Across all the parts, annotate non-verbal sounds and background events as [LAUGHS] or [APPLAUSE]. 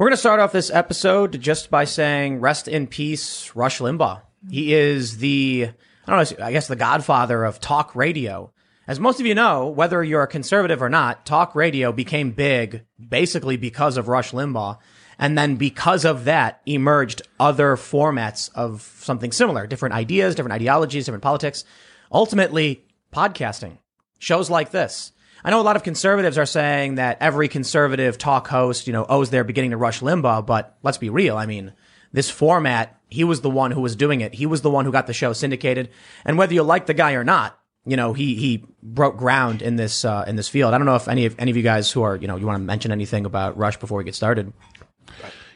We're going to start off this episode just by saying rest in peace, Rush Limbaugh. He is the, I don't know, I guess the godfather of talk radio. As most of you know, whether you're a conservative or not, talk radio became big basically because of Rush Limbaugh. And then because of that emerged other formats of something similar, different ideas, different ideologies, different politics. Ultimately, podcasting, shows like this. I know a lot of conservatives are saying that every conservative talk host, you know, owes their beginning to Rush Limbaugh, but let's be real. I mean, this format, he was the one who was doing it. He was the one who got the show syndicated. And whether you like the guy or not, you know, he, he broke ground in this, uh, in this field. I don't know if any of, any of you guys who are, you know, you want to mention anything about Rush before we get started.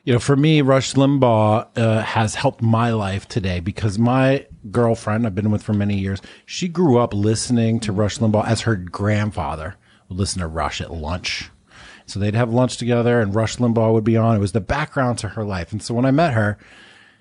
You know, for me, Rush Limbaugh uh, has helped my life today because my girlfriend, I've been with for many years, she grew up listening to Rush Limbaugh as her grandfather would listen to Rush at lunch. So they'd have lunch together and Rush Limbaugh would be on. It was the background to her life. And so when I met her,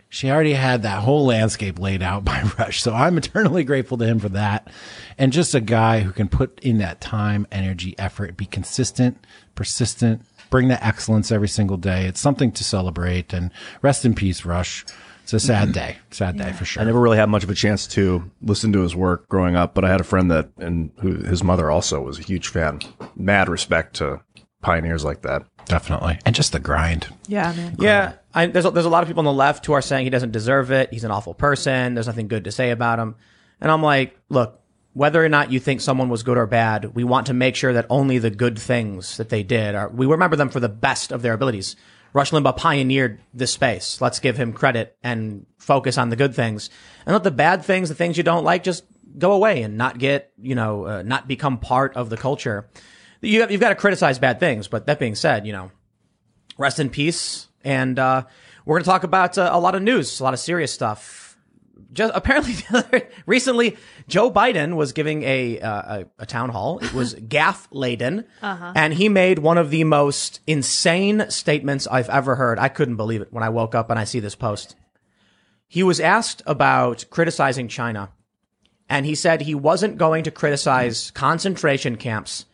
she already had that whole landscape laid out [LAUGHS] by Rush. So I'm eternally grateful to him for that. And just a guy who can put in that time, energy, effort, be consistent, persistent, bring the excellence every single day. It's something to celebrate and rest in peace, Rush. It's a sad mm-hmm. day, sad day for sure. I never really had much of a chance to listen to his work growing up, but I had a friend that, and who his mother also was a huge fan. Mad respect to pioneers like that. Definitely. And just the grind. Yeah, man. Yeah, I, there's a, there's a lot of people on the left who are saying he doesn't deserve it. He's an awful person. There's nothing good to say about him. And I'm like, look, whether or not you think someone was good or bad, we want to make sure that only the good things that they did are we remember them for the best of their abilities. Rush Limbaugh pioneered this space. Let's give him credit and focus on the good things, and let the bad things, the things you don't like, just go away and not get you know uh, not become part of the culture. You have, you've got to criticize bad things, but that being said, you know, rest in peace. And uh, we're going to talk about uh, a lot of news, a lot of serious stuff. Just apparently, [LAUGHS] recently, Joe Biden was giving a uh, a, a town hall. It was [LAUGHS] gaff laden, and he made one of the most insane statements I've ever heard. I couldn't believe it when I woke up and I see this post. He was asked about criticizing China, and he said he wasn't going to criticize concentration camps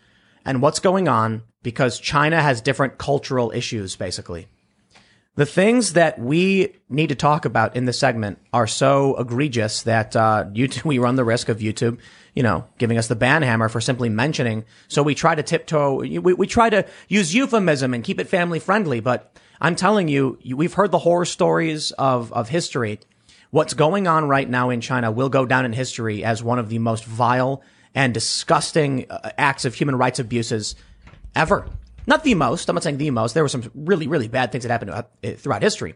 and what's going on because China has different cultural issues, basically. The things that we need to talk about in this segment are so egregious that uh, YouTube, [LAUGHS] we run the risk of YouTube, you know, giving us the ban hammer for simply mentioning. So we try to tiptoe. We, we try to use euphemism and keep it family friendly. But I'm telling you, we've heard the horror stories of of history. What's going on right now in China will go down in history as one of the most vile and disgusting uh, acts of human rights abuses ever. Not the most. I'm not saying the most. There were some really, really bad things that happened uh, throughout history,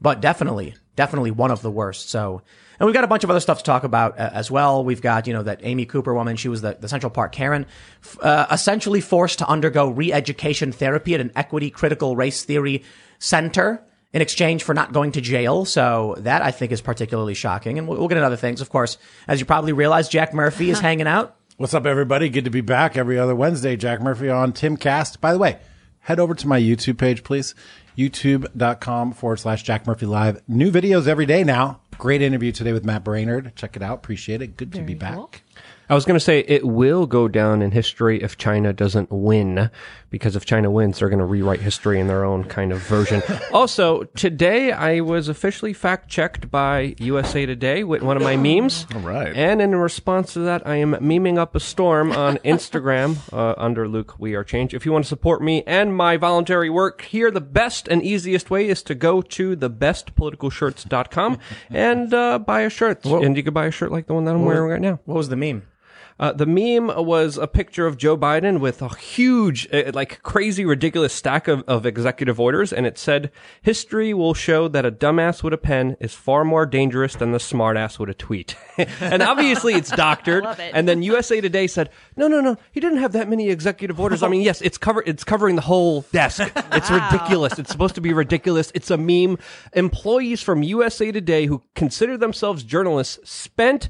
but definitely, definitely one of the worst. So, and we've got a bunch of other stuff to talk about uh, as well. We've got, you know, that Amy Cooper woman. She was the, the Central Park Karen, f- uh, essentially forced to undergo re-education therapy at an equity critical race theory center in exchange for not going to jail. So that I think is particularly shocking. And we'll, we'll get into other things. Of course, as you probably realize, Jack Murphy is [LAUGHS] hanging out. What's up, everybody? Good to be back every other Wednesday. Jack Murphy on Timcast. By the way, head over to my YouTube page, please. YouTube.com forward slash Jack Murphy Live. New videos every day now. Great interview today with Matt Braynard. Check it out. Appreciate it. Good to be back. I was going to say it will go down in history if China doesn't win, because if China wins, they're going to rewrite history in their own kind of version. also, today I was officially fact checked by USA Today with one of my memes. All right. And in response to that, I am memeing up a storm on Instagram [LAUGHS] uh, under Luke We Are Change. If you want to support me and my voluntary work here, the best and easiest way is to go to thebestpoliticalshirts.com [LAUGHS] and uh, buy a shirt. and you can buy a shirt like the one that I'm wearing right now. What was the meme? Uh, the meme was a picture of Joe Biden with a huge, uh, like crazy, ridiculous stack of, of executive orders, and it said, "History will show that a dumbass with a pen is far more dangerous than the smartass with a tweet." [LAUGHS] and obviously, it's [LAUGHS] doctored. it. And then USA Today said, "No, no, no, he didn't have that many executive orders. I mean, yes, it's cover, it's covering the whole desk. [LAUGHS] It's ridiculous. It's supposed to be ridiculous. It's a meme. Employees from USA Today who consider themselves journalists spent."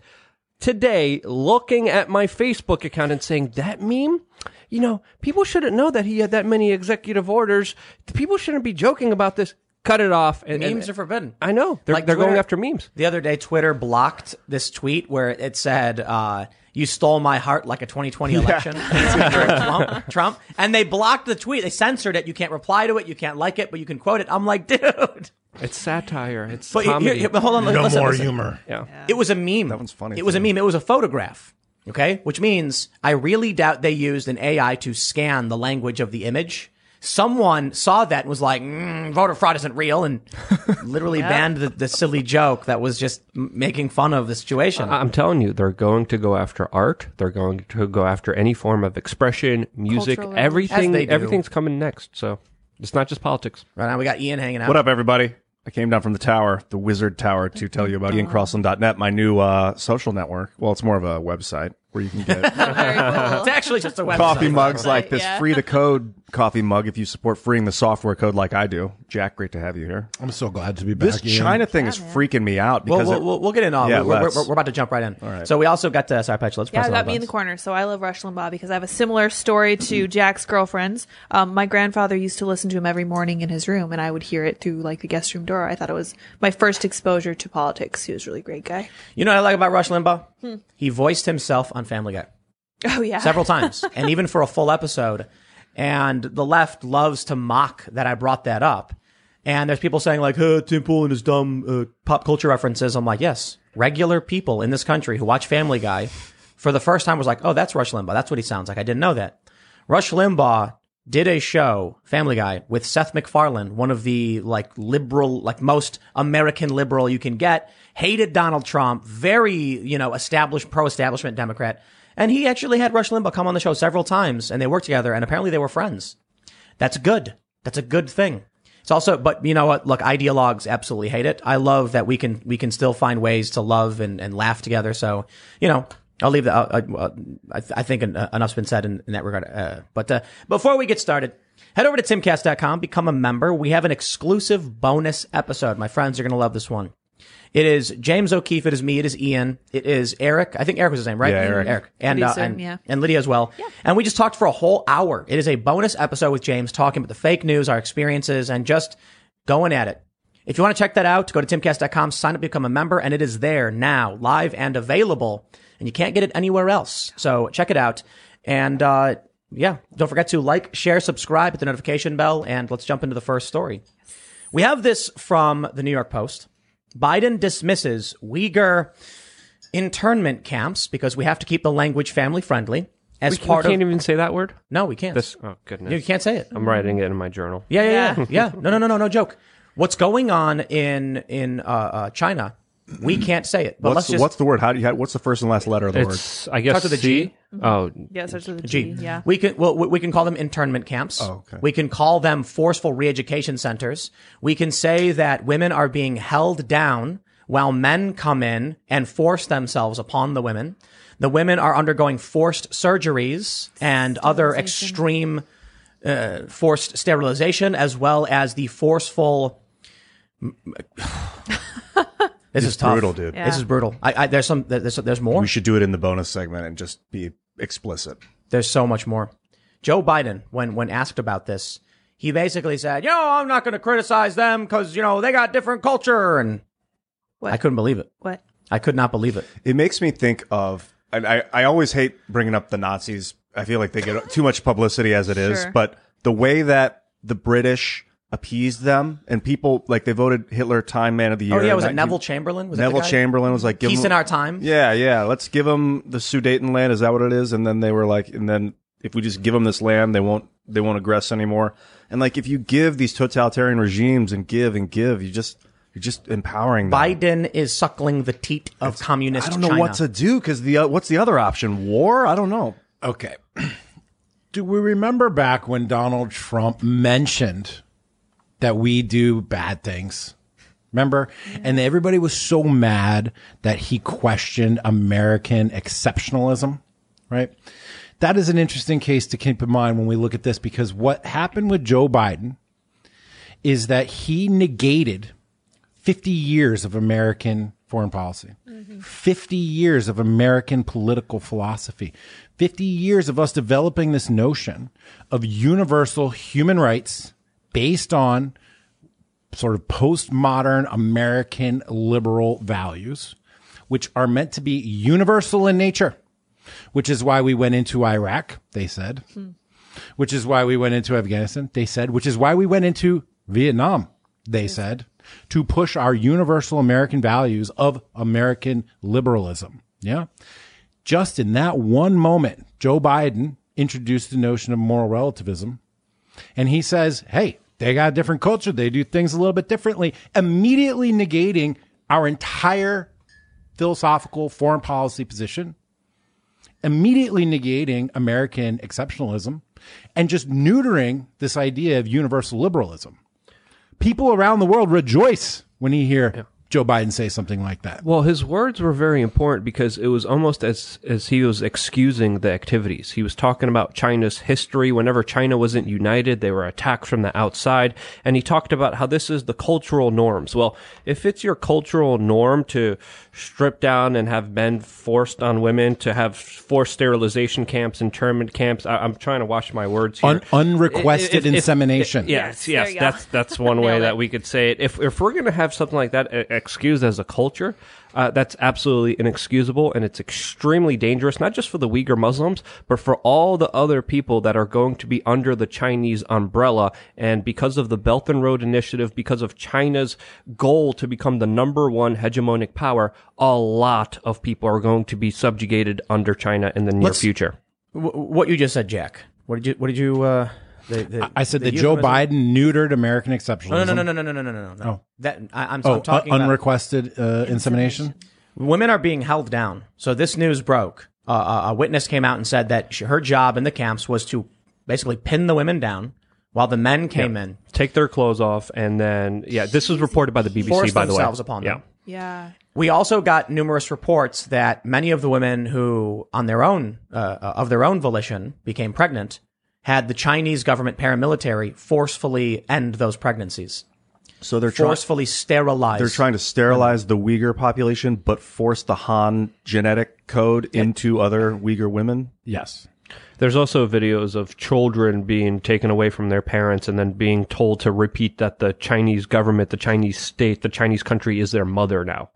Today looking at my Facebook account and saying that meme, you know, people shouldn't know that he had that many executive orders. People shouldn't be joking about this. Cut it off. And, Memes and- are forbidden. I know they're Like they're going after memes. The other day, Twitter blocked this tweet where it said, uh, You stole my heart like a 2020 election. [LAUGHS] Trump, Trump. And they blocked the tweet. They censored it. You can't reply to it. You can't like it, but you can quote it. I'm like, [LAUGHS] dude. It's satire. It's But here- comedy. here- but hold on. No listen, more listen. humor. yeah. It was a meme. That one's funny, It was a meme. It was a photograph. Okay. Which means I really doubt they used an AI to scan the language of the image. Someone saw that and was like, mm, voter fraud isn't real and [LAUGHS] literally banned the, the silly joke that was just making fun of the situation. I'm telling you, they're going to go after art. They're going to go after any form of expression, music, Cultural everything. They. Everything's coming next. So it's not just politics. right now we got Ian hanging out. What up, everybody? I came down from the tower, the wizard tower, to tell you about IanCrossland.net, my new uh, social network. Well, it's more of a website where you can get [LAUGHS] cool. It's actually just a website. coffee mugs like this yeah. free to code coffee mug if you support freeing the software code like I do. Jack, great to have you here. I'm so glad to be back. This Ian. China thing is freaking me out because we'll, it- we'll, we'll get in on. Yeah, we're, we're, we're, we're about to jump right in. All right. So we also got uh, sorry, Patch. Let's Yeah, press I a got little me in the corner. So I love Rush Limbaugh because I have a similar story to [CLEARS THROAT] Jack's girlfriends. Um, my grandfather used to listen to him every morning in his room, and I would hear it through like the guest room door. I thought it was my first exposure to politics. He was a really great guy. You know what I like about Rush Limbaugh? Hmm. He voiced himself on Family Guy. Oh yeah, several times, [LAUGHS] and even for a full episode. And the left loves to mock that I brought that up. And there's people saying like, "Huh, Tim Pool and his dumb uh, pop culture references." I'm like, yes, regular people in this country who watch Family Guy for the first time was like, "Oh, that's Rush Limbaugh. That's what he sounds like." I didn't know that. Rush Limbaugh did a show, Family Guy, with Seth MacFarlane, one of the like liberal, like most American liberal you can get. Hated Donald Trump, very you know established pro-establishment Democrat, and he actually had Rush Limbaugh come on the show several times, and they worked together, and apparently they were friends. That's good. That's a good thing. It's also, but you know what? Look, ideologues absolutely hate it. I love that we can we can still find ways to love and, and laugh together. So you know, I'll leave that. Uh, uh, I, I think enough's been said in, in that regard. Uh, but uh, before we get started, head over to timcast.com, become a member. We have an exclusive bonus episode. My friends are going to love this one. It is James O'Keefe. It is me. It is Ian. It is Eric. I think Eric was his name, right? Yeah, Eric. Eric. And, uh, and, yeah. and Lydia as well. Yeah. And we just talked for a whole hour. It is a bonus episode with James talking about the fake news, our experiences, and just going at it. If you want to check that out, go to timcast.com, sign up, become a member, and it is there now, live and available. And you can't get it anywhere else. So check it out. And, uh, yeah, don't forget to like, share, subscribe, hit the notification bell, and let's jump into the first story. We have this from the New York Post. Biden dismisses Uyghur internment camps because we have to keep the language family friendly as We, part we can't of. even say that word. no, we can't. This. Oh goodness. you can't say it. I'm writing it in my journal. Yeah, yeah, yeah, Yeah. yeah. No, no, no, no, no joke. What's going on in in uh, uh, China? We can't say it. But what's, let's just what's the word? How do you? how- What's the first and last letter of the word? It's. I guess. Starts with a C. G? Oh, yeah, it starts with a G. G. Yeah, We can well we we can call them internment camps. Oh, okay. We can call them forceful re-education centers. We can say that women are being held down while men come in and force themselves upon the women. The women are undergoing forced surgeries and other extreme uh, forced sterilization, as well as the forceful. [SIGHS] [LAUGHS] this is tough. brutal, dude. Yeah. This is brutal. I, I, there's some. There's there's more. We should do it in the bonus segment and just be explicit. There's so much more. Joe Biden, when when asked about this, he basically said, "You know, I'm not going to criticize them because you know they got different culture," and What? I couldn't believe it. what? I could not believe it. It makes me think of, and I, I always hate bringing up the Nazis. I feel like they get too much publicity as it is, Sure. but the way that the British appeased them and people, like they voted Hitler Time Man of the Year. Oh yeah, was it and Neville Chamberlain? Was that Neville? Chamberlain was like, give Peace him- in our time. Yeah, yeah. Let's give them the Sudetenland. Is that what it is? And then they were like, and then if we just give them this land, they won't, they won't aggress anymore. And like, if you give these totalitarian regimes and give and give, you just, you're just empowering them. Biden is suckling the teat of communist I don't know China. what to do because the uh, what's the other option? War? I don't know. Okay. [CLEARS THROAT] Do we remember back when Donald Trump mentioned that we do bad things? Remember? And everybody was so mad that he questioned American exceptionalism, right? That is an interesting case to keep in mind when we look at this because what happened with Joe Biden is that he negated 50 years of American foreign policy, 50 years of American political philosophy, 50 years of us developing this notion of universal human rights based on sort of postmodern American liberal values, which are meant to be universal in nature. which is why we went into Iraq, they said, which is why we went into Afghanistan, they said, which is why we went into Vietnam, they said, to push our universal American values of American liberalism. Yeah. Just in that one moment, Joe Biden introduced the notion of moral relativism. And he says, Hey, they got a different culture. They do things a little bit differently, immediately negating our entire philosophical foreign policy position, immediately negating American exceptionalism, and just neutering this idea of universal liberalism. People around the world rejoice when you hear Joe Biden say something like that. Well, his words were very important because it was almost as as he was excusing the activities. He was talking about China's history. Whenever China wasn't united, they were attacked from the outside, and he talked about how this is the cultural norms. Well, if it's your cultural norm to strip down and have men forced on women, to have forced sterilization camps, internment camps, I, I'm trying to watch my words here. Un- unrequested If- if- insemination. Yes, Yes, yes, that's that's one [LAUGHS] way that we could say it. If if we're going to have something like that excused as a culture, uh, that's absolutely inexcusable, and it's extremely dangerous, not just for the Uyghur Muslims, but for all the other people that are going to be under the Chinese umbrella. And because of the Belt and Road Initiative, because of China's goal to become the number one hegemonic power, a lot of people are going to be subjugated under China in the near Let's- future. W- what you just said, Jack. What did you? What did you? Uh, the, the, I said the that Joe Biden neutered American exceptionalism. No, no, no, no, no, no, no, no, no, no. Oh. That I, I'm, Oh, I'm talking un- about. unrequested uh, insemination. women are being held down. So this news broke. Uh, a- a witness came out and said that she, her job in the camps was to basically pin the women down while the men came in, Take their clothes off, and then yeah, this was reported by the BBC. force by the way, themselves upon yeah. them. Yeah. We also got numerous reports that many of the women who, on their own, uh, of their own volition, became pregnant, had the Chinese government paramilitary forcefully end those pregnancies, So they're trying. forcefully sterilize. They're trying to sterilize the Uyghur population, but force the Han genetic code into other Uyghur women. Yes. There's also videos of children being taken away from their parents and then being told to repeat that the Chinese government, the Chinese state, the Chinese country is their mother now.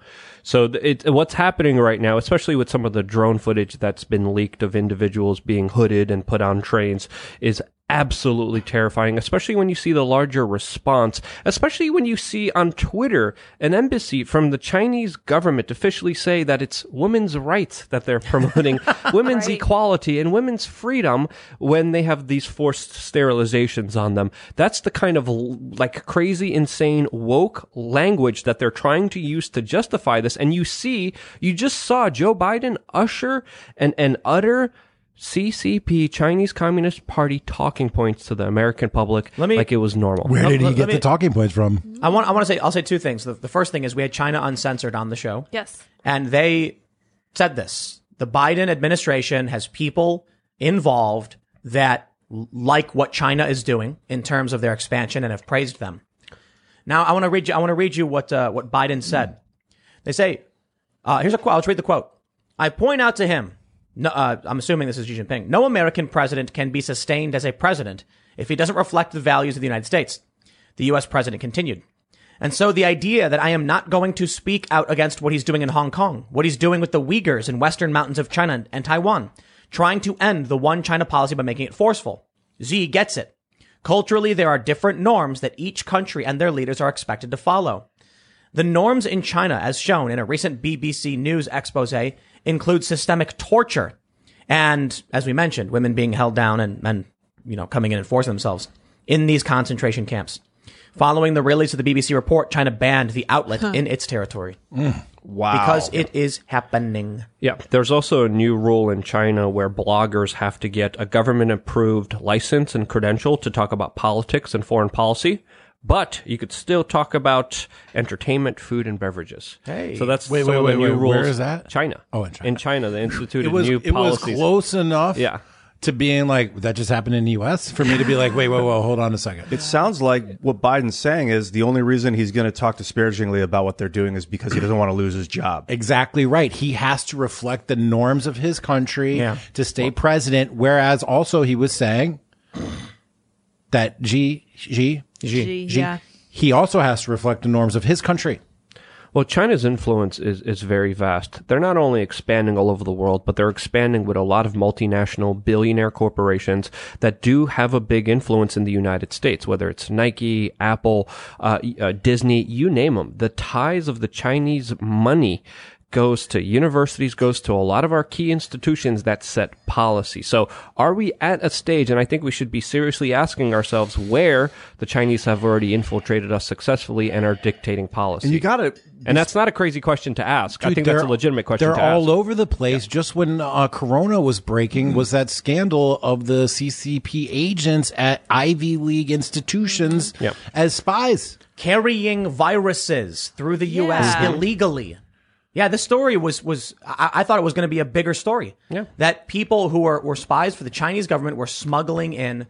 So it, what's happening right now, especially with some of the drone footage that's been leaked of individuals being hooded and put on trains, is absolutely terrifying, especially when you see the larger response, especially when you see on Twitter an embassy from the Chinese government officially say that it's women's rights that they're [LAUGHS] promoting, women's Right. equality and women's freedom when they have these forced sterilizations on them. That's the kind of like crazy, insane, woke language that they're trying to use to justify this. And you see, you just saw Joe Biden usher and, and utter CCP, Chinese Communist Party talking points to the American public Let me- like it was normal. Where did he let- get let me- the talking points from? I want. I want to say. I'll say two things. The, the first thing is we had China Uncensored on the show. Yes. and they said this the biden administration has people involved that like what china is doing in terms of their expansion and have praised them now i want to read you i want to read you what uh, what biden said they say uh, here's a quote i'll just read the quote i point out to him no, uh, i'm assuming this is xi jinping no american president can be sustained as a president if he doesn't reflect the values of the united states the us president continued and so the idea that I am not going to speak out against what he's doing in Hong Kong, what he's doing with the Uyghurs in western mountains of China and Taiwan, trying to end the one China policy by making it forceful. Xi gets it. Culturally, there are different norms that each country and their leaders are expected to follow. The norms in China, as shown in a recent BBC News expose, include systemic torture and, as we mentioned, women being held down and men, you know, coming in and forcing themselves in these concentration camps. Following the release of the BBC report, China banned the outlet in its territory mm. Wow. because it is happening. Yeah, there's also a new rule in China where bloggers have to get a government approved license and credential to talk about politics and foreign policy. But you could still talk about entertainment, food, and beverages. Hey. so that's Wait, wait, the wait, new wait. rules. Where is that? China. Oh, in China. In China, they instituted It was new it was close enough. Yeah. To being like that just happened in the U.S. for me to be like, wait, wait, wait, hold on a second. It sounds like what Biden's saying is the only reason he's going to talk disparagingly about what they're doing is because he doesn't want to lose his job. Exactly right. He has to reflect the norms of his country Yeah. to stay president. Whereas also he was saying that G, G G Gee, G yeah. he also has to reflect the norms of his country. Well, China's influence is, is very vast. They're not only expanding all over the world, but they're expanding with a lot of multinational billionaire corporations that do have a big influence in the United States, whether it's Nike, Apple, uh, uh, Disney, you name them. The ties of the Chinese money goes to universities, goes to a lot of our key institutions that set policy. So are we at a stage, and I think we should be seriously asking ourselves where the Chinese have already infiltrated us successfully and are dictating policy? And you got to And that's not a crazy question to ask. I think that's a legitimate question They're to all ask. over the place. Just when uh, Corona was breaking, was that scandal of the CCP agents at Ivy League institutions Yep. as spies. carrying viruses through the U.S. Yeah. illegally. Yeah, this story was was I, I thought it was going to be a bigger story. Yeah. that people who were, were spies for the Chinese government were smuggling in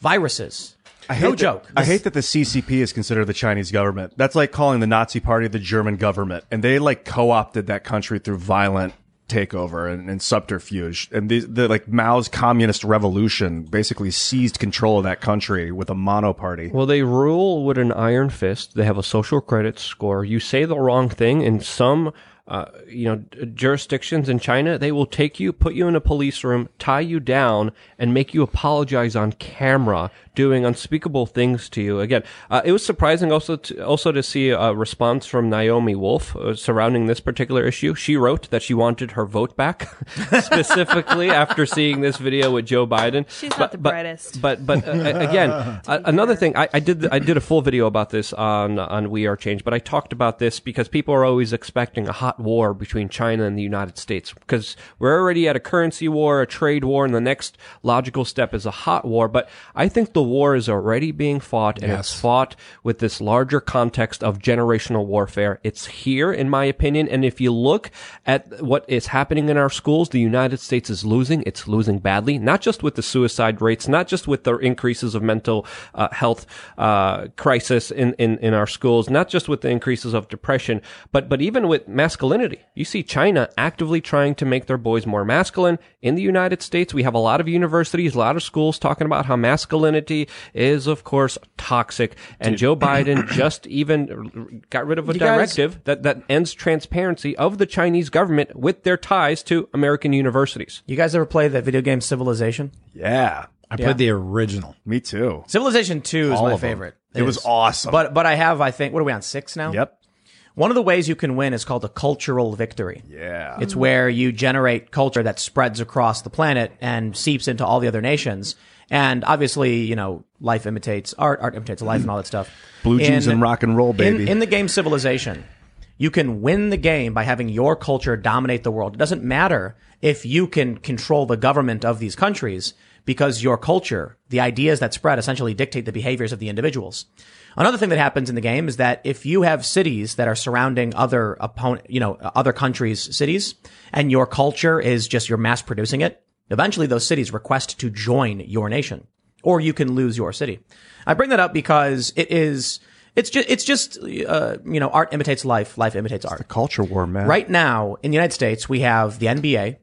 viruses. I no hate that- joke. I This- hate that the CCP is considered the Chinese government. That's like calling the Nazi Party the German government, and they like co-opted that country through violent takeover and, and subterfuge. And the, the like Mao's communist revolution basically seized control of that country with a mono party. Well, they rule with an iron fist. They have a social credit score. You say the wrong thing in some, uh, you know, jurisdictions in China, they will take you, put you in a police room, tie you down, and make you apologize on camera, doing unspeakable things to you. Again, uh, it was surprising also to, also to see a response from Naomi Wolf uh, surrounding this particular issue. She wrote that she wanted her vote back, [LAUGHS] specifically [LAUGHS] after seeing this video with Joe Biden. She's not the brightest. But but uh, again, [LAUGHS] uh, another thing I, I did I did a full video about this on on We Are Change, but I talked about this because people are always expecting a hot war between China and the United States because we're already at a currency war, a trade war, and the next logical step is a hot war. But I think the war is already being fought, and it's fought with this larger context of generational warfare. It's here, in my opinion, and if you look at what is happening in our schools, the United States is losing. It's losing badly, not just with the suicide rates, not just with the increases of mental uh, health uh, crisis in, in, in our schools, not just with the increases of depression, but but even with masculinity. You see China actively trying to make their boys more masculine. In the United States, we have a lot of universities, a lot of schools talking about how masculinity is, of course, toxic. And Joe Biden [COUGHS] just even got rid of a You guys- directive that, that ends transparency of the Chinese government with their ties to American universities. You guys ever play that video game Civilization? Yeah, I played the original. me too. Civilization Two is All my favorite. It was awesome. But but I have I think what are we on six now? Yep. One of the ways you can win is called a cultural victory. Yeah. It's where you generate culture that spreads across the planet and seeps into all the other nations. And obviously, you know, life imitates art, art imitates life and all that stuff. Blue jeans and rock and roll, in- baby. In, the game Civilization, you can win the game by having your culture dominate the world. It doesn't matter if you can control the government of these countries because your culture, the ideas that spread essentially dictate the behaviors of the individuals. Another thing that happens in the game is that if you have cities that are surrounding other opponent, you know, other countries' cities and your culture is just you're mass producing it, eventually those cities request to join your nation or you can lose your city. I bring that up because it is, it's just, it's just, uh, you know, art imitates life, life imitates art. Culture war, man. Right now in the United States, we have the NBA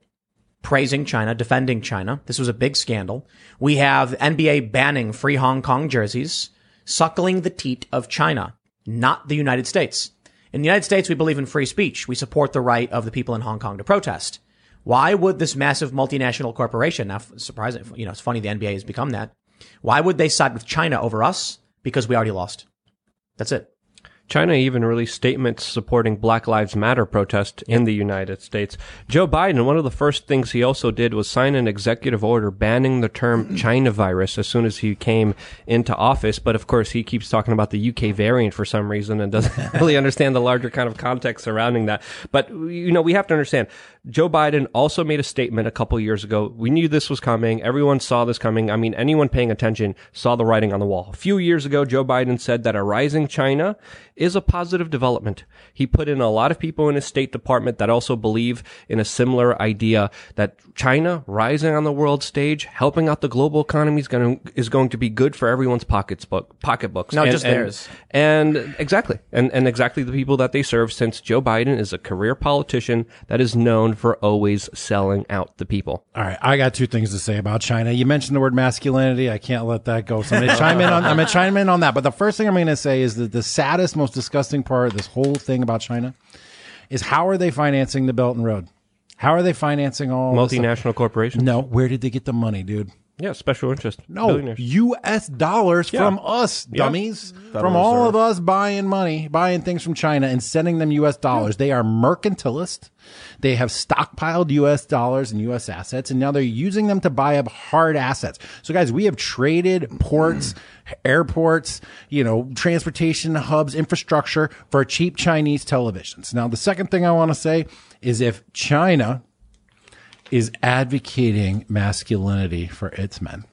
praising China, defending China. This was a big scandal. We have NBA banning free Hong Kong jerseys, suckling the teat of China, not the United States. In the United States, we believe in free speech. We support the right of the people in Hong Kong to protest. Why would this massive multinational corporation, now surprising, you know, it's funny the NBA has become that. Why would they side with China over us? Because we already lost. That's it. China even released statements supporting Black Lives Matter protest in the United States. Joe Biden, one of the first things he also did was sign an executive order banning the term [CLEARS THROAT] China virus as soon as he came into office. But of course, he keeps talking about the UK variant for some reason and doesn't [LAUGHS] really understand the larger kind of context surrounding that. But, you know, we have to understand Joe Biden also made a statement a couple years ago. We knew this was coming. Everyone saw this coming. I mean, anyone paying attention saw the writing on the wall. A few years ago, Joe Biden said that a rising China is a positive development. He put in a lot of people in his State Department that also believe in a similar idea that China rising on the world stage, helping out the global economy is going to, is going to be good for everyone's pockets book, pocketbooks. No, And- just and- theirs. And exactly. And, and exactly the people that they serve since Joe Biden is a career politician that is known for always selling out the people. All right, I got two things to say about China. You mentioned the word masculinity. I can't let that go. So I'm going to chime in on. I'm going to chime in on that. But the first thing I'm going to say is that the saddest, most disgusting part of this whole thing about China is how are they financing the Belt and Road? How are they financing all this? Multinational corporations. No, where did they get the money, dude? Yeah, special interest. No, U.S. dollars from us, dummies. From all of us buying money, buying things from China and sending them U.S. dollars. They are mercantilist. They have stockpiled U.S. dollars and U.S. assets, and now they're using them to buy up hard assets. So, guys, we have traded ports, [CLEARS THROAT] airports, you know, transportation hubs, infrastructure for cheap Chinese televisions. Now, the second thing I want to say is if China is advocating masculinity for its men.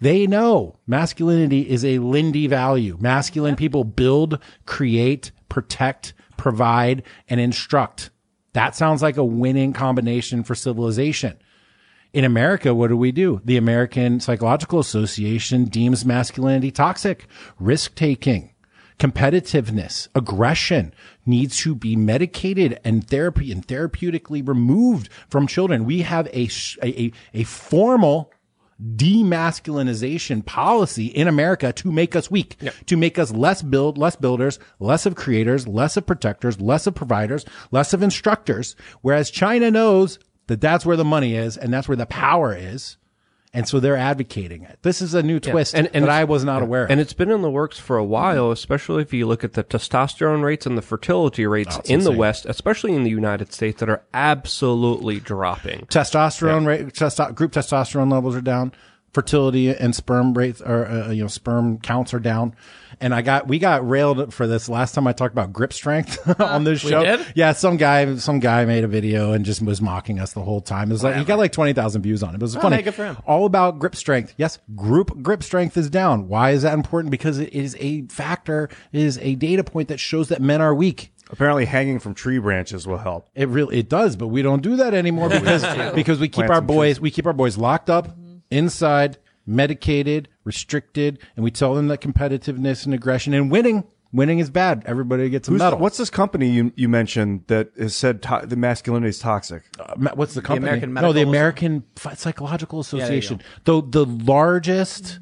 They know masculinity is a Lindy value. Masculine people build, create, protect, provide, and instruct. That sounds like a winning combination for civilization. In America, what do we do? The American Psychological Association deems masculinity toxic, risk taking, competitiveness, aggression needs to be medicated and therapy and therapeutically removed from children. We have a, a, a, formal demasculinization policy in America to make us weak, to make us less build, less builders, less of creators, less of protectors, less of providers, less of instructors. Whereas China knows that that's where the money is and that's where the power is. And so they're advocating it. This is a new twist and- I was not aware of. And it's been in the works for a while, especially if you look at the testosterone rates and the fertility rates Oh, in the. West, especially in the United States, that are absolutely dropping. testosterone rate, testo- group testosterone levels are down. Fertility and sperm rates or uh, you know sperm counts are down. And I got we got railed for this last time I talked about grip strength [LAUGHS] on this show. did? Yeah, some guy some guy made a video and just was mocking us the whole time. It was like he got like twenty thousand views on it. It was oh, funny. hey, good for him. All about grip strength. Yes, group grip strength is down. Why is that important? Because it is a factor, it is a data point that shows that men are weak. Apparently, hanging from tree branches will help. It really it does, but we don't do that anymore [LAUGHS] because because we keep Plant our some boys we keep our boys locked up mm-hmm. inside, medicated, restricted, and we tell them that competitiveness and aggression and winning winning is bad. Everybody gets a Who's medal. what's this company you you mentioned that has said to- the masculinity is toxic? Uh, what's the company? American no, the American Ph- Psychological there you Association. Though the largest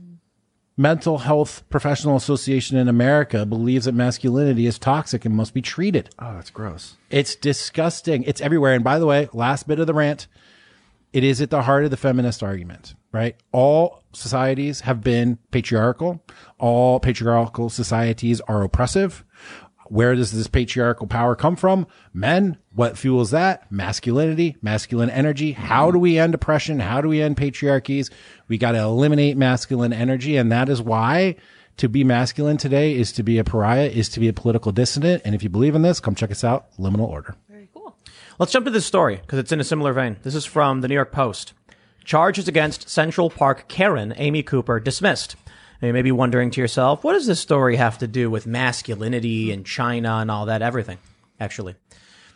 mental health professional association in America believes that masculinity is toxic and must be treated. Oh, that's gross. It's disgusting. It's everywhere. And by the way, last bit of the rant, it is at the heart of the feminist argument, right? All societies have been patriarchal. All patriarchal societies are oppressive. Where does this patriarchal power come from? Men. What fuels that? Masculinity, masculine energy. How do we end oppression? How do we end patriarchies? We got to eliminate masculine energy. And that is why to be masculine today is to be a pariah, is to be a political dissident. And if you believe in this, come check us out. Liminal Order. Let's jump to this story because it's in a similar vein. This is from the New York Post. Charges against Central Park Karen Amy Cooper dismissed. Now, you may be wondering to yourself, what does this story have to do with masculinity and China and all that? Everything, actually.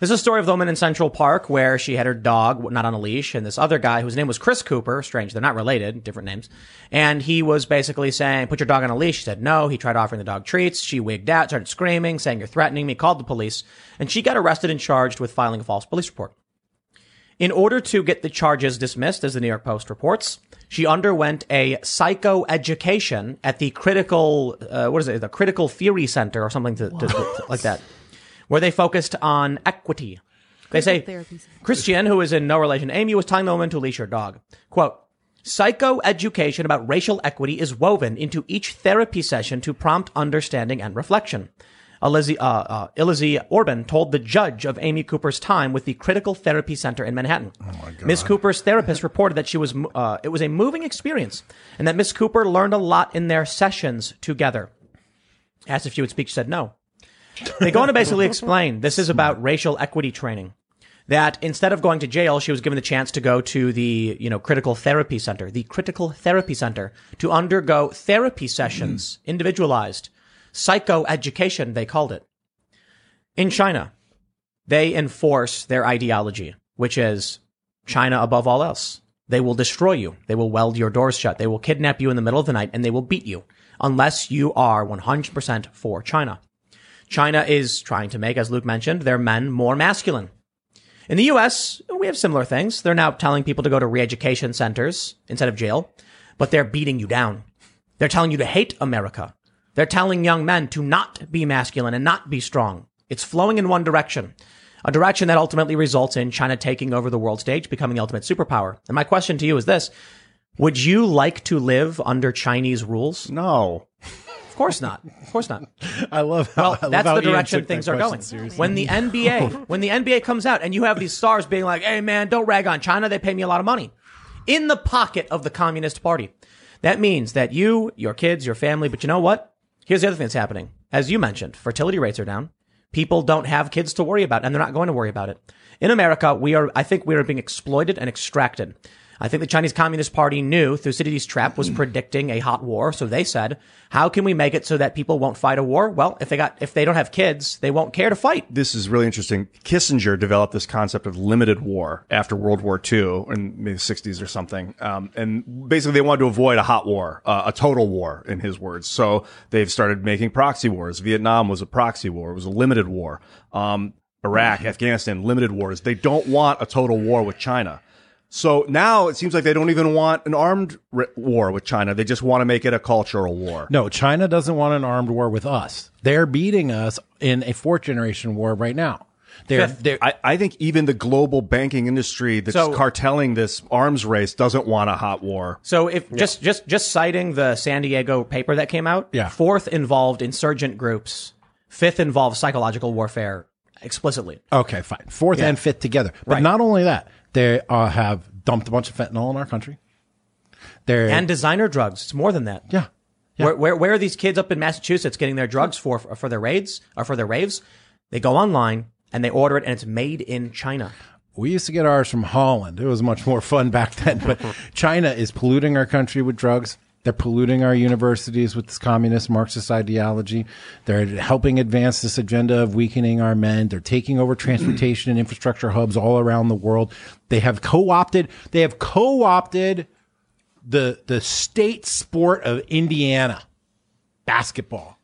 This is a story of the woman in Central Park where she had her dog not on a leash, and this other guy whose name was Chris Cooper. Strange, they're not related, different names. And he was basically saying, "Put your dog on a leash." She said no. He tried offering the dog treats. She wigged out, started screaming, saying, "You're threatening me." Called the police, and she got arrested and charged with filing a false police report. In order to get the charges dismissed, as the New York Post reports, she underwent a psychoeducation at the critical, uh, what is it, the Critical Theory Center or something to, to- to- like that, where they focused on equity. They say Therapy Center. Christian, who is in no relation to Amy, was telling the woman to leash her dog. Quote, Psychoeducation about racial equity is woven into each therapy session to prompt understanding and reflection. Elizzy, uh, uh, Illuzzi Orbon told the judge of Amy Cooper's time with the Critical Therapy Center in Manhattan. Miss Cooper's therapist [LAUGHS] reported that she was uh, it was a moving experience and that Miss Cooper learned a lot in their sessions together. Asked if she would speak, she said no. They go on to basically explain this is about racial equity training. That instead of going to jail, she was given the chance to go to the, you know, critical therapy center, the critical therapy center to undergo therapy sessions, hmm. individualized psychoeducation, they called it. In China, they enforce their ideology, which is China above all else. They will destroy you. They will weld your doors shut. They will kidnap you in the middle of the night and they will beat you unless you are 100% for China. China is trying to make, as Luke mentioned, their men more masculine. In the U.S., we have similar things. They're now telling people to go to re-education centers instead of jail, but they're beating you down. They're telling you to hate America. They're telling young men to not be masculine and not be strong. It's flowing in one direction, a direction that ultimately results in China taking over the world stage, becoming the ultimate superpower. And my question to you is this. Would you like to live under Chinese rules? No. [LAUGHS] Of course not. Of course not. [LAUGHS] I love how, Well, I love that's how the direction things are going. seriously. When the NBA, [LAUGHS] oh. when the NBA comes out and you have these stars being like, "Hey man, don't rag on China. They pay me a lot of money." In the pocket of the Communist Party. That means that you, your kids, your family, but you know what? Here's the other thing that's happening. As you mentioned, fertility rates are down. People don't have kids to worry about and they're not going to worry about it. In America, we are I think we are being exploited and extracted. I think the Chinese Communist Party knew Thucydides' trap was predicting a hot war, so they said, "How can we make it so that people won't fight a war?" Well, if they got if they don't have kids, they won't care to fight. This is really interesting. Kissinger developed this concept of limited war after World War II in maybe the 60s or something. Um, and basically they wanted to avoid a hot war, uh, a total war in his words. So they've started making proxy wars. Vietnam was a proxy war. It was a limited war. Um, Iraq, Afghanistan, limited wars. They don't want a total war with China. So now it seems like they don't even want an armed ri- war with China. They just want to make it a cultural war. No, China doesn't want an armed war with us. They're beating us in a fourth generation war right now. They're, they're I, I think even the global banking industry that's So- cartelling this arms race doesn't want a hot war. So if just just just citing the San Diego paper that came out, Yeah. fourth involved insurgent groups, fifth involved psychological warfare explicitly. okay, fine. Fourth and fifth together. But Right. not only that, they uh, have dumped a bunch of fentanyl in our country. They're And designer drugs. It's more than that. yeah, yeah. Where, where, where are these kids up in Massachusetts getting their drugs for, for their raids or for their raves? They go online and they order it and it's made in China. We used to get ours from Holland. It was much more fun back then. But [LAUGHS] China is polluting our country with drugs. They're polluting our universities with this communist Marxist ideology. They're helping advance this agenda of weakening our men. They're taking over transportation and infrastructure hubs all around the world. They have co-opted, they have co-opted the, the state sport of Indiana basketball.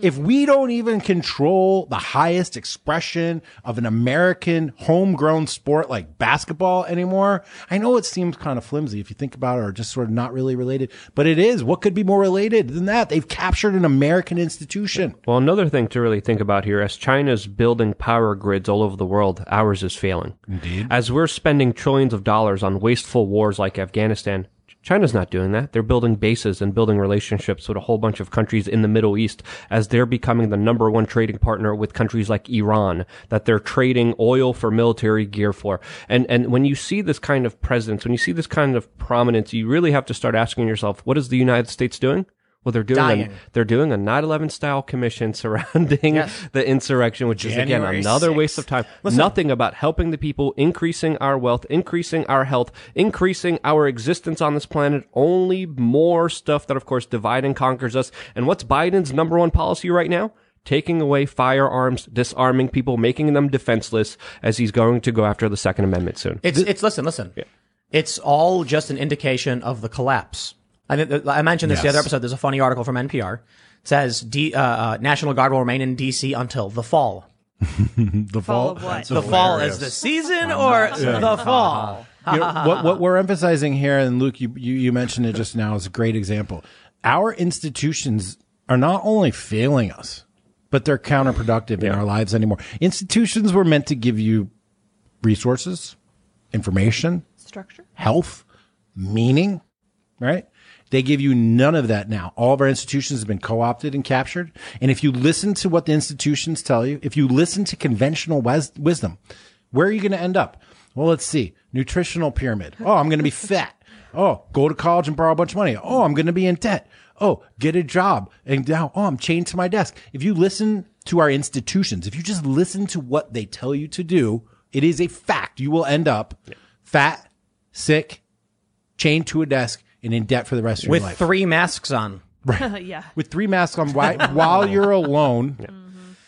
If hmm. we don't even control the highest expression of an American homegrown sport like basketball anymore, I know it seems kind of flimsy if you think about it or just sort of not really related, but it is. What could be more related than that? They've captured an American institution. Well, another thing to really think about here, as China's building power grids all over the world, ours is failing. Indeed. As we're spending trillions of dollars on wasteful wars like Afghanistan, China's not doing that. They're building bases and building relationships with a whole bunch of countries in the Middle East as they're becoming the number one trading partner with countries like Iran that they're trading oil for military gear for. And, and when you see this kind of presence, when you see this kind of prominence, you really have to start asking yourself, what is the United States doing? Well, they're doing a, they're doing a 9/11 style commission [LAUGHS] surrounding Yes. the insurrection, which is again another 6th. waste of time. Nothing about helping the people, increasing our wealth, increasing our health, increasing our existence on this planet. Only more stuff that, of course, divide and conquers us. And what's Biden's number one policy right now? Taking away firearms, disarming people, making them defenseless, as he's going to go after the Second Amendment soon. It's, it's, listen, listen. It's all just an indication of the collapse. I, I mentioned this the other episode. There's a funny article from NPR. It says D, uh, uh, National Guard will remain in DC until the fall. [LAUGHS] The Fall of what? The fall is the season or the fall? You know, what, what we're emphasizing here, and Luke, you, you, you mentioned it just now, is a great example. Our institutions are not only failing us, but they're counterproductive in our lives anymore. Institutions were meant to give you resources, information, Structure. health, meaning, right? They give you none of that now. All of our institutions have been co-opted and captured. And if you listen to what the institutions tell you, if you listen to conventional wis- wisdom, where are you going to end up? Well, let's see. Nutritional pyramid. Oh, I'm going to be [LAUGHS] fat. Oh, go to college and borrow a bunch of money. Oh, I'm going to be in debt. Oh, get a job. And now, oh, I'm chained to my desk. If you listen to our institutions, if you just listen to what they tell you to do, it is a fact. You will end up fat, sick, chained to a desk, and in debt for the rest of With your life. three masks on. [LAUGHS] yeah. With three masks on, while, [LAUGHS] while you're alone.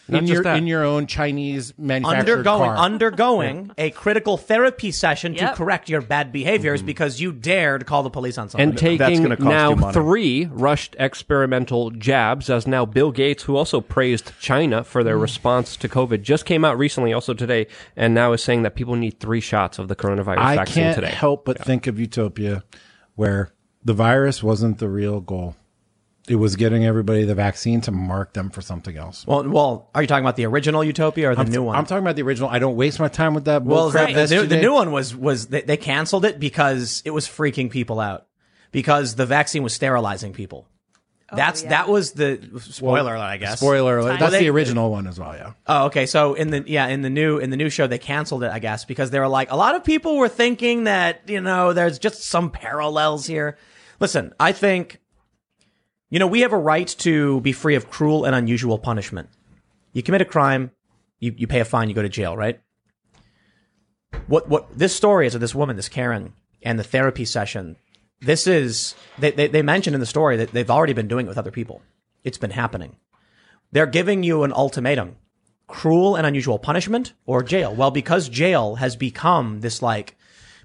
Not in just your that. in your own Chinese manufactured undergoing car. undergoing a critical therapy session to correct your bad behaviors because you dared call the police on someone. and taking gonna cost now you money. three rushed experimental jabs, as now Bill Gates, who also praised China for Mm. their response to COVID, just came out recently, also today, and now is saying that people need three shots of the coronavirus I vaccine can't today. help but think of Utopia, where the virus wasn't the real goal. It was getting everybody the vaccine to mark them for something else. well, well, are you talking about the original Utopia or the new one? I'm talking about the original. I don't waste my time with that. well, bullcrap the, the, new, the new one was was they, they canceled it because it was freaking people out because the vaccine was sterilizing people. Oh, That's yeah. that was the spoiler alert, I guess. Spoiler alert. That's Well, they- the original one as well. Yeah. Oh, okay. So in the yeah in the new in the new show they canceled it, I guess, because they were like a lot of people were thinking that you know there's just some parallels here. Listen, I think you know we have a right to be free of cruel and unusual punishment. You commit a crime, you you pay a fine, you go to jail, right? What what this story is of this woman, this Karen, and the therapy session. This is they they, they mentioned in the story that they've already been doing it with other people. It's been happening. They're giving you an ultimatum cruel and unusual punishment or jail. Well, because jail has become this like,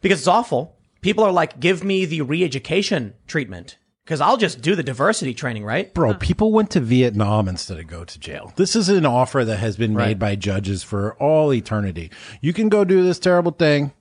because it's awful. People are like, give me the re-education treatment because I'll just do the diversity training, right? Bro, people went to Vietnam instead of go to jail. This is an offer that has been made by judges for all eternity. You can go do this terrible thing,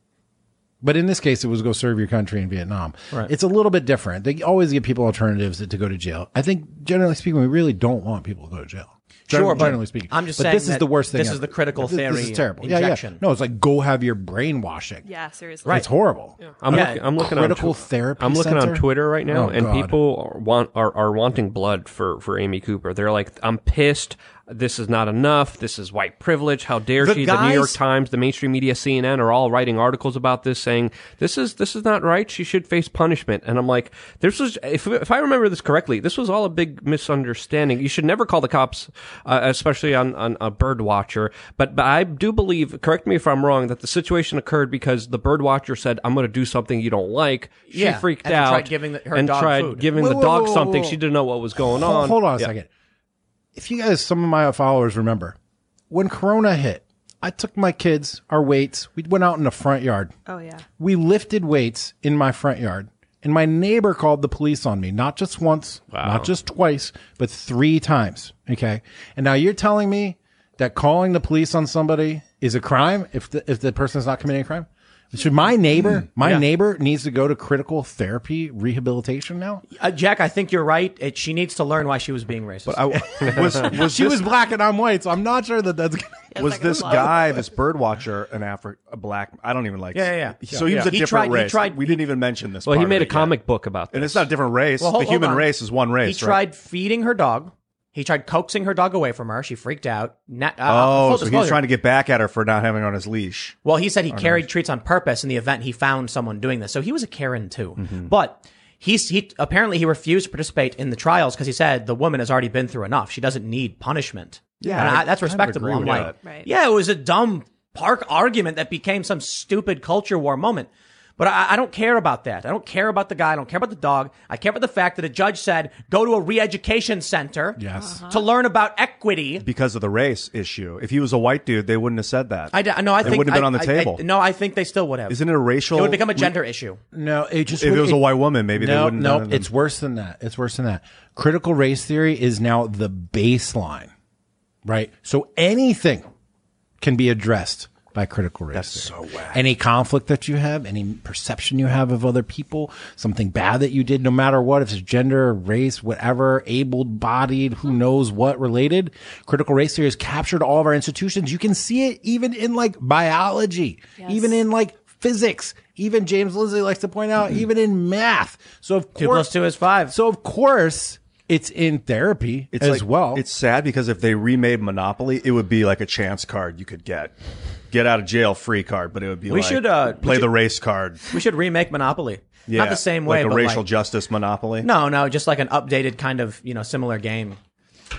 but in this case, it was go serve your country in Vietnam. Right. It's a little bit different. They always give people alternatives to go to jail. I think, generally speaking, we really don't want people to go to jail. Gen- Sure, but generally speaking. I'm just but saying this is that the worst thing. this is the critical This- This is terrible. Yeah, injection. yeah. No, it's like go have your brainwashing. Yeah, seriously. Right. It's horrible. I'm, Yeah. looking, I'm looking Critical on Tw- therapy I'm looking center? on Twitter right now, Oh, and God. people are, want are, are wanting blood for for Amy Cooper. They're like, I'm pissed. This is not enough. This is white privilege. How dare The she? the New York Times, the mainstream media, CNN are all writing articles about this, saying this is this is not right. She should face punishment. And I'm like, this was if if I remember this correctly, this was all a big misunderstanding. You should never call the cops, uh, especially on on a bird watcher. But but I do believe, correct me if I'm wrong, that the situation occurred because the bird watcher said, "I'm going to do something you don't like." She Yeah, freaked and out tried giving the- her and dog tried food. giving Whoa, the whoa, dog whoa, something. She didn't know what was going on. hold on a Yeah. second. If you guys, some of my followers remember, when Corona hit, I took my kids, our weights, we went out in the front yard. Oh yeah. We lifted weights in my front yard. And my neighbor called the police on me, not just once, not just twice, but three times. Okay. And now you're telling me that calling the police on somebody is a crime if the, if the person is not committing a crime? Should my neighbor, my neighbor needs to go to critical therapy rehabilitation now? Uh, Jack, I think you're right. It, she needs to learn why she was being racist. I, was was [LAUGHS] She this, was black and I'm white, so I'm not sure that that's. was this guy, this bird watcher, an Afri- a black? I don't even like. Yeah, yeah, yeah. So he was Yeah. a He different tried- he race. tried- we didn't even mention this. Well, he made of a it yet. comic book about this. and it's not a different race. Well, hold- the human on. race is one race. he right? tried feeding her dog. He tried coaxing her dog away from her. She freaked out. Na- uh, Oh, so he was trying to get back at her for not having her on his leash. Well, he said he carried treats on purpose in the event he found someone doing this. So he was a Karen too. Mm-hmm. But he's, he apparently he refused to participate in the trials because he said the woman has already been through enough. She doesn't need punishment. Yeah, And I I, that's kind of respectable. agree I'm like, that. Right. yeah, it was a dumb park argument that became some stupid culture war moment. But I, I don't care about that. I don't care about the guy. I don't care about the dog. I care about the fact that a judge said go to a re-education center Yes. Uh-huh. to learn about equity. because of the race issue. If he was a white dude, they wouldn't have said that. I d- no, I It think wouldn't have been I- on the I- I- table. no, I think they still would have. Isn't it a racial? It would become a gender issue. No, it just If it was a white woman, maybe they wouldn't. no, have it's worse than that. It's worse than that. Critical race theory is now the baseline, right? So anything can be addressed by critical race. That's so whack. Any conflict that you have, any perception you have of other people, something bad that you did, no matter what, if it's gender, race, whatever, able-bodied, who knows what related, critical race theory has captured all of our institutions. You can see it even in like biology, even in like physics. Even James Lindsay likes to point out, even in math. So of Two course, plus two is five. so of course it's in therapy It's as like- well. It's sad because if they remade Monopoly, it would be like a chance card you could get, get out of jail free card, but it would be We like should, uh, we play should- the race card. We should remake Monopoly. Yeah, Not the same way, like a but racial like, justice Monopoly. no, no, just like an updated kind of you know similar game.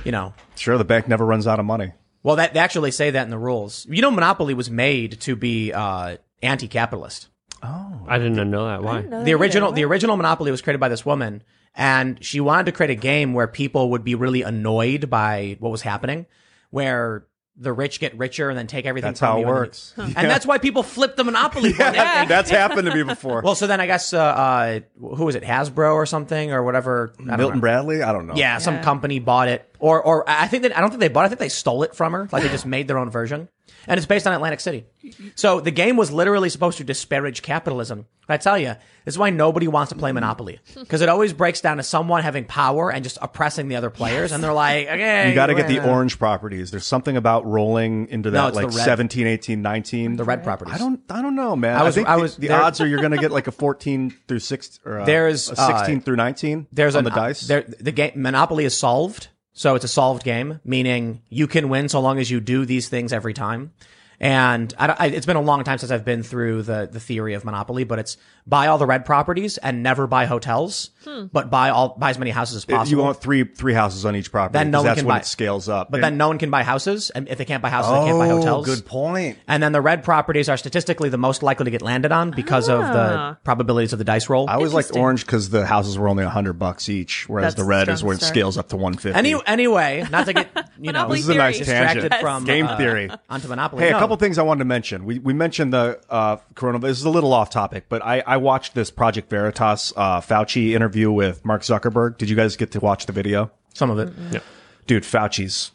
You know, Sure, the bank never runs out of money. well, that they actually say that in the rules. You know, Monopoly was made to be uh, anti-capitalist. Oh, I didn't know that. Why? the original the original Monopoly was created by this woman, and she wanted to create a game where people would be really annoyed by what was happening, where the rich get richer and then take everything That's from how it you. and then- works. [LAUGHS] And that's why people flip the monopoly. board. [LAUGHS] That's happened to me before. Well, so then I guess uh, uh, who was it, Hasbro or something or whatever? Milton know. Bradley, I don't know. Yeah, some company bought it, or or I think that I don't think they bought. it. I think they stole it from her. Like they just made their own version, and it's based on Atlantic City. So the game was literally supposed to disparage capitalism. I tell you, this is why nobody wants to play Monopoly [LAUGHS] because it always breaks down to someone having power and just oppressing the other players, and they're like, [LAUGHS] okay, You got to get the orange properties. There's something about rolling into that it's like the 17, 18, 19. the red properties. I don't I don't know, man. I was- think I the- was- the, there- odds are you're going to get like a [LAUGHS] 14 through 6 or a, There's, a 16 uh, through 19 there's on an, the dice. There, the game Monopoly is solved, so it's a solved game, meaning you can win so long as you do these things every time. And I, I, it's been a long time since I've been through the the theory of Monopoly, but it's buy all the red properties and never buy hotels, but buy all buy as many houses as possible. you want three three houses on each property Then no 'cause one that's can when buy- it scales up. but And- then no one can buy houses, and if they can't buy houses, they can't buy hotels. Oh, good point. And then the red properties are statistically the most likely to get landed on because of the Ah. probabilities of the dice roll. I always liked Interesting. orange because the houses were only hundred bucks each, whereas That's the red is strong where it start. scales up to one fifty. Any, anyway, not to get [LAUGHS] you know Monopoly This is a nice theory. tangent. distracted from Game uh, theory. onto Monopoly. Hey, No. a couple things I wanted to mention. We we mentioned the uh, coronavirus. This is a little off topic, but I, I watched this Project Veritas uh, Fauci interview with Mark Zuckerberg. Did you guys get to watch the video? Some of it. yeah. Dude, Fauci's.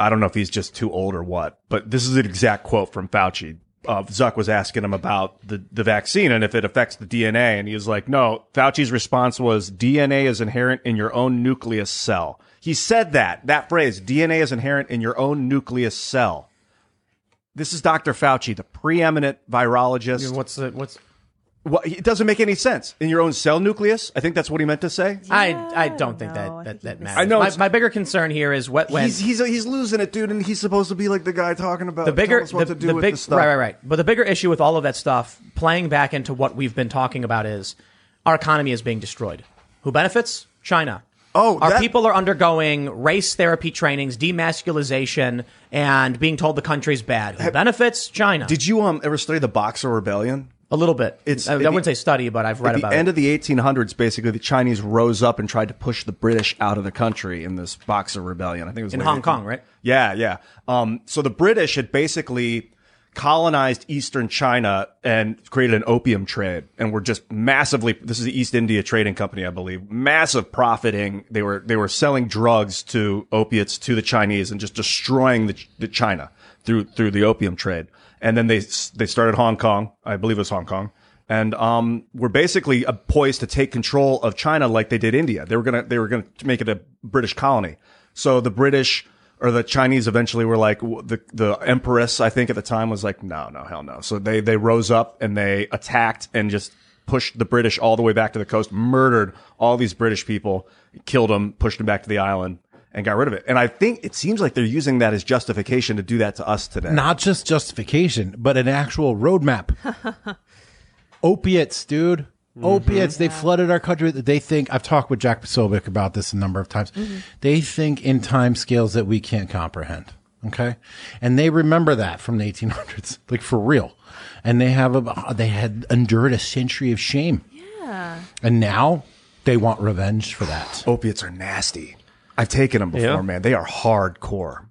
I don't know if he's just too old or what, but this is an exact quote from Fauci. Uh, Zuck was asking him about the, the vaccine and if it affects the DNA, and he was like, "No." Fauci's response was, "DNA is inherent in your own nucleus cell." He said that that phrase, "DNA is inherent in your own nucleus cell." This is Dr. Fauci, the preeminent virologist. What's the what's? What, it doesn't make any sense. In your own cell nucleus? I think that's what he meant to say. I I don't think no, that that, think that matters. I know My, my bigger concern here is what when He's, he's, he's losing it, dude, and he's supposed to be like the guy talking about the bigger us what the, to do the with big this stuff. right right right. But the bigger issue with all of that stuff, playing back into what we've been talking about, is our economy is being destroyed. Who benefits? China. Oh, our that- people are undergoing race therapy trainings, demasculization, and being told the country's bad. Who benefits? China. Did you um ever study the Boxer Rebellion? A little bit. It's- I, I wouldn't the- say study, but I've read about it. At the end of the 1800s, basically, the Chinese rose up and tried to push the British out of the country in this Boxer Rebellion. I think it was In Hong 18 Kong, right? Yeah, yeah. Um, so the British had basically colonized eastern China and created an opium trade and were just massively this is the East India Trading Company I believe massive profiting they were they were selling drugs to opiates to the Chinese and just destroying the, the China through through the opium trade and then they they started Hong Kong I believe it was Hong Kong and um, were basically poised to take control of China like they did India. They were gonna they were gonna make it a British colony. So the British or the Chinese eventually were like the the empress I think at the time was like no no hell no. So they they rose up and they attacked and just pushed the British all the way back to the coast, murdered all these British people, killed them, pushed them back to the island. And got rid of it. And I think it seems like they're using that as justification to do that to us today. Not just justification, but an actual roadmap. [LAUGHS] Opiates, dude. Mm-hmm. Opiates. They flooded our country. They think, I've talked with Jack Posobiec about this a number of times. Mm-hmm. They think in time scales that we can't comprehend. Okay. And they remember that from the 1800s, [LAUGHS] like for real. And they have a, they had endured a century of shame. Yeah. And now they want revenge for that. Opiates are nasty. I've taken them before, Yeah. man. They are hardcore.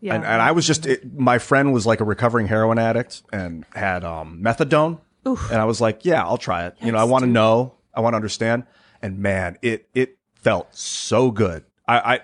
Yeah. And, and I was just, it, my friend was like a recovering heroin addict and had um, methadone. And I was like, yeah, I'll try it. You know, I want to know, I want to understand. And man, it, it felt so good. I, I,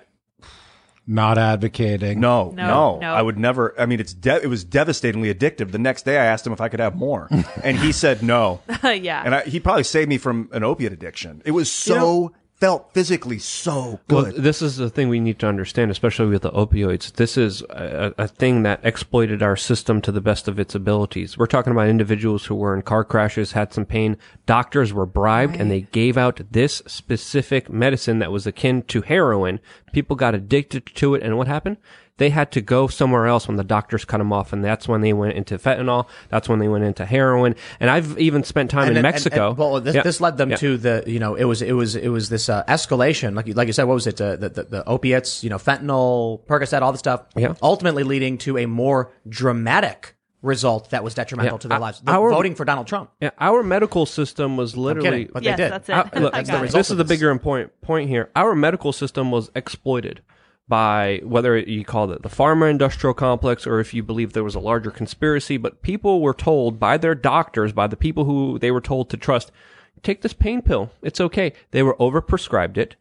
Not advocating. no, No, no, no. I would never. I mean, it's de- it was devastatingly addictive. The next day, I asked him if I could have more, [LAUGHS] and he said no. [LAUGHS] yeah. And I, he probably saved me from an opiate addiction. It was so felt physically so Well, good. this is the thing we need to understand, especially with the opioids. This is a, a thing that exploited our system to the best of its abilities. We're talking about individuals who were in car crashes, had some pain. Doctors were bribed and they gave out this specific medicine that was akin to heroin. People got addicted to it. And what happened? They had to go somewhere else when the doctors cut them off. And that's when they went into fentanyl. That's when they went into heroin. And I've even spent time in then- Mexico. and- well, this, Yeah. this led them Yeah. to the you know it was it was it was this uh, escalation like you, like you said what was it uh, the, the the opiates you know fentanyl Percocet all the stuff Yeah. ultimately leading to a more dramatic result that was detrimental Yeah. to their Uh, lives The- our- voting for Donald Trump Yeah, our medical system was literally kidding but yes, they did that's it. Uh, look, [LAUGHS] I the it. this is the this. bigger point point here. Our medical system was exploited. By whether you call it the pharma industrial complex or if you believe there was a larger conspiracy, but people were told by their doctors, by the people who they were told to trust, take this pain pill. It's okay. They were overprescribed it.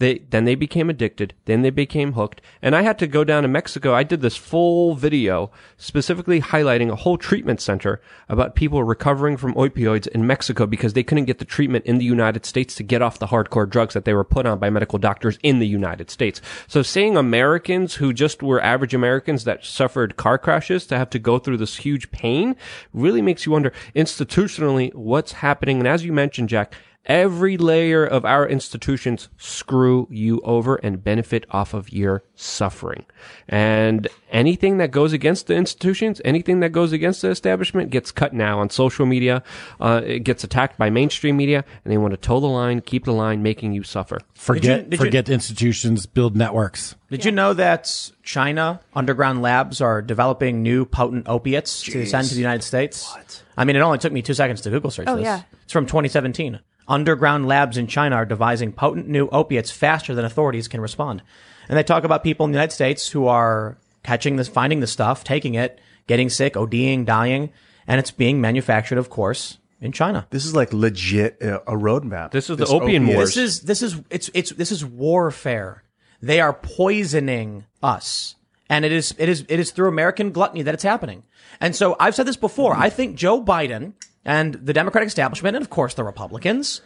They, then they became addicted. Then they became hooked. And I had to go down to Mexico. I did this full video specifically highlighting a whole treatment center about people recovering from opioids in Mexico because they couldn't get the treatment in the United States to get off the hardcore drugs that they were put on by medical doctors in the United States. So seeing Americans who just were average Americans that suffered car crashes to have to go through this huge pain really makes you wonder institutionally what's happening. And as you mentioned, Jack, Every layer of our institutions screw you over and benefit off of your suffering. And anything that goes against the institutions, anything that goes against the establishment gets cut now on social media. Uh, it gets attacked by mainstream media and they want to toe the line, keep the line, making you suffer. Forget did you- forget institutions, build networks. Did you know that China underground labs are developing new potent opiates to send to the United States? What? I mean, it only took me two seconds to Google search Oh, this. yeah. It's from 2017. Underground labs in China are devising potent new opiates faster than authorities can respond. And they talk about people in the United States who are catching this, finding the stuff, taking it, getting sick, ODing, dying, and it's being manufactured, of course, in China. This is like legit uh, a roadmap. This is the opium opiate- wars. This is this is it's it's this is warfare. They are poisoning us. And it is it is it is through American gluttony that it's happening. And so I've said this before. I think Joe Biden and the Democratic establishment and of course the Republicans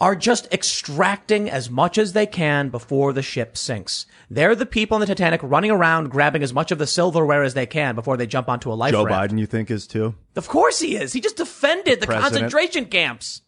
are just extracting as much as they can before the ship sinks. They're the people in the Titanic running around grabbing as much of the silverware as they can before they jump onto a life Joe raft. Biden, you think is too? Of course he is. He just defended the President. concentration camps.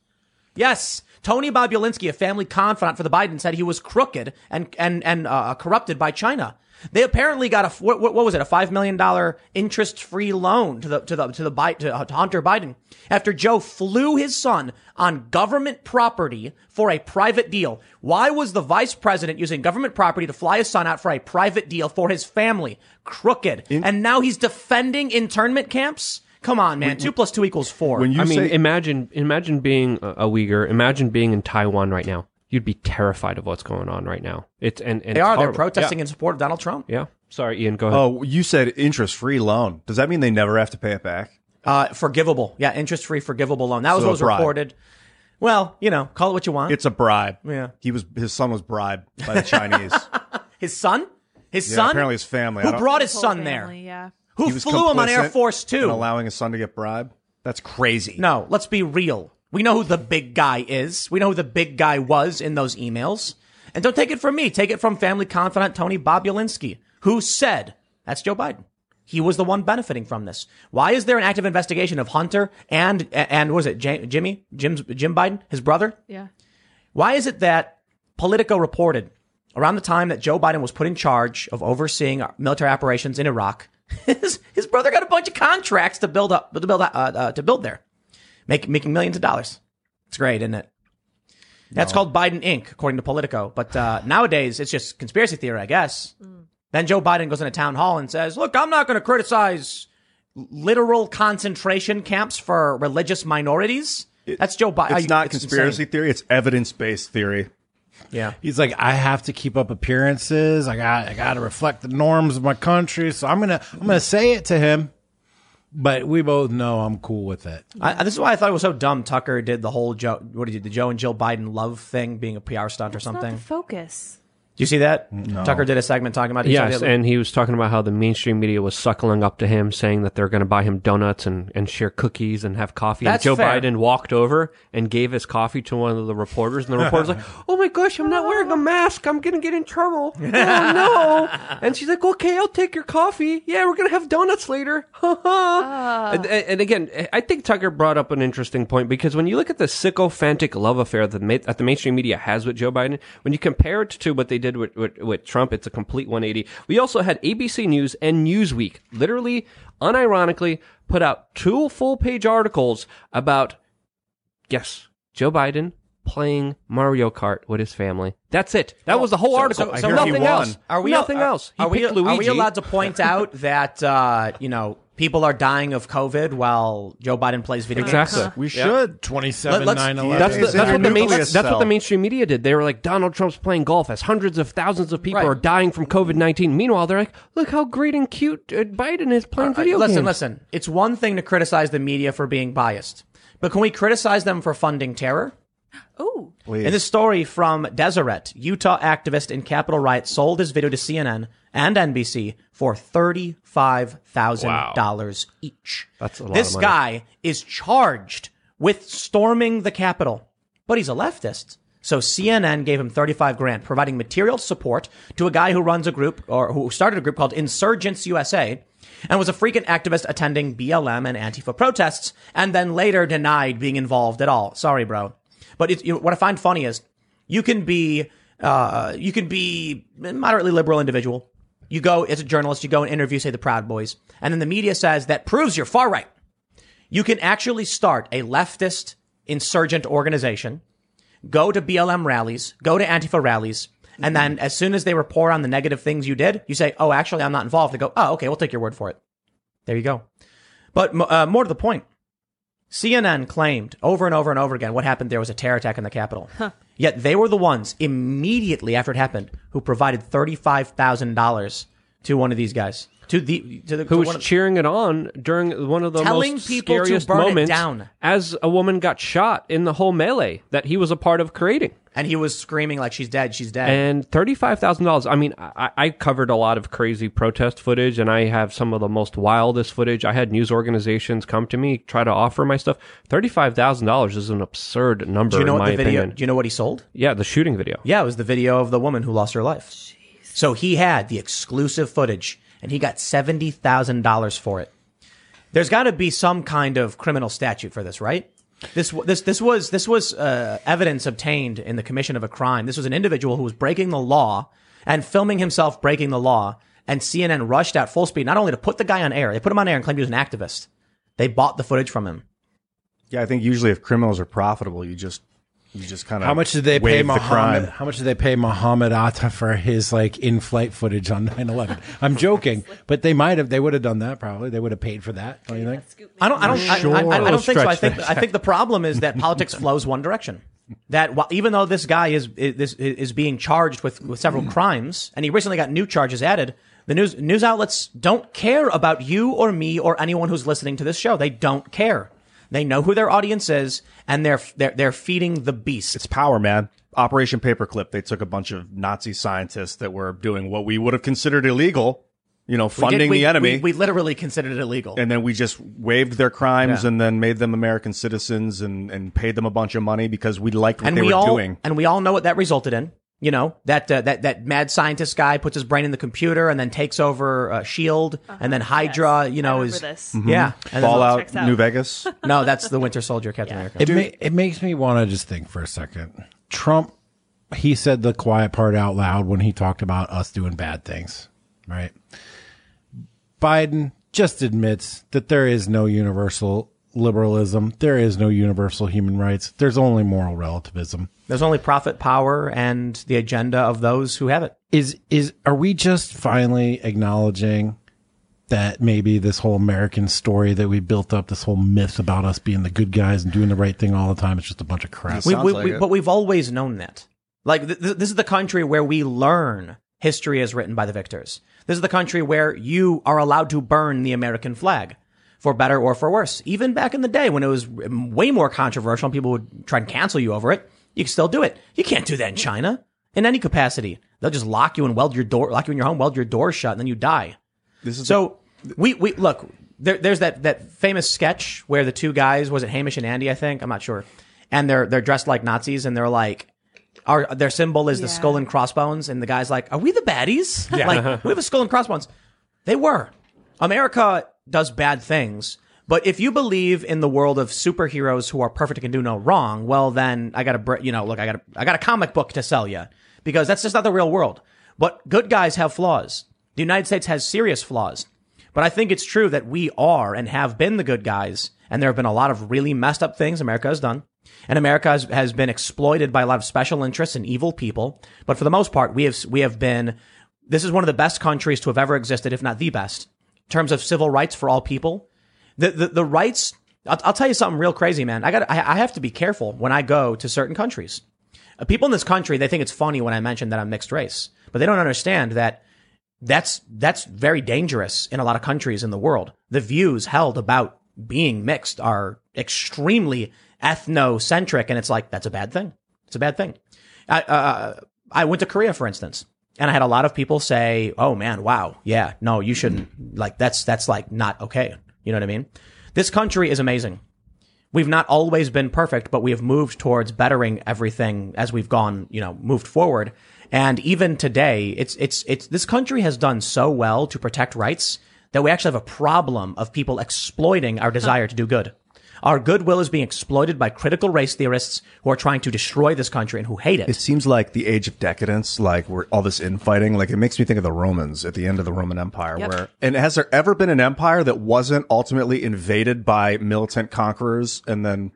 Yes. Tony Bobulinski, a family confidant for the Biden, said he was crooked and and and uh, corrupted by China. They apparently got a what, what was it a five million dollar interest free loan to the to the to the Bi- to, uh, to Hunter Biden after Joe flew his son on government property for a private deal. Why was the vice president using government property to fly his son out for a private deal for his family? Crooked, and now he's defending internment camps. Come on, man. Two plus two equals four. When you I mean, imagine imagine being a, a Uyghur. Imagine being in Taiwan right now. You'd be terrified of what's going on right now. It's and, and they it's are. They're horrible. protesting in support of Donald Trump. Yeah. yeah. Sorry, Ian. Go ahead. oh, you said interest free loan. Does that mean they never have to pay it back? Uh, forgivable. Yeah, interest free forgivable loan. That was So what was reported. Well, you know, call it what you want. It's a bribe. Yeah. He was his son was bribed by the Chinese. [LAUGHS] his son? His Yeah, son? apparently his family. Who brought his Whole son family, there? Yeah. Who flew him on Air Force Two? allowing his son to get bribed. That's crazy. No, let's be real. We know who the big guy is. We know who the big guy was in those emails. And don't take it from me. Take it from family confidant Tony Bobulinski, who said, that's Joe Biden. He was the one benefiting from this. Why is there an active investigation of Hunter and, and what was it, Ja- Jimmy? Jim's, Jim Biden, his brother? Yeah. Why is it that Politico reported around the time that Joe Biden was put in charge of overseeing military operations in Iraq, [LAUGHS] his, his brother got a bunch of contracts to build up, to build, uh, uh, to build there, make, making millions of dollars. It's great, isn't it? That's called Biden Inc., according to Politico. But uh, nowadays, it's just conspiracy theory, I guess. Then Joe Biden goes in a town hall and says, "Look, I'm not going to criticize literal concentration camps for religious minorities." That's Joe Biden. It's not conspiracy theory. It's evidence based theory. Yeah. He's like, I have to keep up appearances. I got, I got to reflect the norms of my country. So I'm gonna, I'm gonna say it to him. But we both know I'm cool with it. I, this is why I thought it was so dumb. Tucker did the whole Joe, what did he, do? the Joe and Jill Biden love thing being a PR stunt or It's not something. the focus. Do you see that? Tucker did a segment talking about it. Yes, said and he was talking about how the mainstream media was suckling up to him, saying that they're going to buy him donuts and, and share cookies and have coffee. That's and Joe fair. Biden walked over and gave his coffee to one of the reporters, and the reporter's like, [LAUGHS] "Oh my gosh, I'm not wearing a mask. I'm going to get in trouble. Oh no!" [LAUGHS] And she's like, "Okay, I'll take your coffee. Yeah, we're going to have donuts later." [LAUGHS] Ah. and, and and again, I think Tucker brought up an interesting point because when you look at the sycophantic love affair that, that the mainstream media has with Joe Biden, when you compare it to what they did with, with, with Trump, it's a complete 180. We also had ABC News and Newsweek literally, unironically, put out two full page articles about, yes, Joe Biden playing Mario Kart with his family. That's it. That was the whole article. so- so nothing else. Are we nothing else. He Are we, picked are we allowed to point [LAUGHS] out that uh, you know people are dying of COVID while Joe Biden plays video Exactly. games. We should. 27 Let's- 9 Yeah. 11. That's, the, that's, what the main, that's what the mainstream media did. They were like, Donald Trump's playing golf as hundreds of thousands of people Right. are dying from COVID 19. Meanwhile, they're like, look how great and cute uh, Biden is playing video listen, games. Listen, listen. It's one thing to criticize the media for being biased, but can we criticize them for funding terror? Ooh. Please. In this story from Deseret, Utah activist in Capitol riot sold his video to CNN and NBC for thirty-five thousand dollars each. That's a lot This of money. guy is charged with storming the Capitol, but he's a leftist. So CNN gave him 35 grand, providing material support to a guy who runs a group or who started a group called Insurgence USA and was a frequent activist attending BLM and Antifa protests and then later denied being involved at all. Sorry, bro. But it's, you know, what I find funny is you can be, uh, you can be a moderately liberal individual. You go as a journalist, you go and interview, say the Proud Boys, and then the media says that proves you're far right. You can actually start a leftist insurgent organization, go to BLM rallies, go to Antifa rallies, and then as soon as they report on the negative things you did, you say, "Oh, actually, I'm not involved." They go, "Oh, okay, we'll take your word for it." There you go. But uh, more to the point, CNN claimed over and over and over again what happened there was a terror attack in the Capitol. Yet they were the ones immediately after it happened who provided thirty-five thousand dollars to one of these guys to the to the who to was of- cheering it on during one of the Telling most people to scariest burn it moments down. as a woman got shot in the whole melee that he was a part of creating. and he was screaming like she's dead, she's dead. And thirty-five thousand dollars. I mean, I, I covered a lot of crazy protest footage, and I have some of the most wildest footage. I had news organizations come to me try to offer my stuff. Thirty-five thousand dollars is an absurd number. do you know in what my the video? opinion. Do you know what he sold? Yeah, the shooting video. Yeah, it was the video of the woman who lost her life. So he had the exclusive footage, and he got seventy thousand dollars for it. There's got to be some kind of criminal statute for this, right? This this this was this was uh, evidence obtained in the commission of a crime. This was an individual who was breaking the law and filming himself breaking the law. And CNN rushed out full speed, not only to put the guy on air, they put him on air and claimed he was an activist. They bought the footage from him. Yeah, I think usually if criminals are profitable, you just you just kind of How much did they pay waive the Muhammad? How much did they pay Muhammad Atta for his like in-flight footage on [LAUGHS] 9/11? I'm joking, but they might have. They would have done that probably. They would have paid for that. Don't you think? I don't. I don't. I, Sure. I, I, I don't think so. I think. I think the problem is that politics [LAUGHS] flows one direction. That while, even though this guy is is this is being charged with with several mm. crimes, and he recently got new charges added, the news news outlets don't care about you or me or anyone who's listening to this show. They don't care. They know who their audience is, and they're they're they're feeding the beast. It's power, man. Operation Paperclip. They took a bunch of Nazi scientists that were doing what we would have considered illegal, you know, We did- funding we- the enemy. We, we literally considered it illegal. and then we just waived their crimes Yeah. and then made them American citizens and, and paid them a bunch of money because we liked what and they we were all doing. and we all know what that resulted in. You know that uh, that that mad scientist guy puts his brain in the computer and then takes over uh, Shield, and then Hydra. Yes. You know remember is this. yeah. And Fallout out. New Vegas. [LAUGHS] no, that's the Winter Soldier, Captain America. It ma- it makes me want to just think for a second. Trump, he said the quiet part out loud when he talked about us doing bad things, right? Biden just admits that there is no universal liberalism. There is no universal human rights. There's only moral relativism. There's only profit, power, and the agenda of those who have it. Is is are we just finally acknowledging that maybe this whole American story that we built up, this whole myth about us being the good guys and doing the right thing all the time, it's just a bunch of crap? We, we, like we, but we've always known that. Like th- th- this is the country where we learn history is written by the victors. This is the country where you are allowed to burn the American flag, for better or for worse. Even back in the day when it was way more controversial and people would try and cancel you over it, you can still do it. You can't do that in China in any capacity. They'll just lock you and weld your door, lock you in your home, weld your door shut, and then you die. This is So we we look there, there's that that famous sketch where the two guys was it Hamish and Andy I think I'm not sure, and they're they're dressed like Nazis and they're like. Our, their symbol is the skull and crossbones, and the guy's like, "Are we the baddies? [LAUGHS] Like, uh-huh. we have a skull and crossbones." They were. America does bad things, but if you believe in the world of superheroes who are perfect and can do no wrong, well, then I got to, you know, look, I got, I got a comic book to sell you because that's just not the real world. But good guys have flaws. The United States has serious flaws. But I think it's true that we are and have been the good guys, and there have been a lot of really messed up things America has done. And America has, has been exploited by a lot of special interests and evil people. But for the most part, we have we have been. This is one of the best countries to have ever existed, if not the best, In terms of civil rights for all people. The the, the rights. I'll, I'll tell you something real crazy, man. I got I, I have to be careful when I go to certain countries. Uh, people in this country they think it's funny when I mention that I'm mixed race, but they don't understand that that's that's very dangerous in a lot of countries in the world. The views held about being mixed are extremely ethnocentric, and it's like that's a bad thing. It's a bad thing. I uh, I went to Korea, for instance, and I had a lot of people say, "Oh man, wow, yeah, no, you shouldn't like that's that's like not okay." You know what I mean? This country is amazing. We've not always been perfect, but we have moved towards bettering everything as we've gone, you know, moved forward. And even today, it's, it's, it's, this country has done so well to protect rights that we actually have a problem of people exploiting our desire to do good. Our goodwill is being exploited by critical race theorists who are trying to destroy this country and who hate it. It seems like the age of decadence, like where all this infighting, like it makes me think of the Romans at the end of the Roman Empire. Yep. Where and has there ever been an empire that wasn't ultimately invaded by militant conquerors and then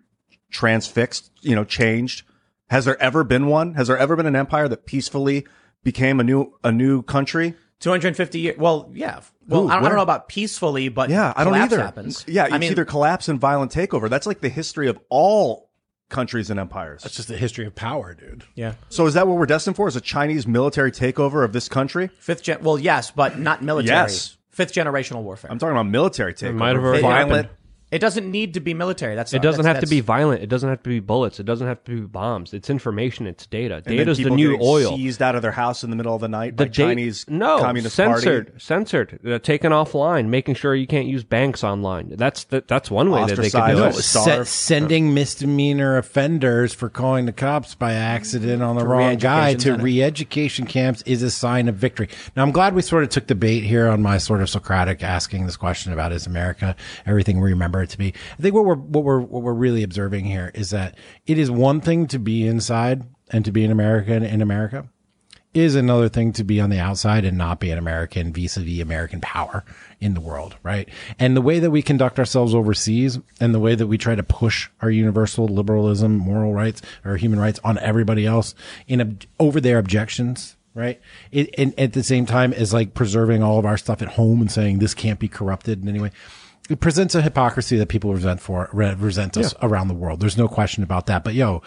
transfixed, you know, changed? Has there ever been one? Has there ever been an empire that peacefully became a new a new country? 250 years. Well, yeah. Well, Ooh, I, don't, I don't know about peacefully, but Yeah, I don't collapse either. happens. Yeah, I it's mean, either collapse and violent takeover. That's like the history of all countries and empires. That's just the history of power, dude. yeah. So is that what we're destined for? Is a Chinese military takeover of this country? Fifth gen. Well, yes, but not military. Yes. Fifth generational warfare. I'm talking about military takeover. might have already violent. happened. It doesn't need to be military. That's It doesn't that's- have to be violent. It doesn't have to be bullets. It doesn't have to be bombs. It's information. It's data. And then Data's the new oil. Seized out of their house in the middle of the night the by date- Chinese no Communist censored, Party. censored, uh, taken offline, making sure you can't use banks online. That's the, that's one way that they could do it. it's- Se- sending misdemeanor offenders for calling the cops by accident on the wrong guy to center. re-education camps is a sign of victory. Now, I'm glad we sort of took the bait here on my sort of Socratic asking this question about is America everything we remember it to be. I think what we're what we're what we're really observing here is that it is one thing to be inside and to be an American in America is another thing to be on the outside and not be an American vis-a-vis American power in the world, right? And the way that we conduct ourselves overseas and the way that we try to push our universal liberalism, moral rights, or human rights on everybody else in ob- over their objections, right? It, and at the same time as like preserving all of our stuff at home and saying this can't be corrupted in any way. It presents a hypocrisy that people resent for re- resent us around the world. There's no question about that. But yo,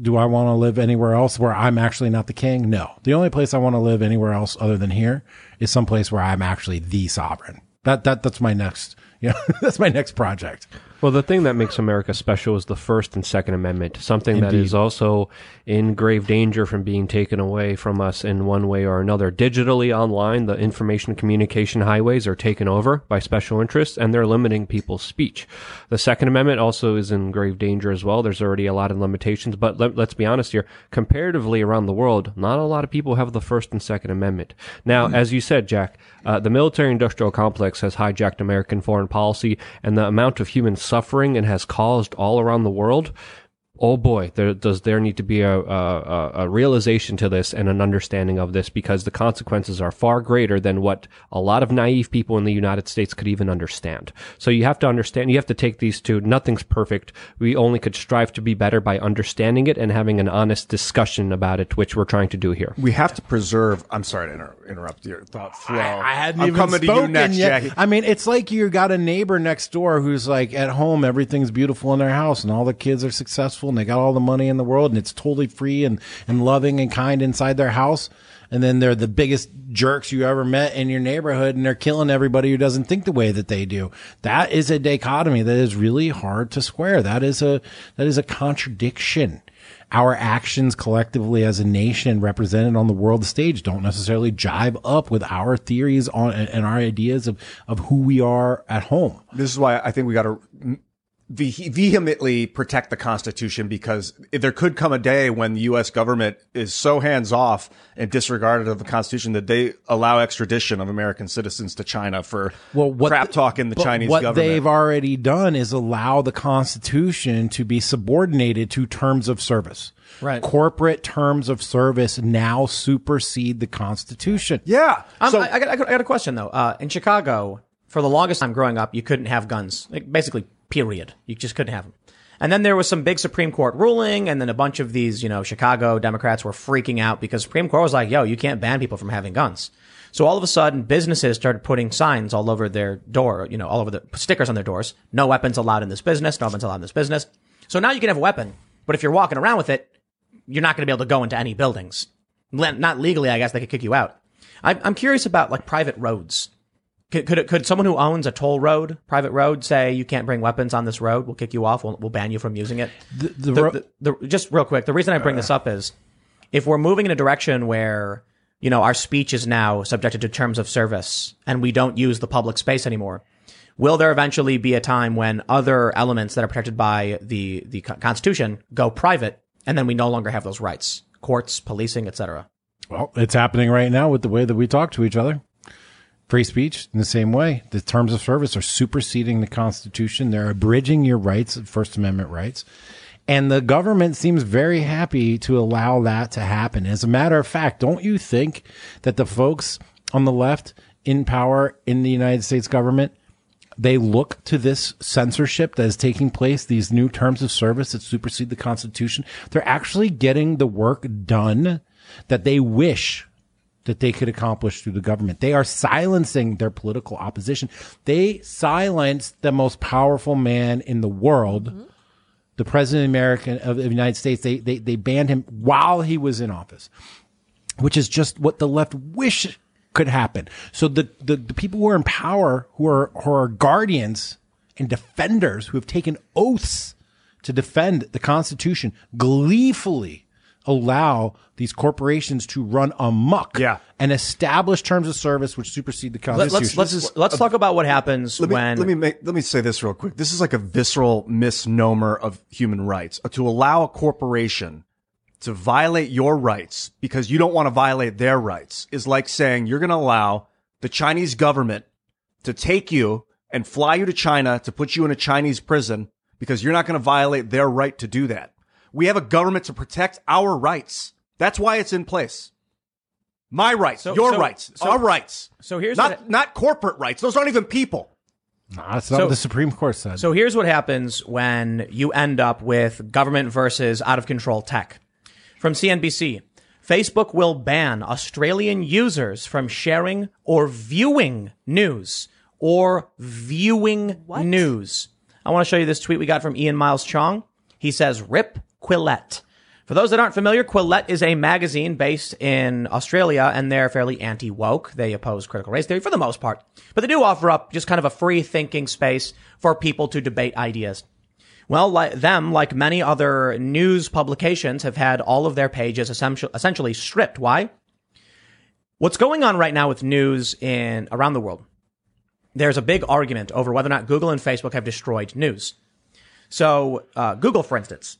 do I want to live anywhere else where I'm actually not the king? No. The only place I want to live anywhere else other than here is someplace where I'm actually the sovereign. That that that's my next, [LAUGHS] you know, that's my next project. Well, the thing that makes America special is the First and Second Amendment, something that is also in grave danger from being taken away from us in one way or another. Digitally online, the information communication highways are taken over by special interests and they're limiting people's speech. The Second Amendment also is in grave danger as well. There's already a lot of limitations, but let, let's be honest here. Comparatively around the world, not a lot of people have the First and Second Amendment. Now, as you said, Jack, uh, the military industrial complex has hijacked American foreign policy and the amount of human suffering and has caused all around the world. Oh boy, there does there need to be a, a, a realization to this and an understanding of this because the consequences are far greater than what a lot of naive people in the United States could even understand. So you have to understand, you have to take these two. Nothing's perfect. We only could strive to be better by understanding it and having an honest discussion about it, which we're trying to do here. We have to preserve. I'm sorry to inter- interrupt your thought flow. I hadn't I'm even coming to spoken you next, yet. Jackie. I mean, it's like you got a neighbor next door who's like at home, everything's beautiful in their house, and all the kids are successful, and they got all the money in the world, and it's totally free and and loving and kind inside their house. And then they're the biggest jerks you ever met in your neighborhood, and they're killing everybody who doesn't think the way that they do. That is a dichotomy that is really hard to square. That is a that is a contradiction our actions collectively as a nation represented on the world stage don't necessarily jive up with our theories on and our ideas of, of who we are at home. This is why I think we got to vehemently protect the Constitution because there could come a day when the U.S. government is so hands off and disregarded of the Constitution that they allow extradition of American citizens to China for well crap talk in the but Chinese what government. they've already done is allow the Constitution to be subordinated to terms of service. Right. Corporate terms of service now supersede the Constitution. yeah. I'm, so I, I, got, I got- I got a question though. Uh, in Chicago, for the longest time growing up, you couldn't have guns. Like, basically, period. You just couldn't have them. And then there was some big Supreme Court ruling, and then a bunch of these, you know, Chicago Democrats were freaking out because Supreme Court was like, "Yo, you can't ban people from having guns." So all of a sudden, businesses started putting signs all over their door, you know, all over the stickers on their doors. No weapons allowed in this business. No weapons allowed in this business. So now you can have a weapon, but if you're walking around with it, you're not going to be able to go into any buildings. Not legally, I guess they could kick you out. I'm, I'm curious about like private roads. Could, could, it- could someone who owns a toll road, private road, say you can't bring weapons on this road? We'll kick you off. We'll, we'll ban you from using it. The, the, The- ro- the- just real quick, the reason I bring this up is if we're moving in a direction where you know our speech is now subjected to terms of service and we don't use the public space anymore, will there eventually be a time when other elements that are protected by the the Constitution go private and then we no longer have those rights? Courts, policing, etc. Well, it's happening right now with the way that we talk to each other. Free speech in the same way. The terms of service are superseding the Constitution. They're abridging your rights, First Amendment rights. And the government seems very happy to allow that to happen. As a matter of fact, don't you think that the folks on the left in power in the United States government they look to this censorship that is taking place, these new terms of service that supersede the Constitution. They're actually getting the work done that they wish that they could accomplish through the government. They are silencing their political opposition. They silenced the most powerful man in the world, the president of America of the United States. They, they, they banned him while he was in office which is just what the left wish could happen. So the, the, the people who are in power, who are, who are guardians and defenders who have taken oaths to defend the Constitution gleefully allow these corporations to run amok Yeah. and establish terms of service which supersede the Let, Constitution. let's let's let's talk about what happens Let me, when let me make, let me say this real quick. This is like a visceral misnomer of human rights. Uh, To allow a corporation to violate your rights because you don't want to violate their rights is like saying you're going to allow the Chinese government to take you and fly you to China to put you in a Chinese prison because you're not going to violate their right to do that. We have a government to protect our rights. That's why it's in place. My rights, So- your so- rights, so- our rights. so here's not what- not corporate rights. Those aren't even people. Nah, that's not So- what the Supreme Court said. So here's what happens when you end up with government versus out of control tech. From CNBC, Facebook will ban Australian users from sharing or viewing news or viewing news. I want to show you this tweet we got from Ian Miles Cheong. He says, Rip Quillette. For those that aren't familiar, Quillette is a magazine based in Australia and they're fairly anti woke. They oppose critical race theory for the most part, but they do offer up just kind of a free thinking space for people to debate ideas. Well, like them, like many other news publications, have had all of their pages essentially, stripped. Why? What's going on right now with news in around the world? There's a big argument over whether or not Google and Facebook have destroyed news. So, uh, Google, for instance,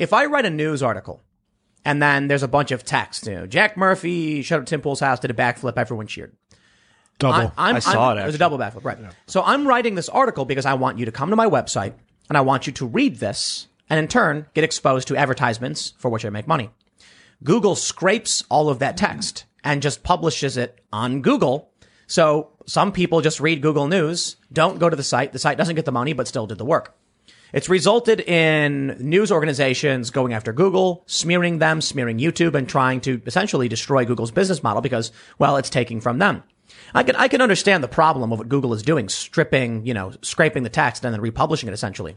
if I write a news article and then there's a bunch of text, you know, Jack Murphy shut up Tim Pool's house, did a backflip, everyone cheered. Double. I, I'm, I saw I'm- it, It was a double backflip, right? So I'm writing this article because I want you to come to my website and I want you to read this and in turn get exposed to advertisements for which I make money. Google scrapes all of that text and just publishes it on Google. So some people just read Google News, don't go to the site. The site doesn't get the money, but still did the work. It's resulted in news organizations going after Google, smearing them, smearing YouTube, and trying to essentially destroy Google's business model because, well, it's taking from them. I can, I can understand the problem of what Google is doing, stripping, you know, scraping the text and then republishing it essentially.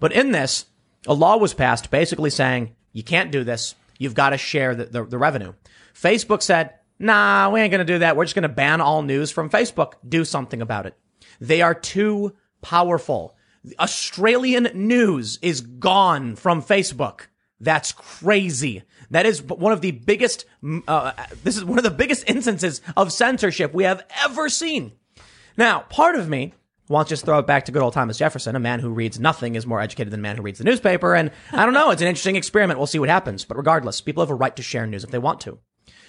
But in this, a law was passed basically saying, you can't do this. You've got to share the, the, the revenue. Facebook said, nah, we ain't going to do that. We're just going to ban all news from Facebook. Do something about it. They are too powerful. Australian news is gone from Facebook. That's crazy. That is one of the biggest, uh, this is one of the biggest instances of censorship we have ever seen. Now, part of me wants to just throw it back to good old Thomas Jefferson. A man who reads nothing is more educated than a man who reads the newspaper. And I don't know. It's an interesting experiment. We'll see what happens. But regardless, people have a right to share news if they want to.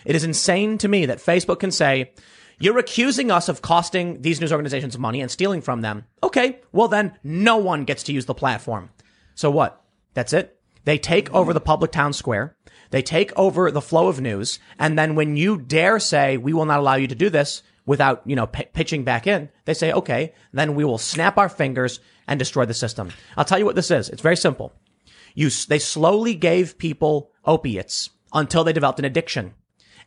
It is insane to me that Facebook can say, you're accusing us of costing these news organizations money and stealing from them. Okay. Well, then no one gets to use the platform. So what? That's it. They take over the public town square. They take over the flow of news. And then when you dare say, we will not allow you to do this without, you know, p- pitching back in, they say, okay, then we will snap our fingers and destroy the system. I'll tell you what this is. It's very simple. You, they slowly gave people opiates until they developed an addiction.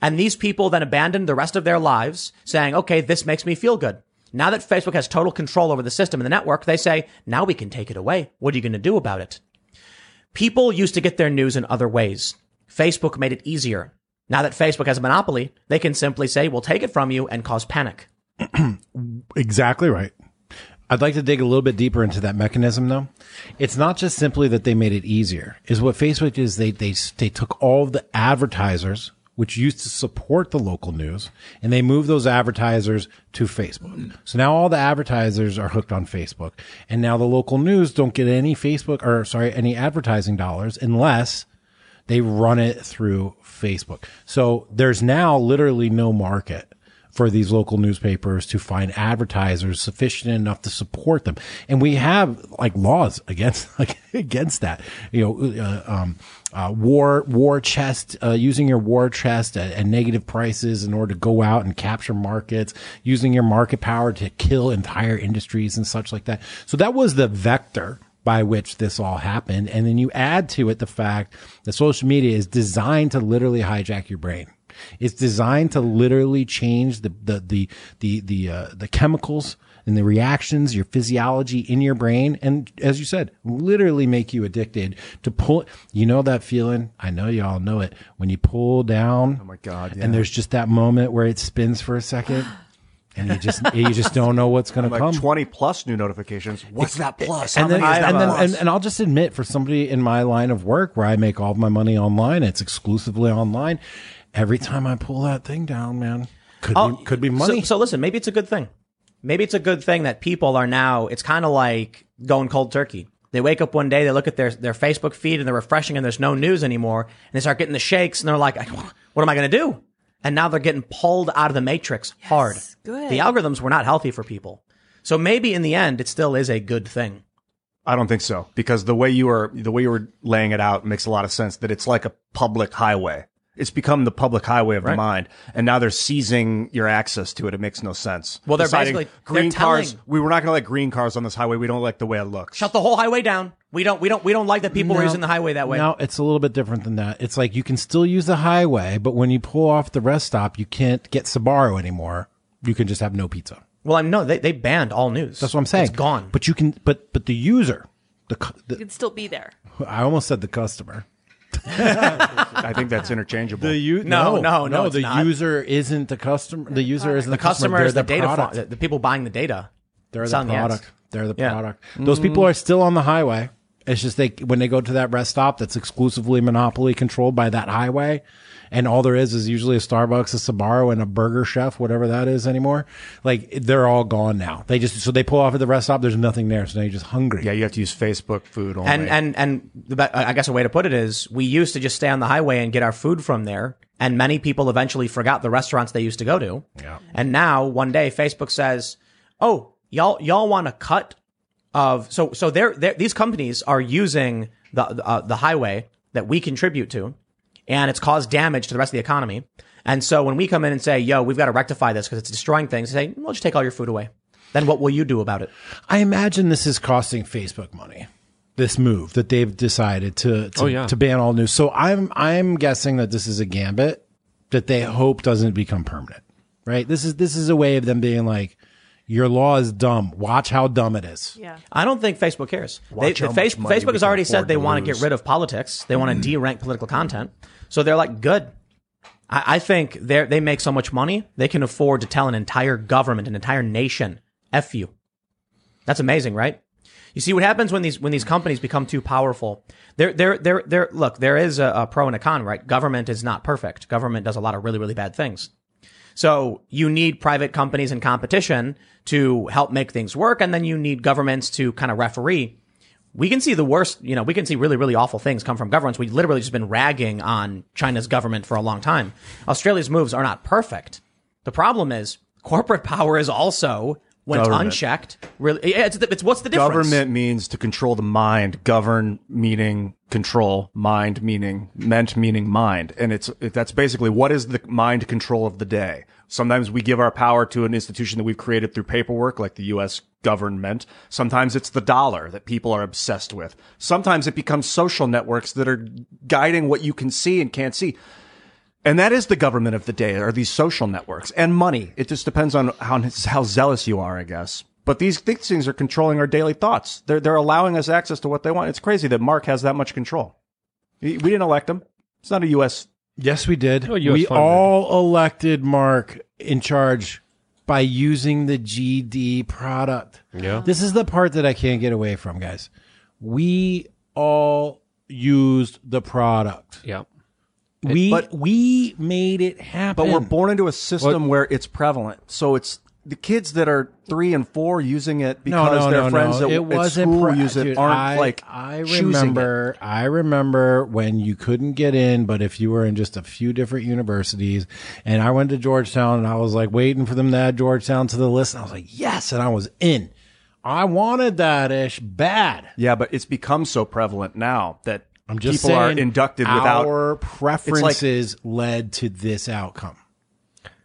And these people then abandoned the rest of their lives saying, okay, this makes me feel good. Now that Facebook has total control over the system and the network, they say, now we can take it away. What are you going to do about it? People used to get their news in other ways. Facebook made it easier. Now that Facebook has a monopoly, they can simply say, we'll take it from you and cause panic. [CLEARS THROAT] Exactly right. I'd like to dig a little bit deeper into that mechanism though. It's not just simply that they made it easier. Is what Facebook is they they they took all the advertisers which used to support the local news and they moved those advertisers to Facebook. So now all the advertisers are hooked on Facebook and now the local news don't get any Facebook or sorry any advertising dollars unless they run it through Facebook. So there's now literally no market for these local newspapers to find advertisers sufficient enough to support them. And we have like laws against, [LAUGHS] like, against that, you know, uh, um, uh, war, war chest, uh, using your war chest at, at negative prices in order to go out and capture markets, using your market power to kill entire industries and such like that. So that was the vector by which this all happened. And then you add to it the fact that social media is designed to literally hijack your brain. It's designed to literally change the the the the the uh, the chemicals and the reactions, your physiology in your brain, and as you said, literally make you addicted to pull. You know that feeling? I know y'all know it when you pull down. Oh my God, yeah. And there's just that moment where it spins for a second. And you just you just [LAUGHS] don't know what's going to like come. 20 plus new notifications. What's that plus? and then, that and then, plus? and, and I'll just admit, for somebody in my line of work where I make all of my money online, it's exclusively online. Every time I pull that thing down, man, could Oh, be could be money. So, so listen, maybe it's a good thing. Maybe it's a good thing that people are now, it's kind of like going cold turkey. They wake up one day, they look at their, their Facebook feed and they're refreshing and there's no news anymore. And they start getting the shakes and they're like, what am I going to do? And now they're getting pulled out of the matrix hard. good. The algorithms were not healthy for people. So maybe in the end, it still is a good thing. I don't think so because the way you are the way you were laying it out makes a lot of sense. That it's like a public highway. It's become the public highway of the mind, and now they're seizing your access to it. It makes no sense. Well, they're Deciding basically- green they're cars. telling- We were not going to let green cars on this highway. We don't like the way it looks. Shut the whole highway down. We don't, we don't, we don't like that people are using the highway that way. No, it's a little bit different than that. It's like you can still use the highway, but when you pull off the rest stop, you can't get Sbarro anymore. You can just have no pizza. Well, I know they, they banned all news. That's what I'm saying. It's gone. But you can, but but the user, the, cu- You can still be there. I almost said the customer. [LAUGHS] I think that's interchangeable. u- No, no, no, it's the not. user isn't the customer. The user isn't the the, customer is the They're data, product. fa- the, the people buying the data. They're the selling the product. They're the Yeah. product. Those people are still on the highway. It's just they when they go to that rest stop that's exclusively monopoly controlled by that highway, and all there is is usually a Starbucks, a Sbarro, and a Burger Chef, whatever that is anymore. Like they're all gone now. They just so they pull off at the rest stop. There's nothing there, so now you're just hungry. yeah, you have to use Facebook food only. And and and the, be- I guess a way to put it is we used to just stay on the highway and get our food from there, and many people eventually forgot the restaurants they used to go to. Yeah. And now one day Facebook says, "Oh, y'all y'all want a cut of so so they're, they're these companies are using the uh, the highway that we contribute to, and it's caused damage to the rest of the economy. And so when we come in and say, "Yo, we've got to rectify this because it's destroying things," they say, "We'll just take all your food away." Then what will you do about it? I imagine this is costing Facebook money. This move that they've decided to to, Oh, yeah. to ban all news. So I'm I'm guessing that this is a gambit that they hope doesn't become permanent. Right? This is this is a way of them being like, your law is dumb. Watch how dumb it is. Yeah. I don't think Facebook cares. They, Watch the how face, money Facebook has already said they want to get rid of politics. They want to mm-hmm. de-rank political content. So they're like, good. I, I think they they make so much money they can afford to tell an entire government, an entire nation, "f you." That's amazing, right? You see what happens when these when these companies become too powerful. There, there, there, there. Look, there is a, a pro and a con, right? Government is not perfect. Government does a lot of really, really bad things. So you need private companies and competition to help make things work. And then you need governments to kind of referee. We can see the worst, you know, we can see really, really awful things come from governments. We've literally just been ragging on China's government for a long time. Australia's moves are not perfect. The problem is corporate [LAUGHS] power is also, when it's unchecked, really, yeah, it's, it's what's the difference? Government means to control the mind. Govern meaning control. Mind meaning meant meaning mind. And it's it, that's basically what is the mind control of the day. Sometimes we give our power to an institution that we've created through paperwork, like the U.S. government. Sometimes it's the dollar that people are obsessed with. Sometimes it becomes social networks that are guiding what you can see and can't see. And that is the government of the day, are these social networks and money. It just depends on how, how zealous you are, I guess. But these, these things are controlling our daily thoughts. They're, they're allowing us access to what they want. It's crazy that Mark has that much control. We we didn't elect him. It's not a U.S. Yes, we did. Oh, we funded. all elected Mark in charge by using the GD product. Yeah. This is the part that I can't get away from, guys. We all used the product. Yeah. We but- we made it happen. But we're born into a system where it's prevalent. So it's the kids that are three and four using it because no, their no, friends no. at, it at school use it dude, aren't I, like I remember I remember when you couldn't get in, but if you were in just a few different universities, and I went to Georgetown, and I was like waiting for them to add Georgetown to the list, and I was like, yes, and I was in. I wanted that ish bad. Yeah, but it's become so prevalent now that I'm just people are saying inducted without our preferences led to this outcome.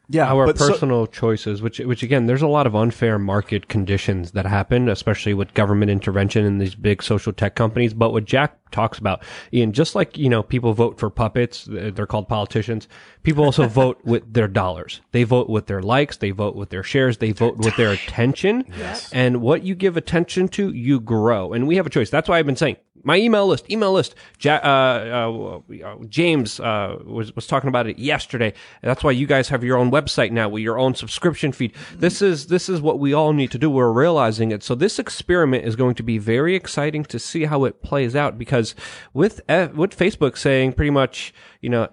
Yeah, our but so- personal choices, which which again, there's a lot of unfair market conditions that happen, especially with government intervention in these big social tech companies. But what Jack talks about, Ian, just like you know, people vote for puppets, uh, they're called politicians. People also [LAUGHS] vote with their dollars. They vote with their likes. They vote with their shares. They vote with their [LAUGHS] attention. Yes. And what you give attention to, you grow. And we have a choice. That's why I've been saying my email list, email list. Ja- uh, uh, James uh, was was talking about it yesterday. That's why you guys have your own website now with your own subscription feed. This is this is what we all need to do. We're realizing it. So this experiment is going to be very exciting to see how it plays out because with F- with Facebook saying pretty much you know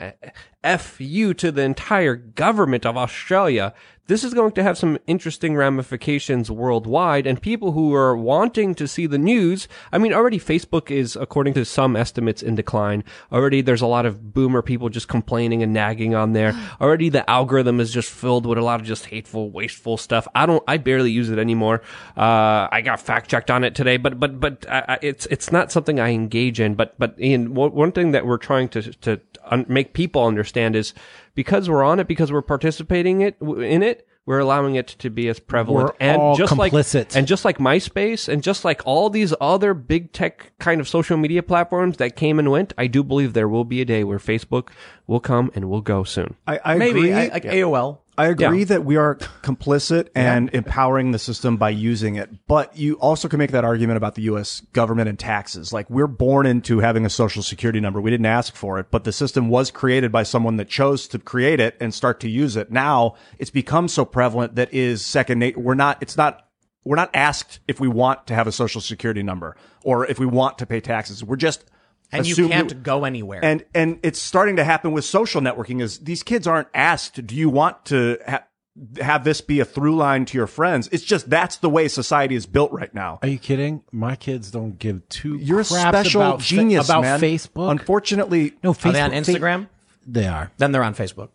f you to the entire government of Australia this is going to have some interesting ramifications worldwide and people who are wanting to see the news. I mean, already Facebook is, according to some estimates, in decline. Already there's a lot of boomer people just complaining and nagging on there. [GASPS] Already the algorithm is just filled with a lot of just hateful, wasteful stuff. I don't, I barely use it anymore. Uh, I got fact checked on it today, but, but, but I, I- it's, it's not something I engage in. But, but Ian, one one thing that we're trying to, to un- make people understand is because we're on it, because we're participating it in it, we're allowing it to be as prevalent We're and all just complicit. like and just like MySpace and just like all these other big tech kind of social media platforms that came and went. I do believe there will be a day where Facebook will come and will go soon. I, I Maybe agree. I, like AOL. I agree Yeah. that we are complicit and empowering the system by using it. But you also can make that argument about the U.S. government and taxes. Like we're born into having a social security number. We didn't ask for it, but the system was created by someone that chose to create it and start to use it. Now it's become so prevalent that is second nature. We're not, it's not, we're not asked if we want to have a social security number or if we want to pay taxes. We're just And you can't go anywhere. and and it's starting to happen with social networking. Is these kids aren't asked, "Do you want to ha- have this be a through line to your friends?" It's just that's the way society is built right now. Are you kidding? My kids don't give two. You're a special about fa- genius, about man. Facebook. Unfortunately, no, Are Facebook. they on Fa- Instagram? they are then they're on Facebook.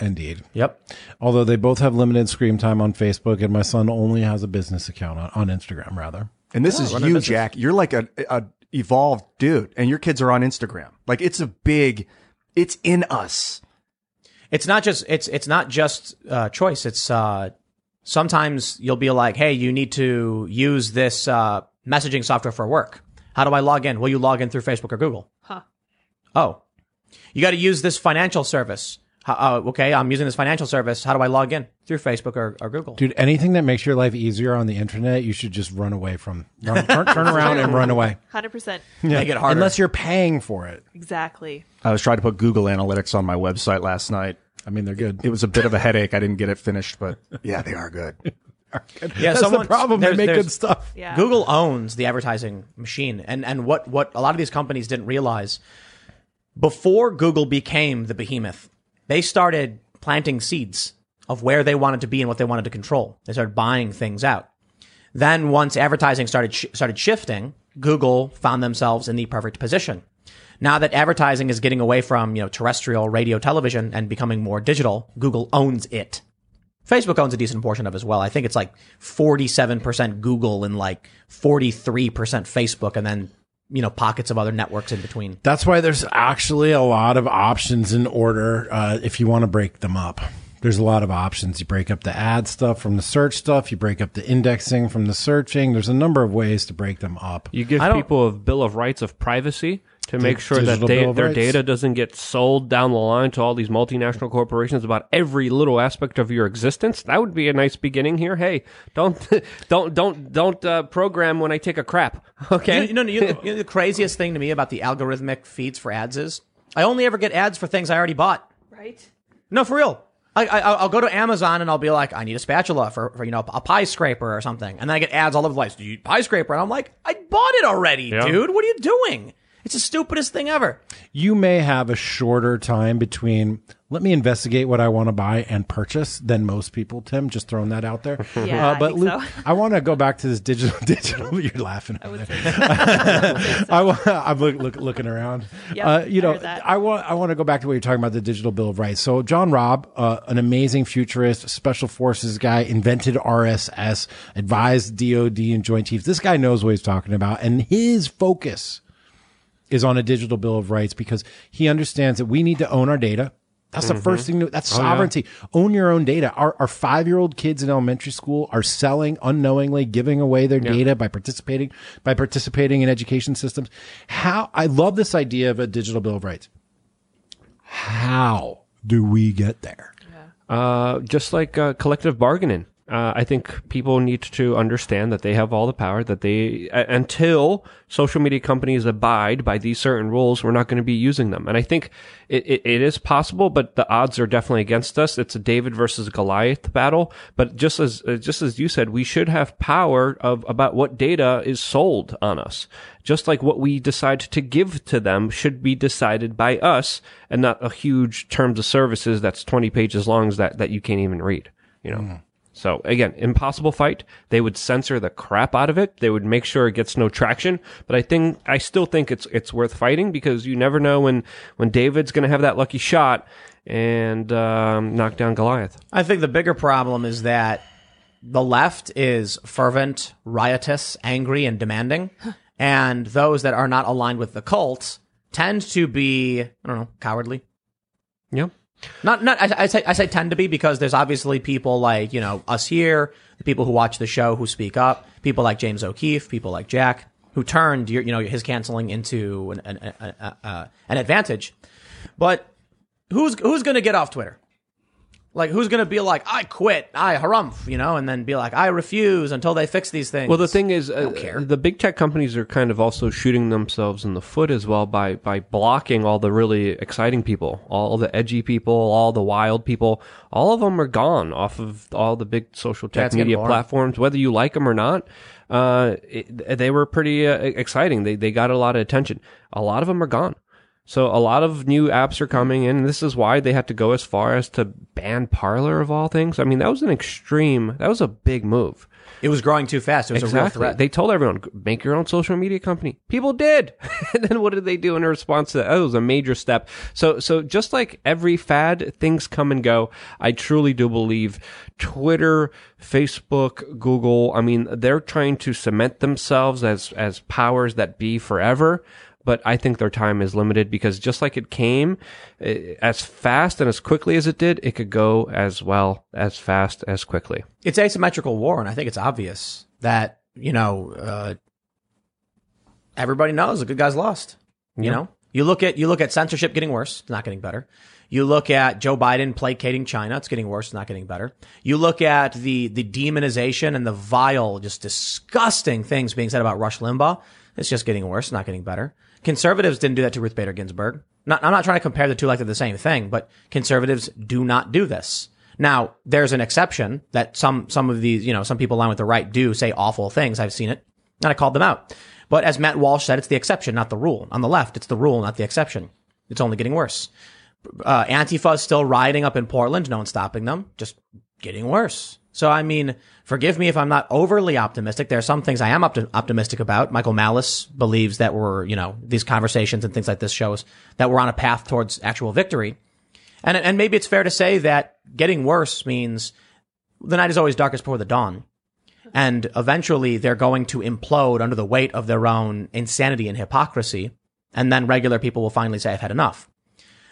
indeed. Yep. Although they both have limited screen time on Facebook, and my son only has a business account on, on Instagram. Rather, and this oh, is you. Jack. You're like a, a evolved dude, and your kids are on Instagram. Like it's a big, it's in us. It's not just it's it's not just uh, choice. It's uh, sometimes you'll be like, hey, you need to use this uh, messaging software for work. How do I log in? Will you log in through Facebook or Google? Huh. Oh, you got to use this financial service. How, uh, okay, I'm using this financial service. How do I log in through Facebook or, or Google? dude, anything that makes your life easier on the internet, you should just run away from. Run, [LAUGHS] turn, turn around and run away, 100%. Make it harder. unless you're paying for it. Exactly. I was trying to put Google Analytics on my website last night. I mean, they're good. It was a bit of a headache. I didn't get it finished, but [LAUGHS] yeah, they are good. [LAUGHS] yeah, That's someone- the problem. They make good stuff. Yeah. Google owns the advertising machine. And, and what, what a lot of these companies didn't realize before Google became the behemoth, they started planting seeds of where they wanted to be and what they wanted to control. They started buying things out. Then once advertising started, sh- started shifting, Google found themselves in the perfect position. Now that advertising is getting away from, you know, terrestrial radio television and becoming more digital, Google owns it. Facebook owns a decent portion of as well. I think it's like 47% Google and like 43% Facebook and then, you know, pockets of other networks in between. That's why there's actually a lot of options in order uh, if you want to break them up. There's a lot of options. You break up the ad stuff from the search stuff. You break up the indexing from the searching. There's a number of ways to break them up. You give people a bill of rights of privacy to make sure that Digital they, their Rights. data doesn't get sold down the line to all these multinational corporations about every little aspect of your existence. That would be a nice beginning here. Hey, don't [LAUGHS] don't don't don't uh, program when I take a crap. [LAUGHS] Okay, You know, you know, you know, you know the craziest thing to me about the algorithmic feeds for ads is I only ever get ads for things I already bought. Right? No, for real. I, I, I'll go to Amazon and I'll be like, I need a spatula for, for you know a pie scraper or something, and then I get ads all over the place. Do you eat pie scraper? And I'm like, I bought it already, Yeah. dude. What are you doing? It's the stupidest thing ever. you may have a shorter time between let me investigate what I want to buy and purchase than most people, Tim. Just throwing that out there. [LAUGHS] Uh, Yeah, I but think Luke, so. I want to go back to this digital. [LAUGHS] Digital. [LAUGHS] You're laughing. over there. I wa- I'm look, look, looking around. Yep, uh, you I know, heard. I want I want to go back to what you're talking about the digital bill of rights. So John Robb, uh, an amazing futurist, special forces guy, invented RSS, advised DoD and Joint Chiefs. This guy knows what he's talking about, and his focus is on a digital bill of rights because he understands that we need to own our data. That's the first thing. To, that's sovereignty. Own your own data. Our, our five year old kids in elementary school are selling unknowingly, giving away their data by participating by participating in education systems. How I love this idea of a digital bill of rights. How do we get there? Uh, just like uh, collective bargaining. Uh, I think people need to understand that they have all the power. That they uh, until social media companies abide by these certain rules, we're not going to be using them. And I think it, it, it is possible, but the odds are definitely against us. It's a David versus Goliath battle. But just as uh, just as you said, we should have power of about what data is sold on us. Just like what we decide to give to them should be decided by us, and not a huge terms of services that's twenty pages long that that you can't even read. You know. So again, impossible fight. They would censor the crap out of it. They would make sure it gets no traction. But I think I still think it's it's worth fighting because you never know when when David's going to have that lucky shot and um, knock down Goliath. I think the bigger problem is that the left is fervent, riotous, angry, and demanding, and those that are not aligned with the cult tend to be, I don't know, cowardly. Yeah. Not, not. I, I say, I say tend to be because there's obviously people like you know us here, the people who watch the show who speak up, people like James O'Keefe, people like Jack, who turned your, you know, his canceling into an an, an advantage. But who's who's going to get off Twitter? Like who's going to be like I quit, I harumph, you know, and then be like I refuse until they fix these things. Well, the thing is, uh, the big tech companies are kind of also shooting themselves in the foot as well by by blocking all the really exciting people, all the edgy people, all the wild people. All of them are gone off of all the big social tech media platforms, whether you like them or not. Uh, it, they were pretty uh, exciting. They they got a lot of attention. A lot of them are gone. So a lot of new apps are coming in. And this is why they had to go as far as to ban Parler of all things. I mean, that was an extreme. That was a big move. it was growing too fast. It was a real Exactly. threat. They told everyone, make your own social media company. People did. [LAUGHS] and then what did they do in response to that? That was a major step. So, so just like every fad, things come and go. I truly do believe Twitter, Facebook, Google, I mean, they're trying to cement themselves as, as powers that be forever. But I think their time is limited because just like it came eh, as fast and as quickly as it did, it could go as well as fast as quickly. it's asymmetrical war, and I think it's obvious that you know uh, everybody knows the good guys lost. You know, you look at you look at censorship getting worse, it's not getting better. You look at Joe Biden placating China, it's getting worse, it's not getting better. You look at the the demonization and the vile, just disgusting things being said about Rush Limbaugh, it's just getting worse, not getting better. Conservatives didn't do that to Ruth Bader Ginsburg. Not, I'm not trying to compare the two like they're the same thing, but conservatives do not do this. Now, there's an exception that some, some of these, you know, some people aligned with the right do say awful things. I've seen it and I called them out. But as Matt Walsh said, it's the exception, not the rule. On the left, it's the rule, not the exception. It's only getting worse. Uh, Antifa is still rioting up in Portland. No one's stopping them. Just getting worse. So, I mean, forgive me if I'm not overly optimistic. There are some things I am opti- optimistic about. Michael Malice believes that we're, you know, these conversations and things like this shows that we're on a path towards actual victory. And, and maybe it's fair to say that getting worse means the night is always darkest before the dawn. And eventually they're going to implode under the weight of their own insanity and hypocrisy. And then regular people will finally say, I've had enough.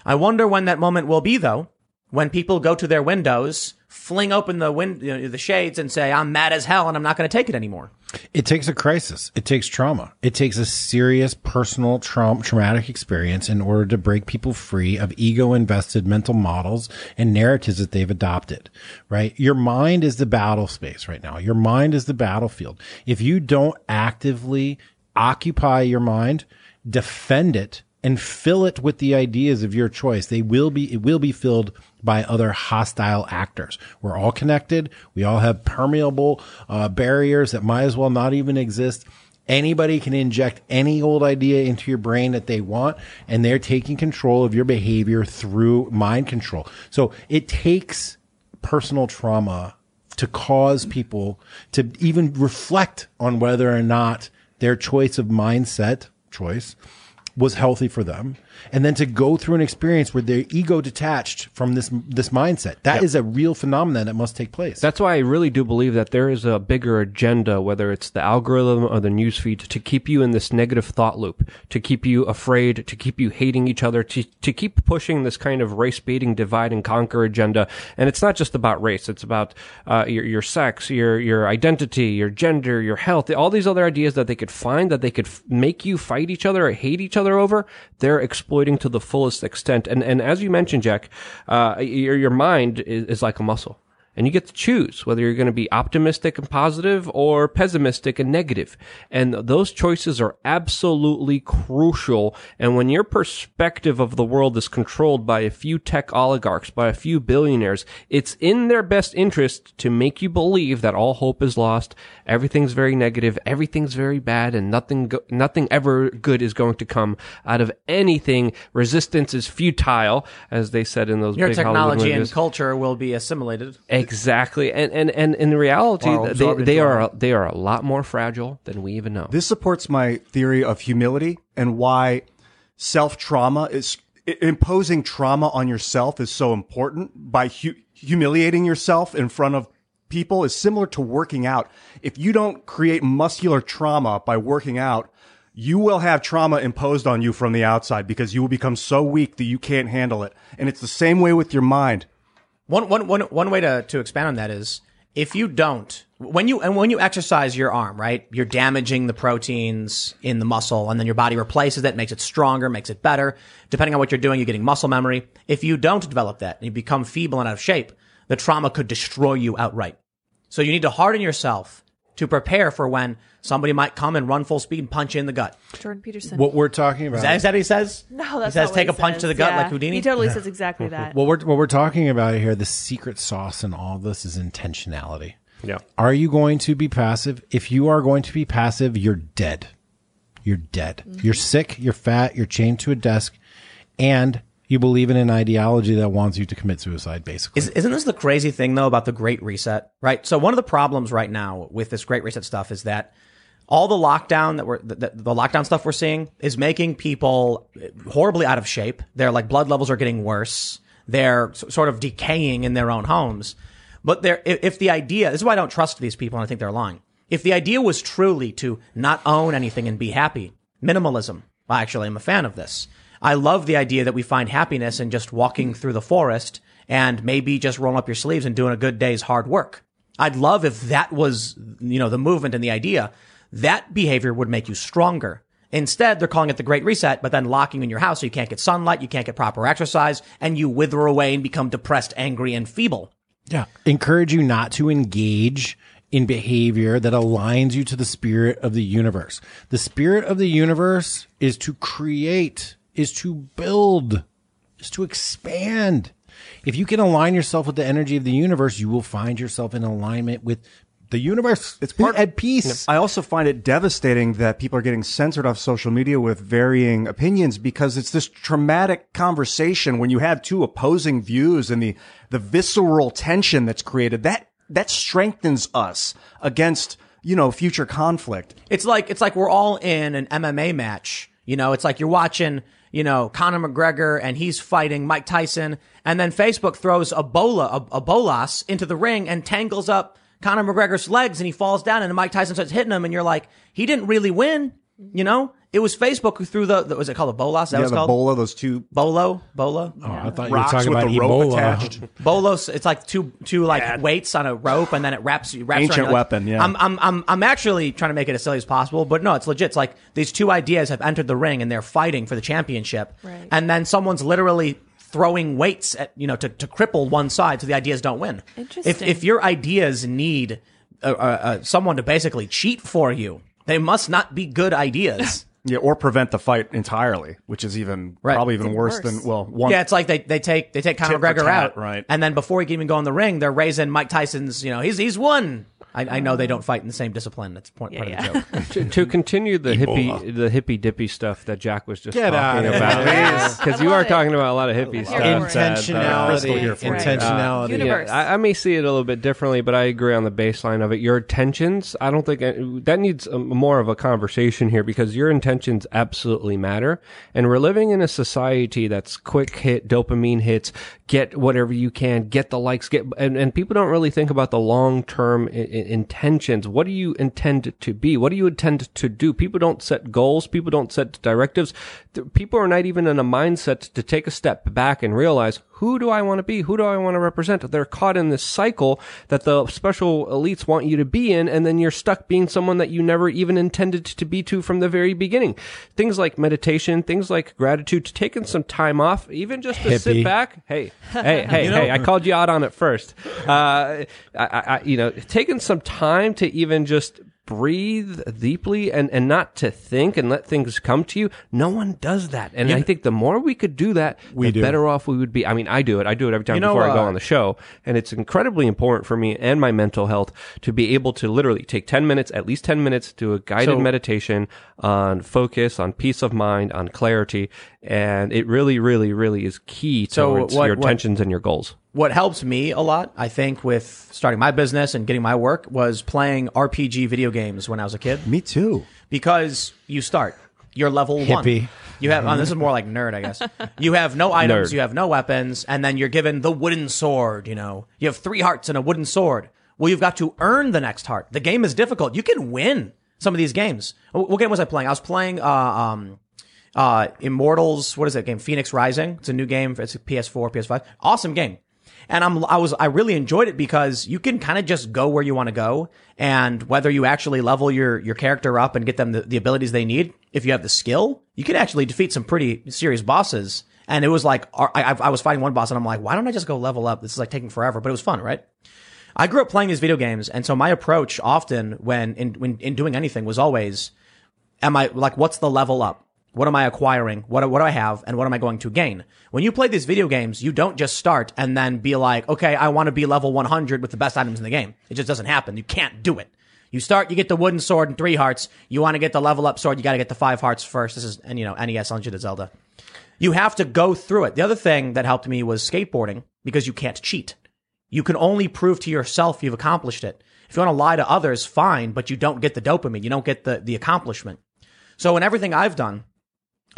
I wonder when that moment will be though. When people go to their windows, fling open the win- you know, the shades and say, "I'm mad as hell and I'm not going to take it anymore." It takes a crisis. It takes trauma. It takes a serious personal traum- traumatic experience in order to break people free of ego invested mental models and narratives that they've adopted, right? Your mind is the battle space right now. Your mind is the battlefield. If you don't actively occupy your mind, defend it, and fill it with the ideas of your choice. They will be, it will be filled by other hostile actors. We're all connected. We all have permeable uh, barriers that might as well not even exist. Anybody can inject any old idea into your brain that they want, and they're taking control of your behavior through mind control. So it takes personal trauma to cause people to even reflect on whether or not their choice of mindset choice was healthy for them and then to go through an experience where their ego detached from this this mindset That is a real phenomenon that must take place That's why I really do believe that there is a bigger agenda, whether it's the algorithm or the newsfeed, to keep you in this negative thought loop, to keep you afraid, to keep you hating each other, to, to keep pushing this kind of race baiting, divide and conquer agenda. And it's not just about race; it's about uh, your your sex, your your identity, your gender, your health, all these other ideas that they could find that they could f- make you fight each other or hate each other over. They're exploiting to the fullest extent. And and as you mentioned, Jack, uh, your your mind is, is like a muscle and you get to choose whether you're going to be optimistic and positive or pessimistic and negative. And those choices are absolutely crucial. And when your perspective of the world is controlled by a few tech oligarchs, by a few billionaires, it's in their best interest to make you believe that all hope is lost, everything's very negative, everything's very bad, and nothing, go- nothing ever good is going to come out of anything. Resistance is futile, as they said in those Your big Hollywood technology and culture will be assimilated. Exactly, and and and in reality, Or they, they are they are a lot more fragile than we even know. This supports my theory of humility and why self trauma is imposing trauma on yourself is so important by hu- humiliating yourself in front of people is similar to working out. If you don't create muscular trauma by working out, you will have trauma imposed on you from the outside because you will become so weak that you can't handle it. And it's the same way with your mind. One, one, one, one way to, to expand on that is if you don't, when you, and when you exercise your arm, right, you're damaging the proteins in the muscle and then your body replaces it, makes it stronger, makes it better. Depending on what you're doing, you're getting muscle memory. If you don't develop that and you become feeble and out of shape, the trauma could destroy you outright. So you need to harden yourself to prepare for when somebody might come and run full speed and punch you in the gut. Jordan Peterson. what we're talking about Is that, is that what he says? no, that's He says not take a what he punch says. to the gut Yeah. like Houdini. He totally says exactly [LAUGHS] that. what we're what we're talking about here the secret sauce in all this is intentionality Yeah. Are you going to be passive? If you are going to be passive, you're dead. You're dead. Mm-hmm. You're sick, you're fat, you're chained to a desk, and you believe in an ideology that wants you to commit suicide, basically. Is, isn't this the crazy thing though about the Great Reset? Right. So one of the problems right now with this Great Reset stuff is that all the lockdown that we're the, the, lockdown stuff we're seeing is making people horribly out of shape. Their like blood levels are getting worse. They're sort of decaying in their own homes. But there, if, if the idea, this is why I don't trust these people and I think they're lying. If the idea was truly to not own anything and be happy, minimalism. I actually am a fan of this. I love the idea that we find happiness in just walking through the forest and maybe just rolling up your sleeves and doing a good day's hard work. I'd love if that was, you know, the movement and the idea. That behavior would make you stronger. Instead, they're calling it the Great Reset, but then locking you in your house so you can't get sunlight, you can't get proper exercise, and you wither away and become depressed, angry, and feeble. Yeah. Encourage you not to engage in behavior that aligns you to the spirit of the universe. The spirit of the universe is to create, is to build, is to expand. If you can align yourself with the energy of the universe, you will find yourself in alignment with the universe. It's part- at peace. I also find it devastating that people are getting censored off social media with varying opinions because it's this traumatic conversation when you have two opposing views and the, the visceral tension that's created. That, that strengthens us against, you know, future conflict. It's like it's like we're all in an MMA match. You know, it's like you're watching, you know, Conor McGregor and he's fighting Mike Tyson, and then Facebook throws a bola, a, a bolas into the ring and tangles up Conor McGregor's legs, and he falls down, and Mike Tyson starts hitting him, and you're like, he didn't really win. You know, it was Facebook who threw the, the was it called the bolas? That yeah, what it's the called? bola, those two Bolo, bolo, Oh, I thought you were rocks talking with about the rope Ebola. attached. bolos. It's like two two like weights on a rope, and then it wraps you wraps Ancient around your legs. weapon, yeah. I'm I'm I'm I'm actually trying to make it as silly as possible, but no, it's legit. It's like these two ideas have entered the ring and they're fighting for the championship, Right. and then someone's literally throwing weights at you know to, to cripple one side so the ideas don't win. If Interesting. if if your ideas need uh, uh, uh, someone to basically cheat for you, they must not be good ideas. Yeah, or prevent the fight entirely, which is even Right. probably even Even worse, worse. than well, one. Yeah, it's like they, they take they take Conor McGregor tat, out, right. And then before he can even go in the ring, they're raising Mike Tyson's. You know, he's he's won. I, I know they don't fight in the same discipline. That's point, part Yeah, of the joke. [LAUGHS] to, to continue the hippie, the hippy dippy stuff that Jack was just Get talking about, because [LAUGHS] you are it. talking about a lot of hippie stuff. Here for it. that, uh, Intentionality, here for intentionality. I, I may see it a little bit differently, but I agree on the baseline of it. Your intentions, I don't think that needs a, more of a conversation here because your intentions absolutely matter. And we're living in a society that's quick hit, dopamine hits, get whatever you can, get the likes, get, and, and people don't really think about the long term intentions. What do you intend to be? What do you intend to do? People don't set goals. People don't set directives. Th- People are not even in a mindset to take a step back and realize who do I want to be? Who do I want to represent? They're caught in this cycle that the special elites want you to be in, and then you're stuck being someone that you never even intended to be to from the very beginning. Things like meditation, things like gratitude, taking some time off, even just to sit back. Hey, hey, [LAUGHS] hey, hey! I called you out on it first. Uh, I, I, I, you know, taking some time to even just breathe deeply and, and not to think and let things come to you. No one does that. And I think the more we could do that, the do. better off we would be. I mean, I do it. I do it every time You know, before I go uh, on the show. And it's incredibly important for me and my mental health to be able to literally take 10 minutes, at least 10 minutes, do a guided So- meditation on focus, on peace of mind, on clarity. And it really, really, really is key So towards what- your what- intentions and your goals. What helped me a lot, I think, with starting my business and getting my work was playing RPG video games when I was a kid. Me too. Because you start, you're level Hippie. one. You have, oh, this is more like nerd, I guess. [LAUGHS] You have no items, Nerd. you have no weapons, and then you're given the wooden sword, you know. You have three hearts and a wooden sword. Well, you've got to earn the next heart. The game is difficult. You can win some of these games. Wh- What game was I playing? I was playing, uh, um, uh, Immortals. What is that game? Fenyx Rising. It's a new game. It's a PS4, PS5. Awesome game. And I'm, I was, I really enjoyed it because you can kind of just go where you want to go. And whether you actually level your, your character up and get them the, the abilities they need, if you have the skill, you can actually defeat some pretty serious bosses. And it was like, I, I was fighting one boss and I'm like, why don't I just go level up? This is like taking forever, but it was fun, right? I grew up playing these video games. And so my approach often when in, when in doing anything was always, am I like what's the level up? What am I acquiring? What what do I have and what am I going to gain? When you play these video games, you don't just start and then be like, "Okay, I want to be level 100 with the best items in the game." It just doesn't happen. You can't do it. You start, you get the wooden sword and 3 hearts. You want to get the level up sword, you got to get the 5 hearts first. This is and you know, NES Legend of Zelda. You have to go through it. The other thing that helped me was skateboarding because you can't cheat. You can only prove to yourself you've accomplished it. If you want to lie to others, fine, but you don't get the dopamine. You don't get the, the accomplishment. So in everything I've done,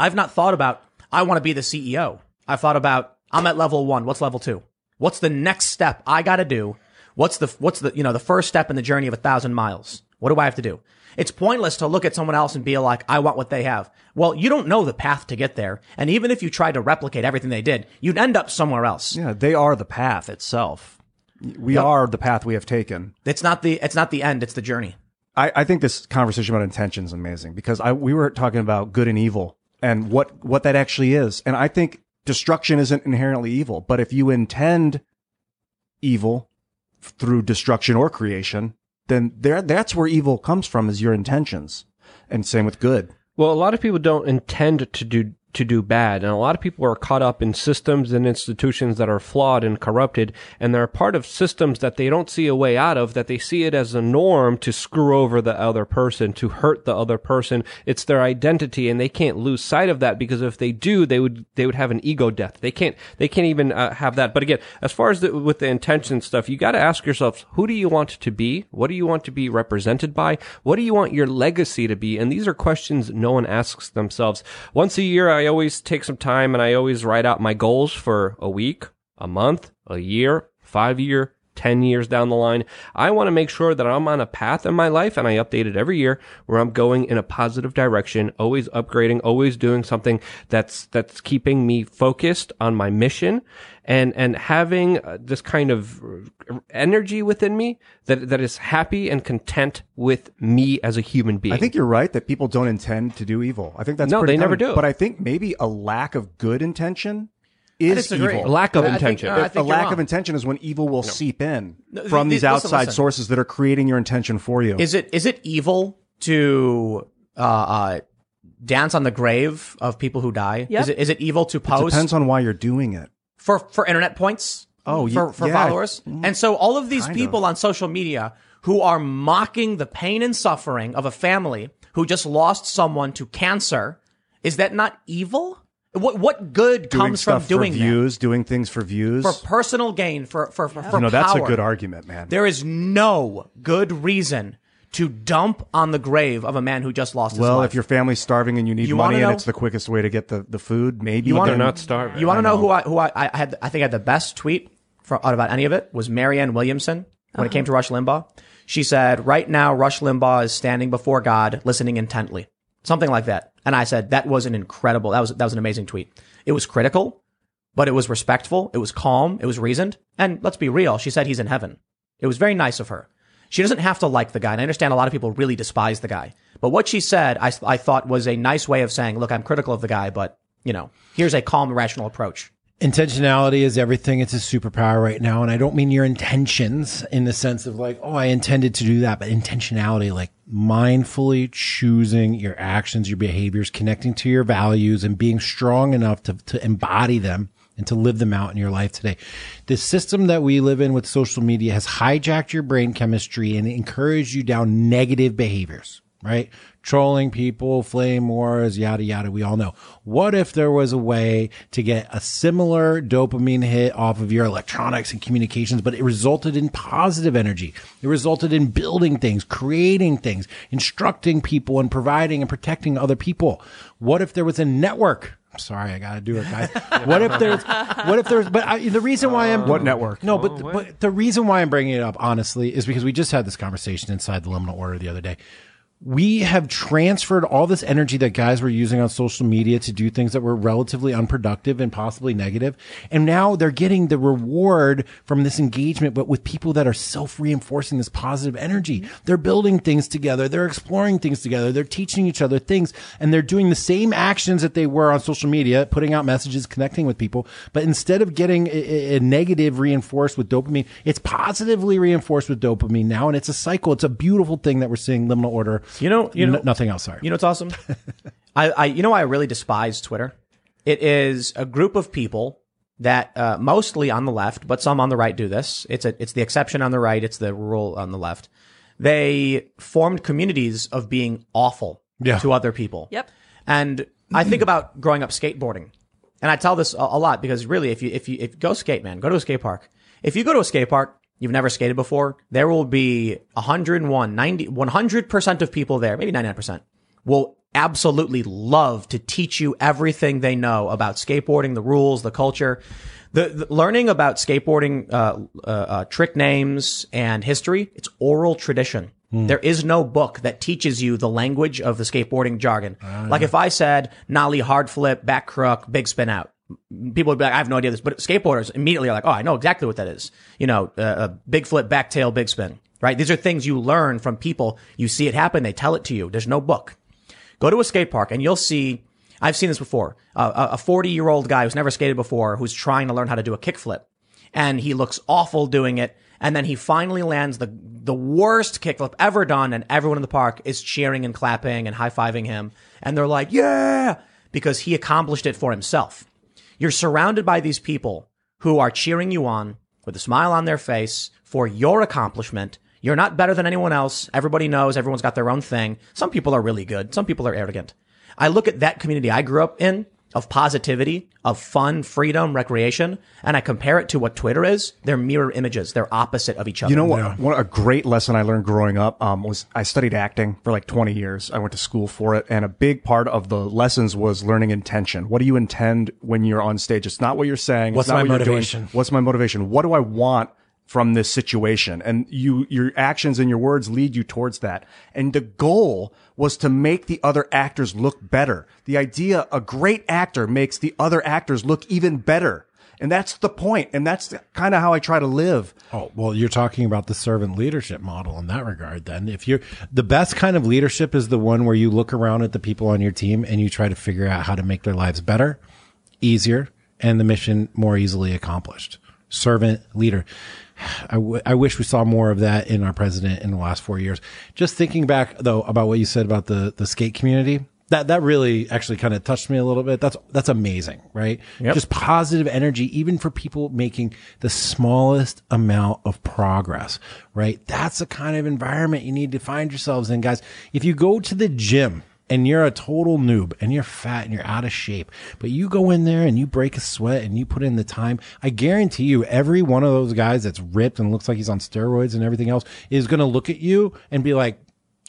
I've not thought about, I want to be the CEO. I've thought about, I'm at level one. What's level two? What's the next step I got to do? What's the, what's the, you know, the first step in the journey of a thousand miles? What do I have to do? It's pointless to look at someone else and be like, I want what they have. Well, you don't know the path to get there. And even if you tried to replicate everything they did, you'd end up somewhere else. Yeah, they are the path itself. We are the path we have taken. It's not the, it's not the end. It's the journey. I, I think this conversation about intention is amazing because I we were talking about good and evil and what what that actually is. And I think destruction isn't inherently evil, but if you intend evil through destruction or creation, then there that's where evil comes from is your intentions. And same with good. Well, a lot of people don't intend to do to do bad, and a lot of people are caught up in systems and institutions that are flawed and corrupted, and they're part of systems that they don't see a way out of. That they see it as a norm to screw over the other person, to hurt the other person. It's their identity, and they can't lose sight of that because if they do, they would they would have an ego death. They can't they can't even uh, have that. But again, as far as the, with the intention stuff, you got to ask yourself, who do you want to be? What do you want to be represented by? What do you want your legacy to be? And these are questions no one asks themselves. Once a year, I always take some time and I always write out my goals for a week, a month, a year, five year, 10 years down the line. I want to make sure that I'm on a path in my life and I update it every year where I'm going in a positive direction, always upgrading, always doing something that's, that's keeping me focused on my mission and, and having uh, this kind of energy within me that, that is happy and content with me as a human being. I think you're right that people don't intend to do evil. I think that's No, pretty they never do. But I think maybe a lack of good intention is evil. A lack of I intention. uh, think you're lack wrong. of intention is when evil will seep in No, from th- these listen, outside listen. sources that are creating your intention for you. Is it is it evil to uh, uh, dance on the grave of people who die? Yep. Is it is it evil to post It Depends on why you're doing it. for for internet points? Oh, ye- for for yeah. followers. And so all of these Kind people on social media who are mocking the pain and suffering of a family who just lost someone to cancer, is that not evil? What what good Doing comes from stuff doing for that? views, doing things for views. For personal gain, for for for, for you know, that's a good argument, man. There is no good reason to dump on the grave of a man who just lost his well, life. if your family's starving and you need You wanna money and it's the quickest way to get the, the food, maybe You wanna- They're not starving. You want to know, who I who I, I had? I think I had the best tweet for, out about any of it was Marianne Williamson when it uh-huh. came to Rush Limbaugh. She said, "Right now, Rush Limbaugh is standing before God, listening intently." Something like that. And I said that was an incredible. That was that was an amazing tweet. It was critical, but it was respectful. It was calm. It was reasoned. And let's be real. She said he's in heaven. It was very nice of her. She doesn't have to like the guy. And I understand a lot of people really despise the guy. But what she said, I, I thought was a nice way of saying, look, I'm critical of the guy, but you know, here's a calm, rational approach. Intentionality is everything. It's a superpower right now. And I don't mean your intentions in the sense of like, oh, I intended to do that, but intentionality, like mindfully choosing your actions, your behaviors, connecting to your values and being strong enough to, to embody them and to live them out in your life today. The system that we live in with social media has hijacked your brain chemistry and encouraged you down negative behaviors right? Trolling people, flame wars, yada, yada. We all know. What if there was a way to get a similar dopamine hit off of your electronics and communications, but it resulted in positive energy? It resulted in building things, creating things, instructing people and providing and protecting other people. What if there was a network? I'm sorry, I gotta do it, guys. [LAUGHS] what if there's, what if there's, but I, the reason why I'm, What network? no, but, oh, but the reason why I'm bringing it up, honestly, is because we just had this conversation inside the liminal order the other day. We have transferred all this energy that guys were using on social media to do things that were relatively unproductive and possibly negative. And now they're getting the reward from this engagement, but with people that are self reinforcing this positive energy. They're building things together. They're exploring things together. They're teaching each other things and they're doing the same actions that they were on social media, putting out messages, connecting with people. But instead of getting a, a- a negative reinforced with dopamine, it's positively reinforced with dopamine now. And it's a cycle. It's a beautiful thing that we're seeing liminal order. You know, you know, N- nothing else. Sorry. You know what's awesome? [LAUGHS] I, I, you know, why I really despise Twitter. It is a group of people that uh, mostly on the left, but some on the right do this. It's a, it's the exception on the right. It's the rule on the left. They formed communities of being awful Yeah. to other people. Yep. And I think about growing up skateboarding, and I tell this a, a lot because really, if you if you if go skate, man, go to a skate park. If you go to a skate park, you've never skated before, there will be 101, 90, 100% of people there, maybe 99%, will absolutely love to teach you everything they know about skateboarding, the rules, the culture. The, the learning about skateboarding, uh, uh, uh, trick names and history, it's oral tradition. There is no book that teaches you the language of the skateboarding jargon. like if I said nollie, hard flip, back crook, big spin out, people would be like, I have no idea this, but skateboarders immediately are like, oh, I know exactly what that is. You know, uh, a big flip, back tail, big spin, right? These are things you learn from people. You see it happen. They tell it to you. There's no book. Go to a skate park and you'll see, I've seen this before, uh, a 40 year old guy who's never skated before who's trying to learn how to do a kickflip and he looks awful doing it. And then he finally lands the, the worst kickflip ever done. And everyone in the park is cheering and clapping and high fiving him. And they're like, yeah, because he accomplished it for himself. You're surrounded by these people who are cheering you on with a smile on their face for your accomplishment. You're not better than anyone else. Everybody knows everyone's got their own thing. Some people are really good. Some people are arrogant. I look at that community I grew up in of positivity, of fun, freedom, recreation, and I compare it to what Twitter is. They're mirror images. They're opposite of each other. You know what? One, a great lesson I learned growing up um, was I studied acting for like 20 years. I went to school for it, and a big part of the lessons was learning intention. What do you intend when you're on stage? It's not what you're saying. What's it's not my what you're doing. motivation? What's my motivation? What do I want from this situation and you your actions and your words lead you towards that and the goal was to make the other actors look better the idea a great actor makes the other actors look even better and that's the point and that's kind of how i try to live Oh, well, you're talking about the servant leadership model in that regard. Then, if you're the best kind of leadership is the one where you look around at the people on your team and you try to figure out how to make their lives better, easier, and the mission more easily accomplished. Servant leader. I, w- I wish we saw more of that in our president in the last four years. Just thinking back though about what you said about the, the skate community, that, that really actually kind of touched me a little bit. That's, that's amazing, right? Just positive energy, even for people making the smallest amount of progress, right? That's the kind of environment you need to find yourselves in, guys. If you go to the gym, and you're a total noob and you're fat and you're out of shape, but you go in there and you break a sweat and you put in the time, I guarantee you every one of those guys that's ripped and looks like he's on steroids and everything else is going to look at you and be like,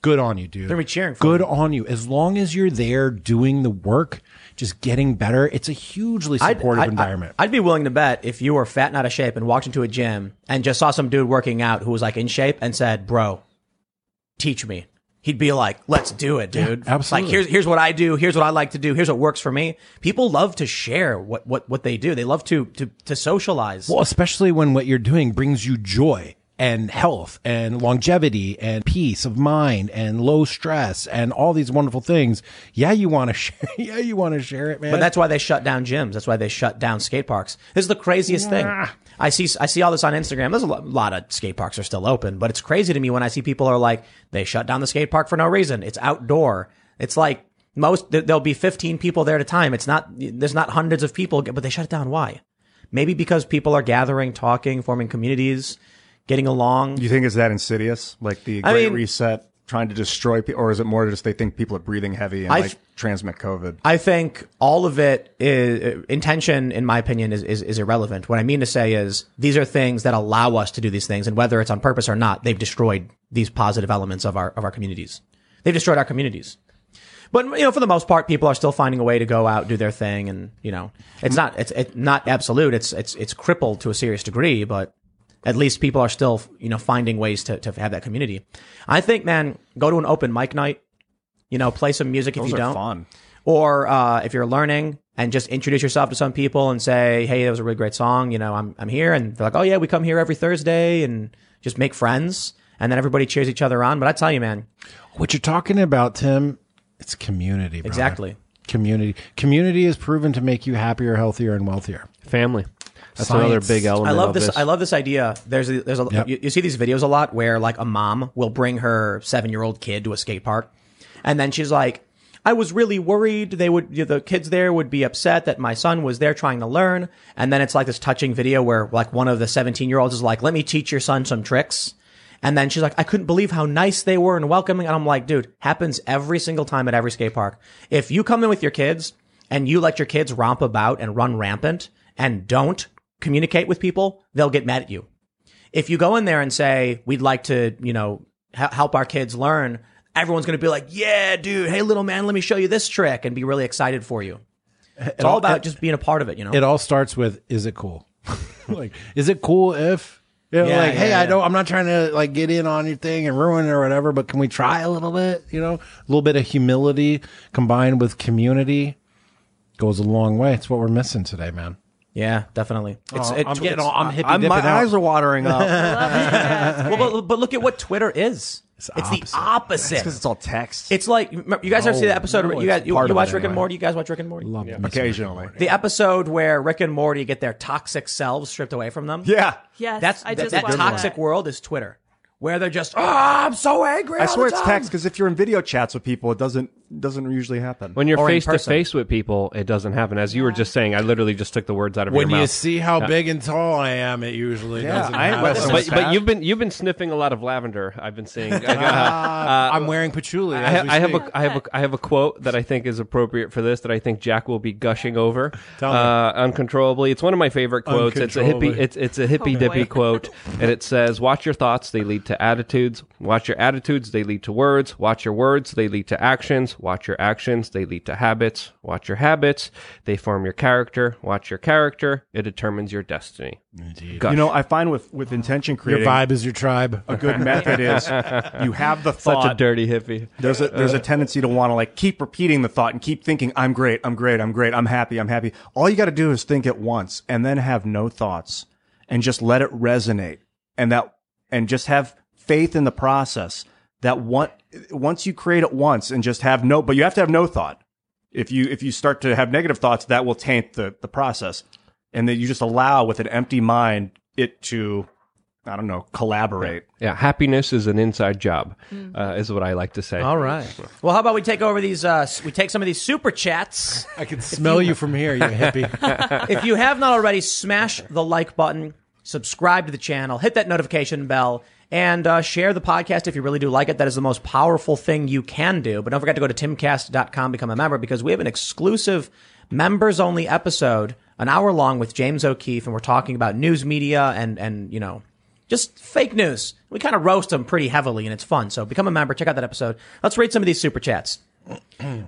good on you, dude. They're be cheering for Good you. on you. As long as you're there doing the work, just getting better, it's a hugely supportive environment. I'd, be willing to bet if you were fat and out of shape and walked into a gym and just saw some dude working out who was like in shape and said, "Bro, teach me." He'd be like, "Let's do it, dude." absolutely. Like here's here's what I do. Here's what I like to do. Here's what works for me. People love to share what what what they do. They love to to to socialize. Well, especially when what you're doing brings you joy and health and longevity and peace of mind and low stress and all these wonderful things. Yeah, you want to [LAUGHS] share. Yeah, you want to share it, man. But that's why they shut down gyms. That's why they shut down skate parks. This is the craziest thing. I see. I see all this on Instagram. There's a lot of skate parks are still open, but it's crazy to me when I see people are like, they shut down the skate park for no reason. It's outdoor. It's like most there'll be 15 people there at a time. It's not. There's not hundreds of people, but they shut it down. Why? Maybe because people are gathering, talking, forming communities, getting along. You think it's that insidious, like the I Great mean- Reset, trying to destroy people, or is it more just they think people are breathing heavy and I like transmit COVID? I think all of it is intention, in my opinion, is, is, is irrelevant. What I mean to say is these are things that allow us to do these things. And whether it's on purpose or not, they've destroyed these positive elements of our, of our communities. They've destroyed our communities. But, you know, for the most part, people are still finding a way to go out, do their thing. And, you know, it's not, it's, it's not absolute. It's, it's, it's crippled to a serious degree, but at least people are still, you know, finding ways to, to have that community. I think, man, go to an open mic night, you know, play some music if you are don't. fun. Or uh, if you're learning and just introduce yourself to some people and say, "Hey, that was a really great song. You know, I'm I'm here." And they're like, "Oh yeah, we come here every Thursday," and just make friends. And then everybody cheers each other on. But I tell you, man, what you're talking about, Tim. It's community. brother. Exactly. Community. Community is proven to make you happier, healthier, and wealthier. Family. That's Science. another big element. I love of this, this. I love this idea. There's a, there's a Yep. you, you see these videos a lot where like a mom will bring her seven year old kid to a skate park, and then she's like, "I was really worried they would the kids there would be upset that my son was there trying to learn." And then it's like this touching video where like one of the 17 year olds is like, "Let me teach your son some tricks." And then she's like, I couldn't believe how nice they were and welcoming. And I'm like, dude, happens every single time at every skate park. If you come in with your kids and you let your kids romp about and run rampant and don't communicate with people, they'll get mad at you. If you go in there and say, we'd like to, you know, h- help our kids learn, everyone's going to be like, yeah, dude, hey, little man, let me show you this trick and be really excited for you. It's all about just being a part of it, you know? It all starts with, is it cool? [LAUGHS] like, is it cool if, you know, Yeah, like, yeah, hey, I don't, I'm not trying to like get in on your thing and ruin it or whatever, but can we try a little bit? You know, a little bit of humility combined with community goes a long way. It's what we're missing today, man. Yeah, definitely. It's, Oh, it- I'm getting all, I'm hippie I'm, my out. eyes are watering up. [LAUGHS] well, but, but look at what Twitter is. It's, the opposite. because it's all text. It's like you guys ever see the episode? no, you guys you, you of watch it Rick and. Morty? You guys watch Rick and Morty? Love me some occasionally. The episode where Rick and Morty get their toxic selves stripped away from them. yeah. Yes, that's I that, just that watched toxic that. world is Twitter, where they're just oh, I'm so angry. I all swear the it's time." text because if you're in video chats with people, it doesn't doesn't usually happen. when you're or in face to person. face with people, it doesn't happen. As you were just saying, I literally just took the words out of my mouth. When your you mouth. see how big and tall I am, it usually Yeah, doesn't I ain't happen. messing but, but you've been you've been sniffing a lot of lavender. I've been seeing. I, [LAUGHS] Uh, I'm wearing patchouli. I, as have, we I have speak. a I have a I have a quote that I think is appropriate for this that I think Jack will be gushing over Tell me. uh, uncontrollably. It's one of my favorite quotes. It's a hippie Uncontrollably. it's it's a hippie Oh, dippy quote, and it says, "Watch your thoughts; they lead to to attitudes. Watch your attitudes, they lead to words. Watch your words, they lead to actions. Watch your actions, they lead to habits. Watch your habits, they form your character. Watch your character, it determines your destiny. Indeed. You know, I find with with intention creating. Your vibe is your tribe. a good [LAUGHS] method is you have the thought. Such a dirty hippie. there's a there's a uh. tendency to want to like keep repeating the thought and keep thinking I'm great, I'm great, I'm great, I'm happy, I'm happy. All you got to do is think it once and then have no thoughts and just let it resonate and that and just have faith in the process that one once you create it once and just have no but you have to have no thought. If you if you start to have negative thoughts that will taint the the process and then you just allow with an empty mind it to I don't know, collaborate. Yeah, happiness is an inside job, uh, is what I like to say. All right. Well, how about we take over these? Uh, we take some of these super chats. I can smell you from here, you [LAUGHS] hippie. if you have not already, smash the like button, subscribe to the channel, hit that notification bell, and uh, share the podcast if you really do like it. That is the most powerful thing you can do. But don't forget to go to timcast.com, become a member, because we have an exclusive members only episode, an hour long with James O'Keefe, and we're talking about news media and, and, you know, just fake news. We kind of roast them pretty heavily and it's fun. So become a member. Check out that episode. Let's read some of these super chats. [CLEARS THROAT]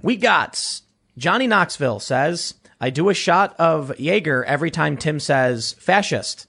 We got Johnny Knoxville says, I do a shot of Jaeger every time Tim says fascist.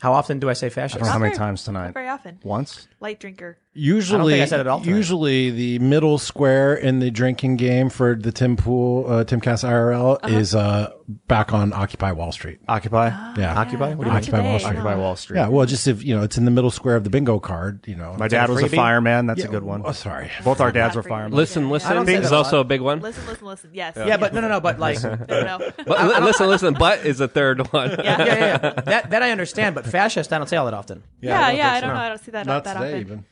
How often do I say fascist? How many very- times tonight? Not very often. Once? Light drinker. Usually, I said it all tonight. usually the middle square in the drinking game for the Tim Pool, uh, Timcast IRL is uh, back on Occupy Wall Street. Occupy? Yeah, Occupy? What do you Not Occupy Wall Street. Occupy Wall Street. Yeah, well, just if you know, it's in the middle square of the bingo card. You know, My dad was a fireman. That's a good one. Oh, sorry. Both our dads were firemen. you. Listen, Yeah, listen don't is also a big one. Listen, listen, listen. Yes. Yeah, but no, no, no. But like, [LAUGHS] no, no. But listen, listen, but is the third one. Yeah. yeah, yeah, yeah. That that I understand. But fascist, I don't say all that often. Yeah, yeah. I I don't know. I don't see that Not that today, often. even.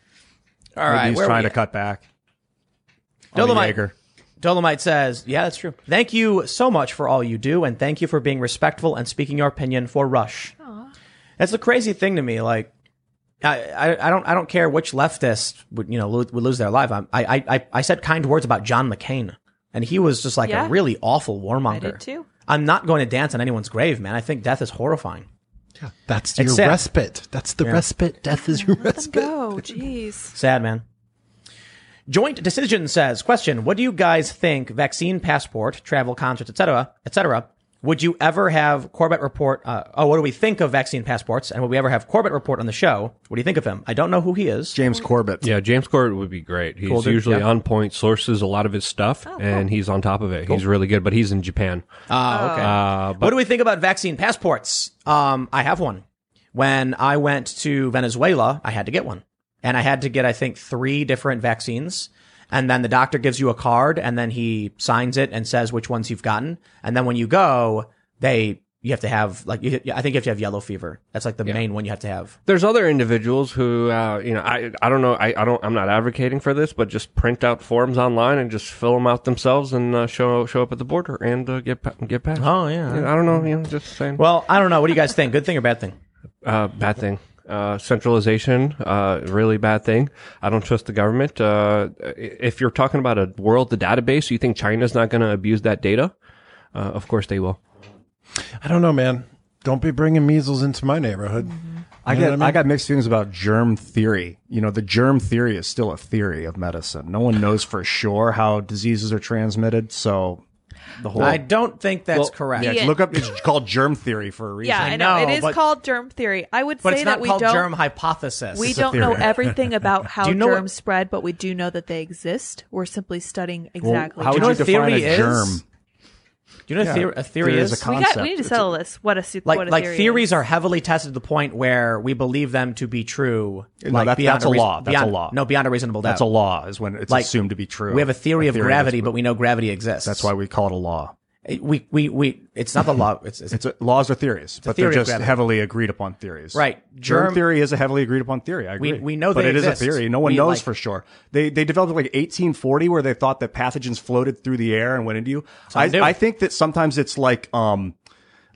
All Maybe right, he's where trying to cut back. Dolomite. Dolomite says, "Yeah, that's true. Thank you so much for all you do, and thank you for being respectful and speaking your opinion for Rush." Aww. That's the crazy thing to me. Like, I, I, I don't, I don't care which leftist would, you know, lo- would lose their life. I'm- I, I, I, I said kind words about John McCain, and he was just like Yeah. a really awful warmonger. I did too. I'm not going to dance on anyone's grave, man. I think death is horrifying. That's your sad. respite. That's the respite. Death is your Let them respite. go. Jeez. Sad, man. Joint Decision says, question, what do you guys think vaccine passport, travel concerts, etc., etc., would you ever have Corbett report, uh, oh, what do we think of vaccine passports? And would we ever have Corbett report on the show? What do you think of him? I don't know who he is. James Corbett. Yeah, James Corbett would be great. He's Cool, dude. usually Yeah. on point, sources a lot of his stuff, and he's on top of it. He's really good, but he's in Japan. Ah, okay. Uh, what do we think about vaccine passports? Um, I have one. When I went to Venezuela, I had to get one. And I had to get, I think, three different vaccines. And then the doctor gives you a card and then he signs it and says which ones you've gotten. And then when you go, they, you have to have, like, you, I think you have to have yellow fever. That's like the main one you have to have. There's other individuals who, uh, you know, I, I don't know, I, I don't, I'm not advocating for this, but just print out forms online and just fill them out themselves and uh, show show up at the border and uh, get get passed. Oh, yeah. I don't know, you know, just saying. Well, I don't know. What do you guys think? Good thing or bad thing? Uh, bad thing. Uh, centralization, uh, really bad thing. I don't trust the government. Uh, if you're talking about a world, the database, you think China's not going to abuse that data? Uh, of course they will. I don't know, man. Don't be bringing measles into my neighborhood. I You know get what I I, got mixed feelings about germ theory. You know, the germ theory is still a theory of medicine. No one knows for sure how diseases are transmitted. So the whole I don't think that's Well, correct. yeah, Yeah. look up. It's called germ theory for a reason. Yeah, I know. know, it is but- called germ theory. I would But say it's that not we called don't. germ hypothesis. we a don't know theory. everything about [LAUGHS] how Do you know germs what- spread, but we do know that they exist. We're simply studying exactly. how Do you would you what define theory a is? germ? Do you know what Yeah. a theory, Theory is? is a we, got, concept. we need to It's settle this. What a su- like what a like theory theories is. are heavily tested to the point where we believe them to be true. No, like that- that's a reas- law. That's a law. No, beyond a reasonable doubt. That's a law. Is when it's Like, assumed to be true. We have a theory, of gravity, is- but we know gravity exists. that's why we call it a law. We we we. It's not the law. [LAUGHS] It's, it's, It's a, laws are theories, but theory they're just gravity. heavily agreed upon theories. Right. Germ, Germ- theory is a heavily agreed upon theory. I agree. We- we know that. but they it is exist. a theory. No one We, knows like- for sure. They they developed like 1840 where they thought that pathogens floated through the air and went into you. I, do. I think that sometimes it's like um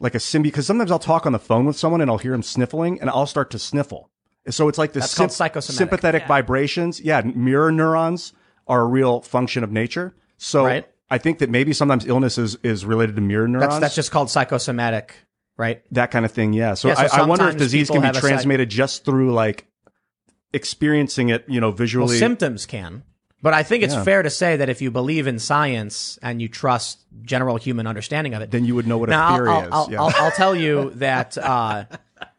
like a symbi because sometimes I'll talk on the phone with someone and I'll hear him sniffling and I'll start to sniffle. So it's like this That's called psychosomatic. sympathetic vibrations. Yeah, mirror neurons are a real function of nature. So Right. I think that maybe sometimes illness is, is related to mirror neurons that's that's just called psychosomatic, right? that kind of thing. Yeah. So, Yeah, so I, I wonder if disease can be a transmitted just through like experiencing it, you know, Well, visually. symptoms can. But I think it's Yeah. fair to say that if you believe in science and you trust general human understanding of it, Then you would know what a now, I'll- theory I'll, is, I'll, yeah. I'll, I'll tell you [LAUGHS] that uh,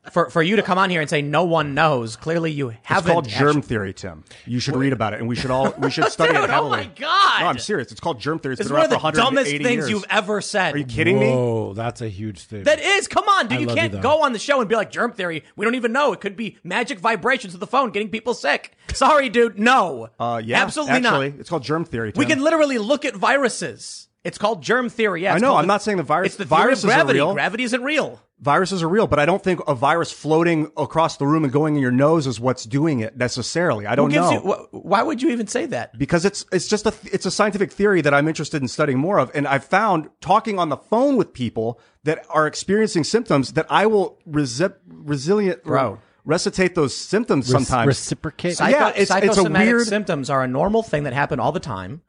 for for you to come on here and say no one knows, clearly you haven't. called germ actually- theory, Tim. You should read about it, and we should all we should [LAUGHS] study Dude, it heavily. oh my god! No, I'm serious. It's called germ theory. It's It's been one around of for the dumbest things years. you've ever said. Are you kidding me? Whoa, that's a huge thing. That is, come on, dude. I You can't though. go on the show and be like germ theory. We don't even know. It could be magic vibrations of the phone getting people sick. Sorry, dude. No. Uh, yeah, absolutely actually, not. It's called germ theory. We can literally look at viruses. It's called germ theory. Yeah, I know. I'm not saying the virus- It's the theory viruses of are gravity. real. Gravity isn't real. viruses are real, but I don't think a virus floating across the room and going in your nose is what's doing it necessarily. I don't know. you? Wh- why would you even say that? because it's it's just a it's a scientific theory that I'm interested in studying more of, and I've found talking on the phone with people that are experiencing symptoms that I will resi- resilient Bro. recitate those symptoms Rec- sometimes. reciprocate. Psy- Yeah, it's- it's a weird- symptoms are a normal thing that happen all the time,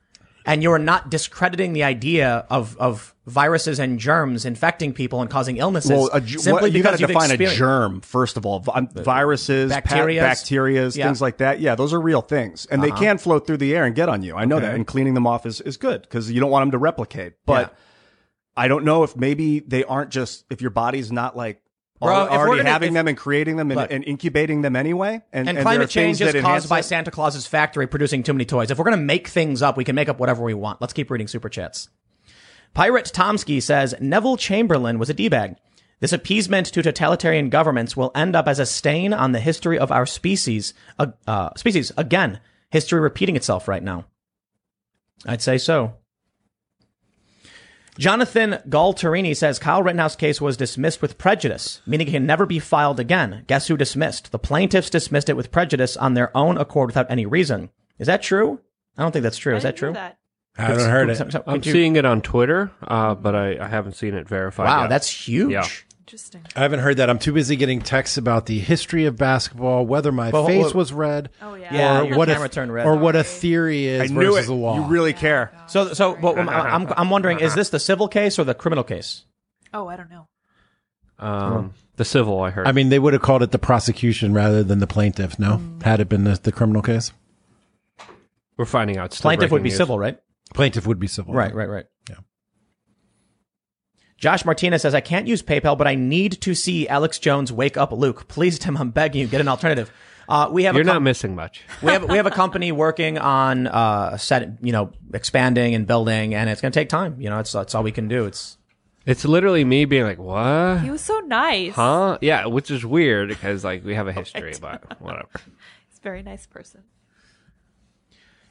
and you're not discrediting the idea of of viruses and germs infecting people and causing illnesses. well, a, simply what, you got to define a germ first of all. Vi- uh, Viruses, Bacterias. bacterias, bacterias Yeah. things like that. Yeah, those are real things, and they uh-huh. can float through the air and get on you. I know that, and cleaning them off is, is good because you don't want them to replicate. But Yeah. I don't know if maybe they aren't just if your body's not like Bro, al- if we're already gonna- having if- them and creating them and, Look. and incubating them anyway. And, And, there climate change is caused by it. Santa Claus's factory producing too many toys. If we're going to make things up, we can make up whatever we want. Let's keep reading super chats. Pirate Tomsky says Neville Chamberlain was a D-bag. This appeasement to totalitarian governments will end up as a stain on the history of our species. Uh, uh, species again, history repeating itself right now. I'd say so. Jonathan Galtarini says Kyle Rittenhouse case was dismissed with prejudice, meaning it can never be filed again. Guess who dismissed? The plaintiffs dismissed it with prejudice on their own accord without any reason. Is that true? I don't think that's true. I Is that true? that. I haven't heard it. So- so- I'm you- seeing it on Twitter, uh, but I, I haven't seen it verified. Wow, yet. that's huge. Yeah. Interesting. I haven't heard that. I'm too busy getting texts about the history of basketball, whether my Well, face well- was red, Oh yeah. Yeah, or your what camera a turned red. or what a theory is I knew versus it. a law. You really care. So, so but I'm, I'm, I'm wondering, is this the civil case or the criminal case? Oh, I don't know. Um, the civil, I heard. I mean, they would have called it the prosecution rather than the plaintiff. No, had it been the, the criminal case, We're finding out. Still Plaintiff would breaking be news. civil, right? plaintiff would be civil. Right, right, right. Yeah. Josh Martinez says, I can't use PayPal, but I need to see Alex Jones wake up Luke. Please, Tim, I'm begging you, get an alternative. Uh, we have You're a com- not missing much. we have we have a company working on uh set you know expanding and building, and it's going to take time. You know, it's that's all we can do. It's It's literally me being like, "What? He was so nice. Huh? Yeah," which is weird because like we have a history, [LAUGHS] but whatever. He's a very nice person.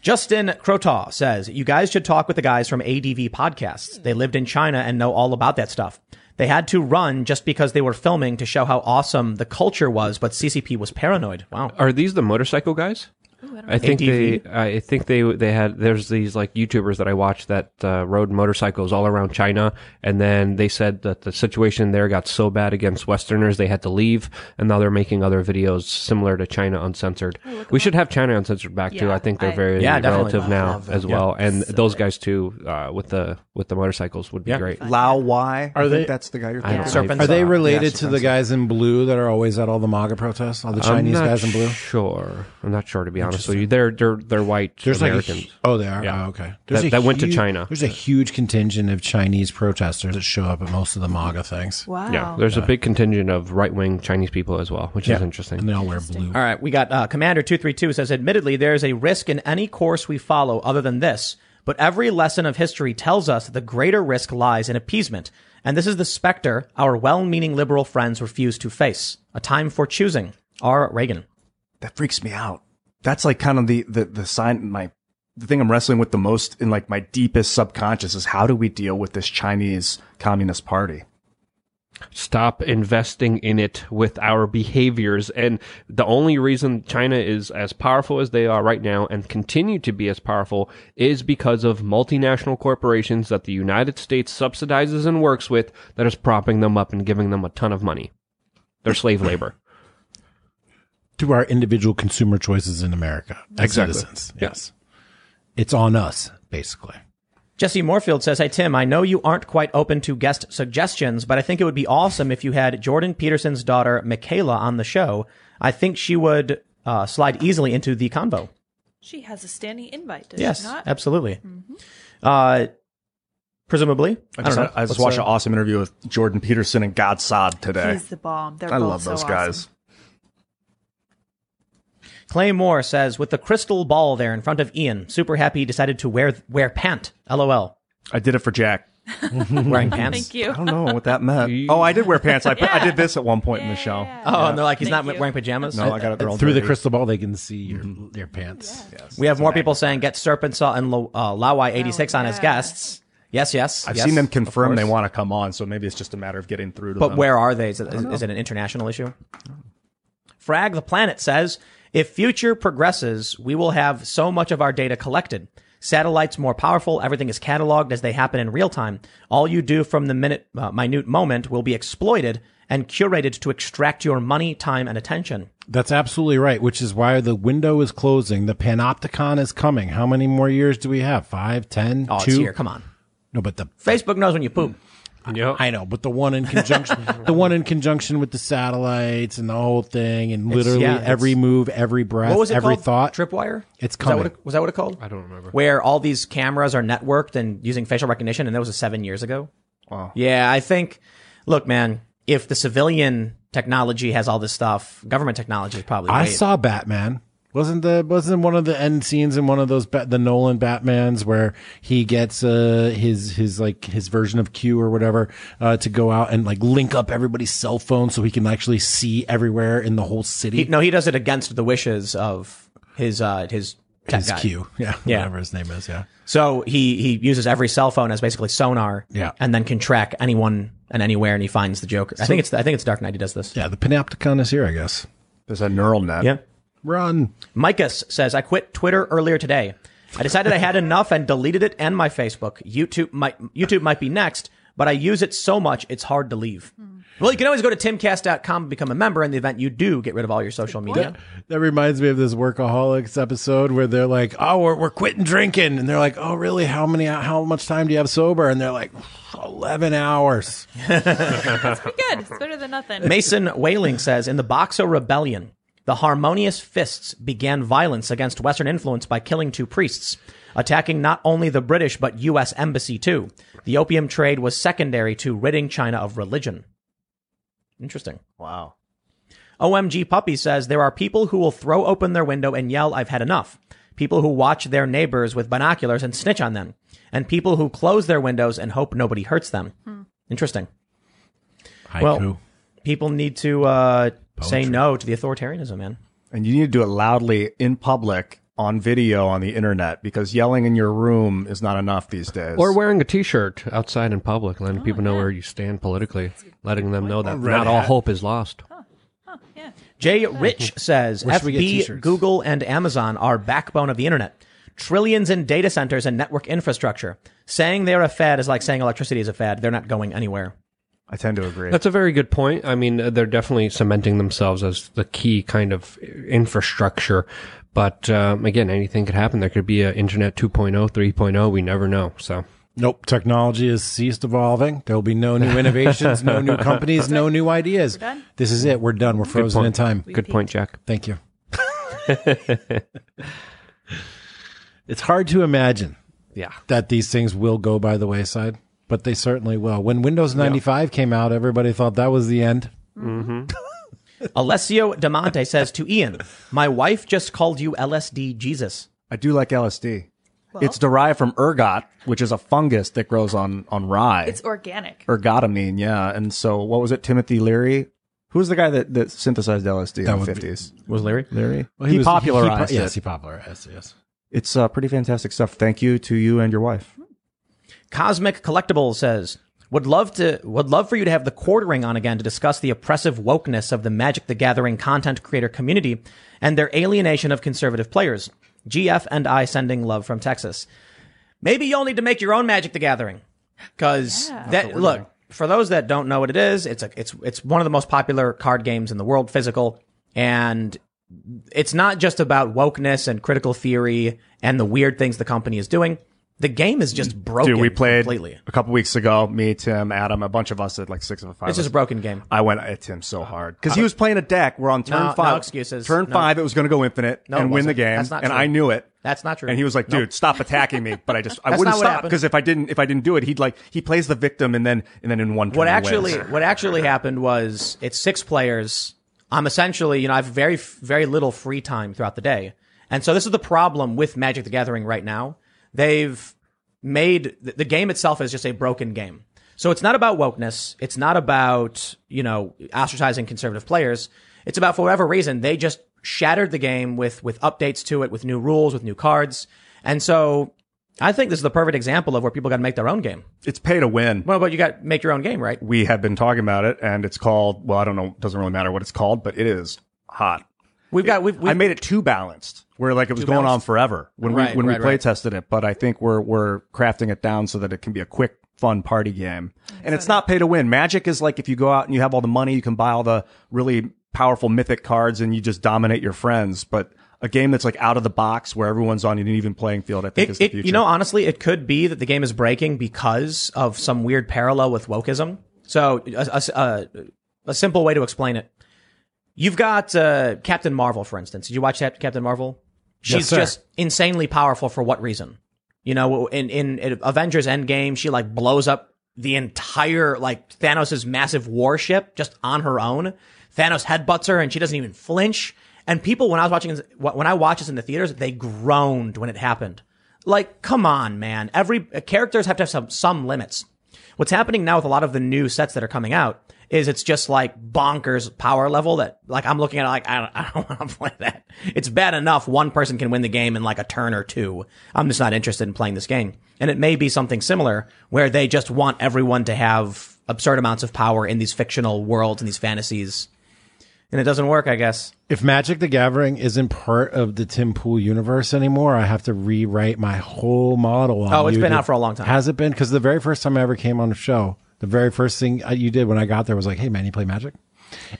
Justin Crotaw says, You guys should talk with the guys from ADV podcasts. They lived in China and know all about that stuff. They had to run just because they were filming to show how awesome the culture was, but CCP was paranoid. Wow. Are these the motorcycle guys? Ooh, I I think ADV? they. I think they. They had. There's these like YouTubers that I watched that uh, rode motorcycles all around China, and then they said that the situation there got so bad against Westerners they had to leave, and now they're making other videos similar to China Uncensored. we should have China Uncensored back too. I think they're I- very Yeah, relative now as them. well, and those guys too uh, with the with the motorcycles would be Yeah. great. Lao Y. Are I they- that's the guy you're I don't thinking. know. of. Serpent Are they Yeah, related to the guys in blue that are always at all the MAGA protests? All the Chinese guys in blue? Sure, I'm not sure to be honest with you. They're they're they're white There's like a, Americans. oh, they are. Yeah. Oh, okay. That- a that went to China. There's a huge contingent of Chinese protesters that show up at most of the MAGA things, Wow. Yeah, there's a big contingent of right wing Chinese people as well, which is interesting. and interesting. they all wear blue. All right, we got uh, Commander two three two says, admittedly, there is a risk in any course we follow other than this, but every lesson of history tells us that the greater risk lies in appeasement, and this is the specter our well-meaning liberal friends refuse to face. A time for choosing. R. Reagan. that freaks me out. That's like kind of the, the, the sign, my, the thing I'm wrestling with the most in like my deepest subconscious is how do we deal with this Chinese Communist Party? Stop investing in it with our behaviors. And the only reason China is as powerful as they are right now and continue to be as powerful is because of multinational corporations that the United States subsidizes and works with that is propping them up and giving them a ton of money. They're slave labor. To our individual consumer choices in America as Exactly. citizens. Yes. It's on us, basically. Jesse Moorfield says, Hey, Tim, I know you aren't quite open to guest suggestions, but I think it would be awesome if you had Jordan Peterson's daughter, Mikhaila, on the show. I think she would uh, slide easily into the convo. She has a standing invite, does Yes, she not? absolutely. Uh, presumably, I, I don't just, know. I just Let's, watched an awesome interview with Jordan Peterson and Gad Saad today. He's the bomb. They're I both love so those awesome. Guys. Clay Moore says, with the crystal ball there in front of Ian, super happy he decided to wear wear pant. LOL. I did it for Jack. [LAUGHS] Wearing pants. Thank you. I don't know what that meant. oh, I did wear pants. I, I did this at one point in the show. Oh, and they're like, he's Thank not you. wearing pajamas. No, I got it. They're Through the dirty. crystal ball, they can see your your pants. Yes. we have more people saying get Serpentza and Lo- uh, Laowhy eighty six on as yeah. guests. Yes, yes. I've yes, seen them of confirm they course. want to come on, so maybe it's just a matter of getting through to But them. where are they? Is it, is, is it an international issue? Frag the Planet says, if future progresses, we will have so much of our data collected. Satellites more powerful. Everything is cataloged as they happen in real time. All you do from the minute, uh, minute moment will be exploited and curated to extract your money, time, and attention. That's absolutely right, which is why the window is closing. The Panopticon is coming. How many more years do we have? Five, ten, Oh, two? it's here. Come on. No, but the Facebook knows when you poop. Yep. I know, but the one in conjunction, [LAUGHS] the one in conjunction with the satellites and the whole thing, and literally yeah, it's- every move, every breath, What was it every called? thought. Tripwire? It's Was that, coming. what it, was that what it called? I don't remember. Where all these cameras are networked and using facial recognition, and that was a seven years ago. Wow. Yeah, I think. Look, man, if the civilian technology has all this stuff, government technology is probably. I wait. saw Batman. Wasn't the wasn't one of the end scenes in one of those Bat- the Nolan Batmans where he gets uh his his like his version of Q or whatever uh to go out and like link up everybody's cell phone so he can actually see everywhere in the whole city. He, no, he does it against the wishes of his uh his his guy. Q, yeah, Yeah. whatever his name is, yeah. So he he uses every cell phone as basically sonar. Yeah. and then can track anyone and anywhere, and he finds the Joker. I think it's I think it's Dark Knight. He does this. Yeah, the Panopticon is here, I guess. There's a neural net. Yeah. Run. Micus says, I quit Twitter earlier today. I decided I had enough and deleted it and my Facebook. YouTube might, YouTube might be next, but I use it so much, it's hard to leave. Hmm. Well, you can always go to timcast.com and become a member in the event you do get rid of all your social media. That reminds me of this workaholics episode where they're like, "Oh, we're we're quitting drinking," and they're like, "Oh, really? How many? How much time do you have sober?" And they're like, 11 hours." [LAUGHS] Good. It's better than nothing. Mason Whaling says, in the Boxer Rebellion, the Harmonious Fists began violence against Western influence by killing two priests, attacking not only the British but U.S. Embassy too. The opium trade was secondary to ridding China of religion. Interesting. Wow. OMG Puppy says there are people who will throw open their window and yell, I've had enough. People who watch their neighbors with binoculars and snitch on them. And people who close their windows and hope nobody hurts them. Interesting. Haiku. Well, people need to uh, say no to the authoritarianism, man. And you need to do it loudly in public on video on the internet because yelling in your room is not enough these days. Or wearing a T-shirt outside in public, letting Oh, people know where you stand politically, letting them know that not all hope is lost. Yeah. Jay Rich says Where should we get FB. Google, and Amazon are backbone of the internet. Trillions in data centers and network infrastructure. Saying they're a fad is like saying electricity is a fad. They're not going anywhere. I tend to agree. That's a very good point. I mean, uh, they're definitely cementing themselves as the key kind of infrastructure. But um, again, anything could happen. There could be an Internet 2.0, 3.0. We never know. So Nope. Technology has ceased evolving. There will be no new innovations, no new [LAUGHS] companies, no new ideas. done? This is it. We're done. We're frozen in time. good point, Jack. Thank you. [LAUGHS] it's hard to imagine Yeah. that these things will go by the wayside, but they certainly will. When Windows 95 came out, everybody thought that was the end. [LAUGHS] Alessio Damonte says to Ian, My wife just called you LSD Jesus. I do like LSD. it's derived from ergot, which is a fungus that grows on on rye. It's organic. ergotamine, yeah. And so, what was it? Timothy Leary. Who's the guy that, that synthesized LSD in would the be- fifties? Was Larry? Leary. Well, he, was- popularized he- it. Yes, he popularized it. Yes. It's uh, pretty fantastic stuff. Thank you to you and your wife. Cosmic Collectibles says, would love to would love for you to have the quartering on again to discuss the oppressive wokeness of the Magic the Gathering content creator community and their alienation of conservative players. GF and I sending love from Texas. Maybe you'll need to make your own Magic the Gathering. Cause that look, for those that don't know what it is, it's a it's it's one of the most popular card games in the world, physical, and it's not just about wokeness and critical theory and the weird things the company is doing. The game is just broken. Dude, we played completely. a couple weeks ago. Me, Tim, Adam, a bunch of us at like six of a five. It's just a broken game. I went at Tim so uh, hard because he was playing a deck. We're on turn No, no five. excuses. Turn No. five, it was going to go infinite No, it and win the wasn't. game, That's not and true. I knew it. That's not true. And he was like, "Dude, stop attacking me!" But I just, [LAUGHS] I That's wouldn't not what stop happened. because if I didn't, if I didn't do it, he'd like he plays the victim, and then and then in one turn, What he actually wins. what actually happened was it's six players. I'm essentially, you know, I have very very little free time throughout the day. And so this is the problem with Magic the Gathering right now. They've made the, game itself is just a broken game. So it's not about wokeness. It's not about, you know, ostracizing conservative players. It's about for whatever reason they just shattered the game with with updates to it, with new rules, with new cards. And so I think this is the perfect example of where people got to make their own game. it's pay to win. Well, but you got to make your own game, right? we have been talking about it, and it's called. Well, I don't know. Doesn't really matter what it's called, but it is hot. We've got we've, we've I made it too balanced, where like it was going on forever when Right, we when right, we play right. tested it. But I think we're we're crafting it down so that it can be a quick, fun party game. And it's not pay to win. Magic is like if you go out and you have all the money, you can buy all the really powerful mythic cards, and you just dominate your friends. But a game that's like out of the box where everyone's on an even playing field, I think is the it, future. you know, honestly, it could be that the game is breaking because of some weird parallel with wokeism. So, a, a, a, a simple way to explain it: you've got uh, Captain Marvel, for instance. Did you watch that Captain Marvel? She's sir. just insanely powerful for what reason? You know, in, in in Avengers Endgame, she like blows up the entire like Thanos' massive warship just on her own. Thanos headbutts her and she doesn't even flinch. And people, when I was watching, when I watched this in the theaters, they groaned when it happened. Like, come on, man. Every characters have to have some some limits. What's happening now with a lot of the new sets that are coming out is it's just like bonkers power level that like I'm looking at it like I don't, [LAUGHS] I don't want to play that. It's bad enough one person can win the game in like a turn or two. I'm just not interested in playing this game. And it may be something similar where they just want everyone to have absurd amounts of power in these fictional worlds and these fantasies. And it doesn't work, I guess. If Magic the Gathering isn't part of the Tim Pool universe anymore, I have to rewrite my whole model. on Oh, it's been out for a long time. Has it been? Because the very first time I ever came on the show, the very first thing uh, you did when I got there was like, "Hey, man, you play Magic?"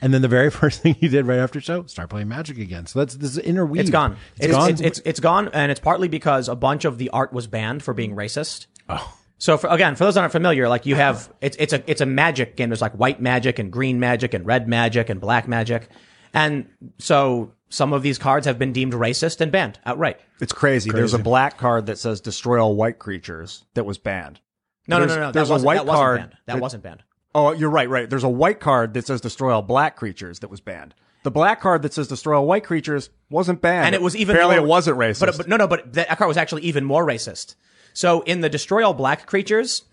And then the very [LAUGHS] first thing you did right after the show, start playing Magic again. So that's this is interweave. It's gone. It's, It's, gone. It's, it's, it's gone, and it's partly because a bunch of the art was banned for being racist. Oh. So for, again, for those that aren't familiar, like you have, it's, it's a, it's a magic game. There's like white magic and green magic and red magic and black magic. And so some of these cards have been deemed racist and banned outright. it's crazy. There's a black card that says destroy all white creatures that was banned. No, no, no, no. there's a white that wasn't card Banned. That that- wasn't banned. Oh, you're right, right. There's a white card that says destroy all black creatures that was banned. The black card that says destroy all white creatures wasn't banned. and it was even apparently more, it wasn't racist. But, but no, no, but that card was actually even more racist. So in the destroy all black creatures,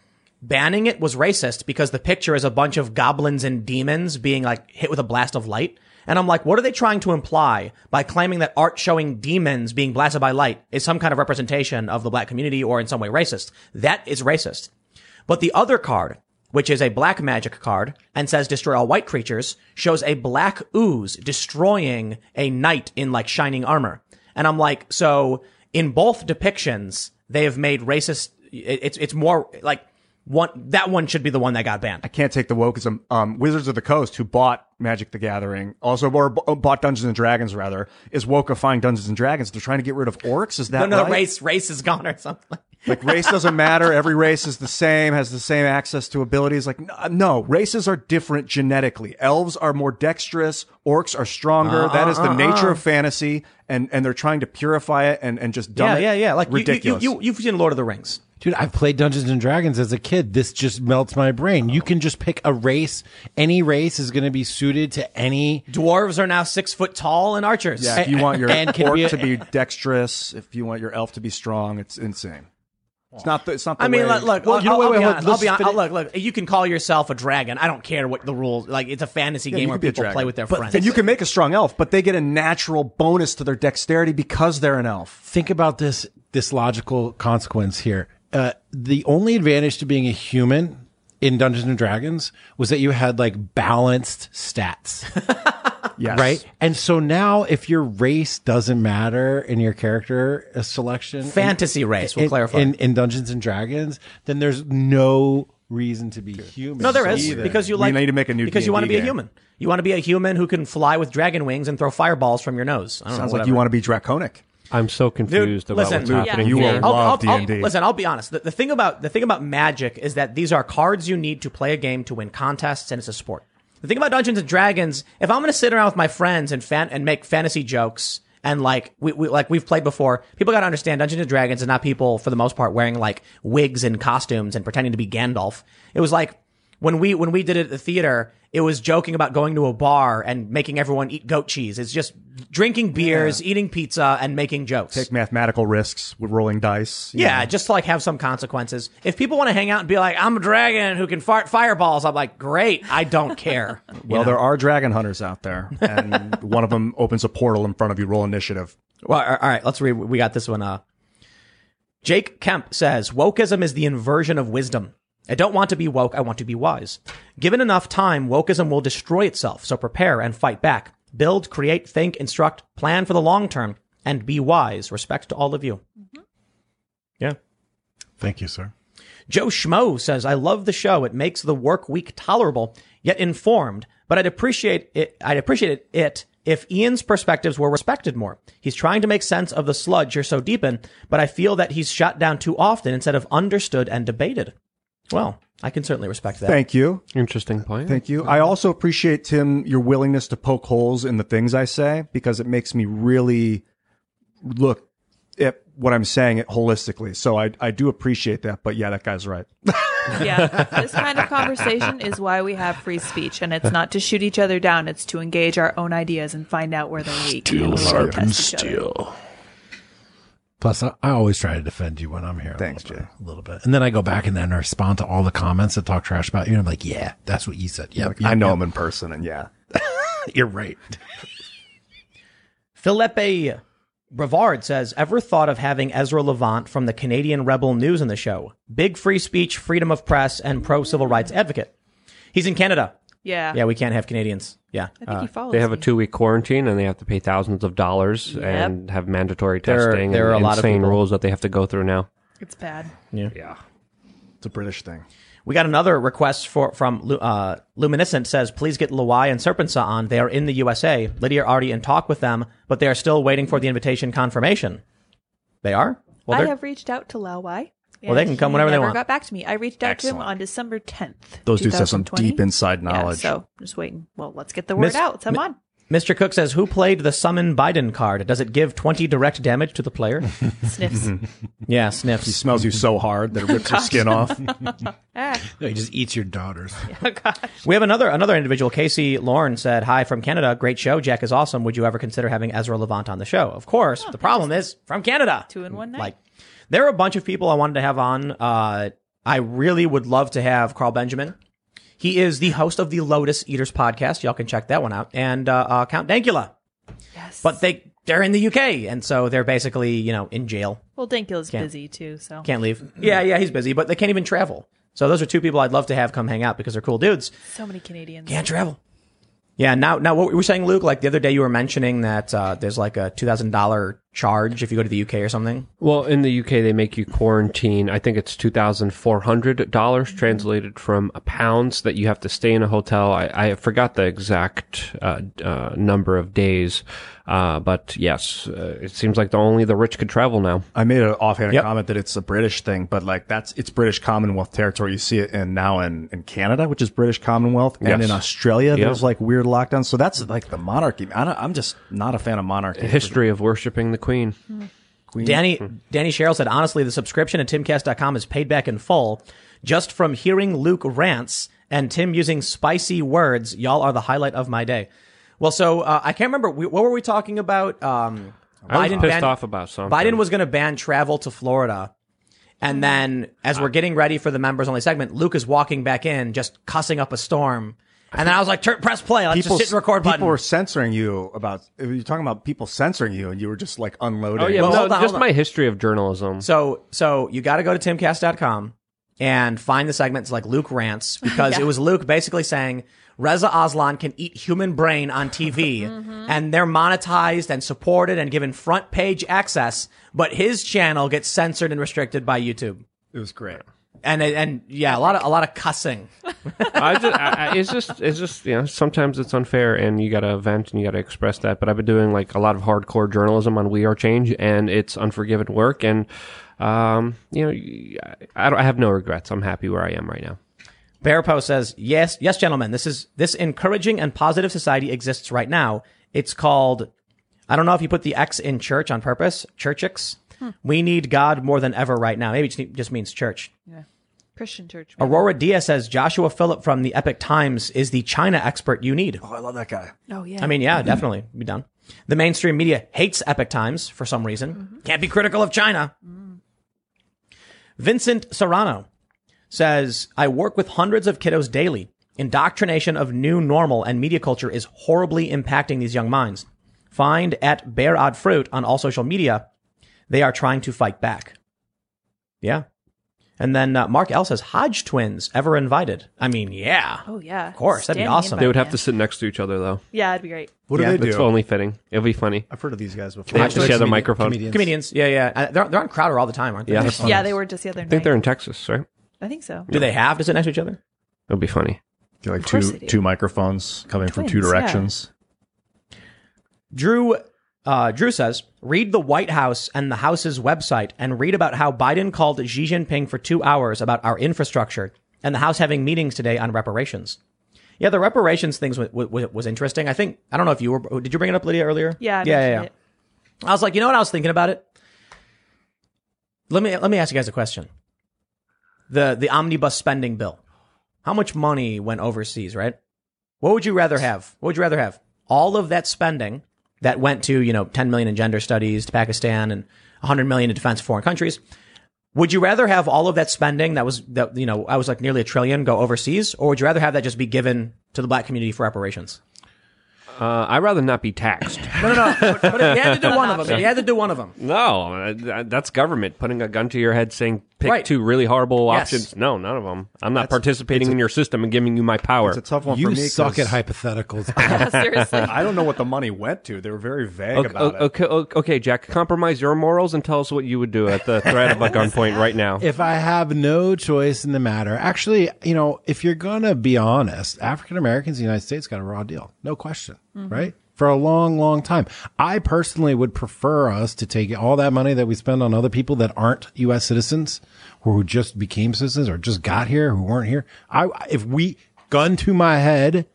banning it was racist because the picture is a bunch of goblins and demons being like hit with a blast of light. And I'm like, what are they trying to imply by claiming that art showing demons being blasted by light is some kind of representation of the black community or in some way racist? That is racist. But the other card, which is a black magic card and says destroy all white creatures, shows a black ooze destroying a knight in like shining armor. And I'm like, so in both depictions, they have made racist, it's, it's more like one, that one should be the one that got banned. I can't take the wokeism. Um, Wizards of the Coast, who bought Magic the Gathering, also or b- bought Dungeons and Dragons, rather, is wokeifying Dungeons and Dragons. They're trying to get rid of orcs. Is that No, no, right? race, race is gone or something. Like race doesn't matter. Every race is the same, has the same access to abilities. Like no, uh, no, races are different genetically. Elves are more dexterous. Orcs are stronger. Uh, that is the uh, nature of fantasy, and and they're trying to purify it and and just dumb Yeah, it. yeah, yeah. Like you, you, you, ridiculous. you, you've seen Lord of the Rings. Dude, I've played Dungeons and Dragons as a kid. This just melts my brain. You can just pick a race. Any race is going to be suited to any. Dwarves are now six foot tall and archers. yeah, if you want your And orc be a- to be dexterous, if you want your elf to be strong, it's insane. It's not the. It's not. The I mean, way- look, look, Well, I'll, you know, I'll wait, be wait, honest. let's I'll be honest. finish- Look, look, you can call yourself a dragon. I don't care what the rules. Like, it's a fantasy you game where could be a people play with their But- friends. And you can make a strong elf, but they get a natural bonus to their dexterity because they're an elf. Think about this this logical consequence here. Uh, the only advantage to being a human in Dungeons and Dragons was that you had like balanced stats. [LAUGHS] Yes. right? And so now, if your race doesn't matter in your character uh, selection, Fantasy race, we'll in, clarify. in, in Dungeons and Dragons, then there's no reason to be human. no, there is either. because you We like need to make a new because you want to D&D be a human. You want to be a human who can fly with dragon wings and throw fireballs from your nose. I don't Sounds know, like you want to be draconic. I'm so confused about listen, what's Luke, happening you will I'll- love I'll- I'll- D&D. listen, I'll be honest. The, the thing about the thing about Magic is that these are cards you need to play a game to win contests, and it's a sport. The thing about Dungeons and Dragons, if I'm going to sit around with my friends and fan and make fantasy jokes. And like we, we like we've played before, people got to understand Dungeons and Dragons is not people for the most part wearing like wigs and costumes and pretending to be Gandalf. It was like when we when we did it at the theater, it was joking about going to a bar and making everyone eat goat cheese. It's just drinking beers, eating pizza, and making jokes. Take mathematical risks with rolling dice. Yeah, know. just to like have some consequences. If people want to hang out and be like, I'm a dragon who can fart fireballs, I'm like, great. I don't care. [LAUGHS] Well, know? there are dragon hunters out there, and [LAUGHS] one of them opens a portal in front of you. Roll initiative. Well, all right, let's read. We got this one. Uh, Jake Kemp says, wokeism is the inversion of wisdom. I don't want to be woke. I want to be wise. Given enough time, wokeism will destroy itself. So prepare and fight back. Build, create, think, instruct, plan for the long term, and be wise. Respect to all of you. Mm-hmm. Yeah. Thank you, sir. Joe Schmo says, I love the show. It makes the work week tolerable, yet informed, but I'd appreciate it. I'd appreciate it if Ian's perspectives were respected more. He's trying to make sense of the sludge you're so deep in, but I feel that he's shut down too often instead of understood and debated. Well, I can certainly respect that. Thank you. Interesting point. Thank you. I also appreciate Tim your willingness to poke holes in the things I say because it makes me really look at what I'm saying it holistically. So I I do appreciate that. But yeah, that guy's right. [LAUGHS] yeah, this kind of conversation is why we have free speech, and it's not to shoot each other down; it's to engage our own ideas and find out where they're weak. and where we can test each other. Plus, I, I always try to defend you when I'm here. a Thanks, little bit, A little bit, and then I go back and then respond to all the comments that talk trash about you. And I'm like, yeah, that's what you said. Yeah, I know him in person, and yeah, [LAUGHS] You're right. Philippe Brevard says, ever thought of having Ezra Levant from the Canadian Rebel News in the show? Big free speech, freedom of press, and pro civil rights advocate. He's in Canada. Yeah, Yeah, we can't have Canadians. Yeah. I think he follows. They have a me. two week quarantine and they have to pay thousands of dollars and have mandatory There are- testing there are and a lot of insane people- rules that they have to go through now. It's bad. Yeah. it's a British thing. We got another request for from Lu- uh, Luminescent says, please get Laowhy and Serpentza on. They are in the USA. Lydia already in talk with them, but they are still waiting for the invitation confirmation. They are? Well, I they're, have reached out to Laowhy. Well, they can come he whenever they never want. Got back to me. I reached out to him on December tenth. Those dudes have some deep inside Yeah, knowledge. so just waiting. Well, let's get the word Miss- out. Let's Mi- on. Mr. Cook says, who played the summon Biden card? Does it give 20 direct damage to the player? [LAUGHS] Sniffs. [LAUGHS] yeah, sniffs. He smells you so hard that it rips your skin off. [LAUGHS] ah, He just eats your daughters. oh gosh. We have another another individual. Casey Lorne said, "Hi from Canada. Great show. Jack is awesome. Would you ever consider having Ezra Levant on the show? Of course. the problem is from Canada. Two in one night. Like, there are a bunch of people I wanted to have on. Uh, I really would love to have Carl Benjamin. He is the host of the Lotus Eaters podcast. Y'all can check that one out. And uh, uh, Count Dankula. Yes. But they they're in the UK, and so they're basically you know in jail. well, Dankula's busy too, so Can't leave. Yeah, yeah, he's busy, but they can't even travel. So those are two people I'd love to have come hang out because they're cool dudes. so many Canadians. Can't travel. Yeah. Now, now, what we were saying, Luke? Like the other day, you were mentioning that uh, there's like a two thousand dollar charge if you go to the UK or something. Well, in the UK, they make you quarantine. I think it's two thousand four hundred dollars, translated from pounds, that you have to stay in a hotel. I, I forgot the exact uh, uh, number of days, uh, but yes, uh, it seems like the only the rich could travel now. I made an offhand Yep. comment that it's a British thing, but like that's it's British Commonwealth territory. You see it in now in, in Canada, which is British Commonwealth, and in Australia, Yeah. there's like weird lockdowns. So that's like the monarchy. I don't, I'm just not a fan of monarchy. History of worshiping the Queen. Danny, Danny Sherrill said, honestly, the subscription at timcast.com is paid back in full. Just from hearing Luke rants and Tim using spicy words, y'all are the highlight of my day. Well, so uh, I can't remember. We, what were we talking about? Um, I was Biden pissed banned- off about something. Biden was going to ban travel to Florida. And then, as we're getting ready for the members only segment, Luke is walking back in, just cussing up a storm. And then I was like, "Turn- press play. Let's just hit the record button. people were censoring you about. You're talking about people censoring you, and you were just like unloading. Oh yeah, Well, no, on, just my history of journalism. So, so you got to go to timcast.com and find the segments like Luke rants [LAUGHS] because Yeah. it was Luke basically saying Reza Aslan can eat human brain on TV [LAUGHS] mm-hmm. and they're monetized and supported and given front page access, but his channel gets censored and restricted by YouTube. it was great. And and yeah, a lot of a lot of cussing. [LAUGHS] I just, I, I, it's just, it's just, you know, sometimes it's unfair, and you got to vent and you got to express that. But I've been doing like a lot of hardcore journalism on We Are Change, and it's unforgiven work. And um, you know, I, don't, I have no regrets. I'm happy where I am right now. Bearpo says, yes, yes, gentlemen, this is, this encouraging and positive society exists right now. It's called, I don't know if you put the X in church on purpose, churchix. We need God more than ever right now. Maybe it just- just means church. Yeah. Christian church. maybe. Aurora Diaz says Joshua Phillip from the Epoch Times is the China expert you need. Oh, I love that guy. Oh yeah. I mean, yeah, definitely be done. The mainstream media hates Epoch Times for some reason. Mm-hmm. Can't be critical of China. Mm. Vincent Serrano says, I work with hundreds of kiddos daily. Indoctrination of new normal and media culture is horribly impacting these young minds. Find at Bear Odd Fruit on all social media. They are trying to fight back. Yeah. And then uh, Mark L says, Hodge twins ever invited? I mean, yeah. oh yeah. Of course, that'd be awesome. They would have to sit next to each other, though. Yeah, it'd be great. What Yeah, do they That's do? only fitting. It'll be funny. I've heard of these guys before. They before. have to share the Comedian- microphone. comedians. Comedians. Yeah, yeah. Uh, They're, they're on Crowder all the time, aren't they? Yeah. Yeah, they were just the other night. I night. think they're in Texas, right? I think so. Do they have to sit next to each other? It'll be funny. Feel like course two they do. two microphones coming from two Twins, yeah. directions. Drew uh, Drew says, read the White House and the House's website and read about how Biden called Xi Jinping for two hours about our infrastructure and the House having meetings today on reparations. Yeah, the reparations things was, was, was interesting. I think I don't know if you were. Did you bring it up, Lydia, earlier? Yeah, I yeah, yeah, yeah. it. I was like, you know what? I was thinking about it. Let me let me ask you guys a question. The the omnibus spending bill. How much money went overseas, right? What would you rather have? What would you rather have? All of that spending that went to, you know, 10 million in gender studies to Pakistan and 100 million in defense of foreign countries. Would you rather have all of that spending that was that you know, I was like nearly a trillion go overseas or would you rather have that just be given to the black community for reparations? Uh, I'd rather not be taxed. [LAUGHS] No, no, no. but, but if you had to do one of them, if you had to do one of them. no, uh, that's government putting a gun to your head, saying pick Right. two really horrible Yes. options. No, none of them. I'm not participating in your system and giving you my power. It's a tough one for You me. suck 'cause at hypotheticals. [LAUGHS] Seriously. I don't know what the money went to. They were very vague Okay, about it. okay, okay, okay, Jack. Compromise your morals and tell us what you would do at the threat of a [LAUGHS] gunpoint right now. if I have no choice in the matter, actually, you know, if you're gonna be honest, African Americans in the United States got a raw deal, no question, Mm-hmm. right? For a long, long time. I personally would prefer us to take all that money that we spend on other people that aren't U.S. citizens, or who just became citizens or just got here, who weren't here. I, if we gun to my head,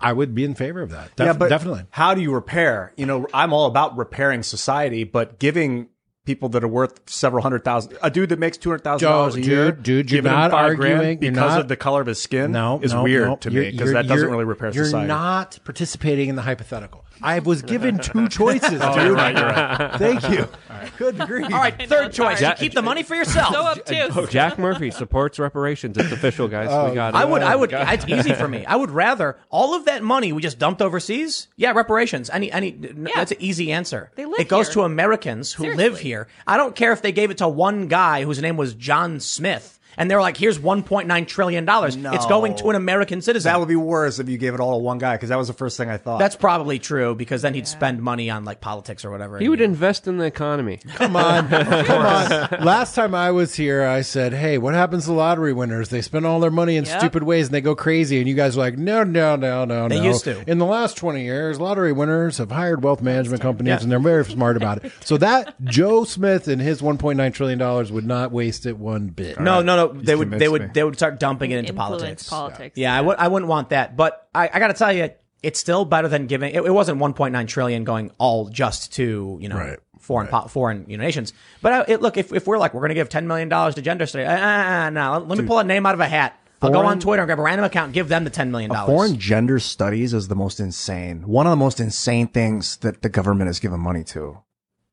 I would be in favor of that. Def- yeah, but definitely. How do you repair? You know, I'm all about repairing society, but giving people that are worth several hundred thousand, a dude that makes two hundred thousand dollars a Joe, year, dude, dude, you're not arguing, because not- of the color of his skin, No, is no, weird no. to You're- me because that doesn't you're- really repair society. you're not participating in the hypothetical. I was given two choices, [LAUGHS] oh, dude. you're right, you're right. Thank you. Good grief. All right, third choice. Yeah. You keep the money for yourself. So obtuse. Oh, Jack Murphy supports reparations. It's official, guys. we oh. got it. I would, I would, it's easy for me. I would rather all of that money we just dumped overseas. Yeah, reparations. Any, any, n- that's an easy answer. They live It goes here. to Americans who live Seriously. here. I don't care if they gave it to one guy whose name was John Smith. And they're like, here's $1.9 trillion. It's going to an American citizen. That would be worse if you gave it all to one guy because that was the first thing I thought. That's probably true because then he'd spend money on like politics or whatever. He would invest in the economy. [LAUGHS] Come on. [LAUGHS] Come on. Last time I was here, I said, hey, what happens to lottery winners? They spend all their money in Yep. stupid ways and they go crazy. And you guys were like, no, no, no, no, no. They no. used to. In the last 20 years, lottery winners have hired wealth management companies Yeah. and they're very smart about it. [LAUGHS] So that Joe Smith and his $1.9 trillion would not waste it one bit. No, no, no. They would, they would, me. they would start dumping it into politics. politics. Yeah, I would, I wouldn't want that. But I, I got to tell you, it's still better than giving. It, it wasn't 1.9 trillion going all just to you know Right. foreign po- foreign you know, nations. But I, it, look, if, if we're like we're going to give 10 million dollars to gender study, uh, uh, uh, no, let me pull a name out of a hat. I'll go on Twitter and grab a random account and give them the 10 million dollars. Foreign gender studies is the most insane. One of the most insane things that the government has given money to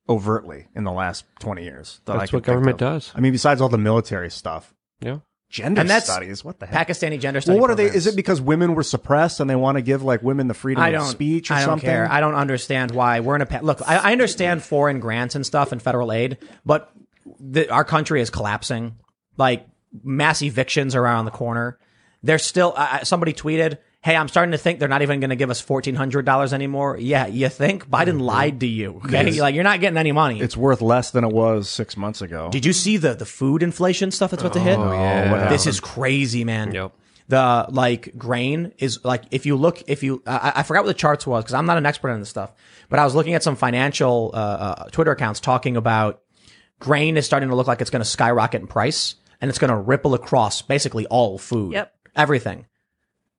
overtly in the last 20 years. that That's can what government of. does. I mean, besides all the military stuff, Yeah. gender And that's studies. What the heck? Pakistani gender study. well, what are they? Is it because women were suppressed and they want to give like women the freedom I of don't speech or I don't something? care. I don't understand why we're in a pa- look. I, I understand foreign grants and stuff and federal aid, but the, our country is collapsing. Like mass evictions are around the corner. There's still uh, somebody tweeted, hey, I'm starting to think they're not even going to give us $1,400 anymore. Yeah, you think? Biden lied to you. Okay. Like, you're not getting any money. It's worth less than it was six months ago. Did you see the, the food inflation stuff that's about to hit? Oh, what This is crazy, man. Yep. The like grain is like if you look if you I, I forgot what the charts was because I'm not an expert on this stuff, but I was looking at some financial uh, uh, Twitter accounts talking about grain is starting to look like it's going to skyrocket in price and it's going to ripple across basically all food. Yep. Everything.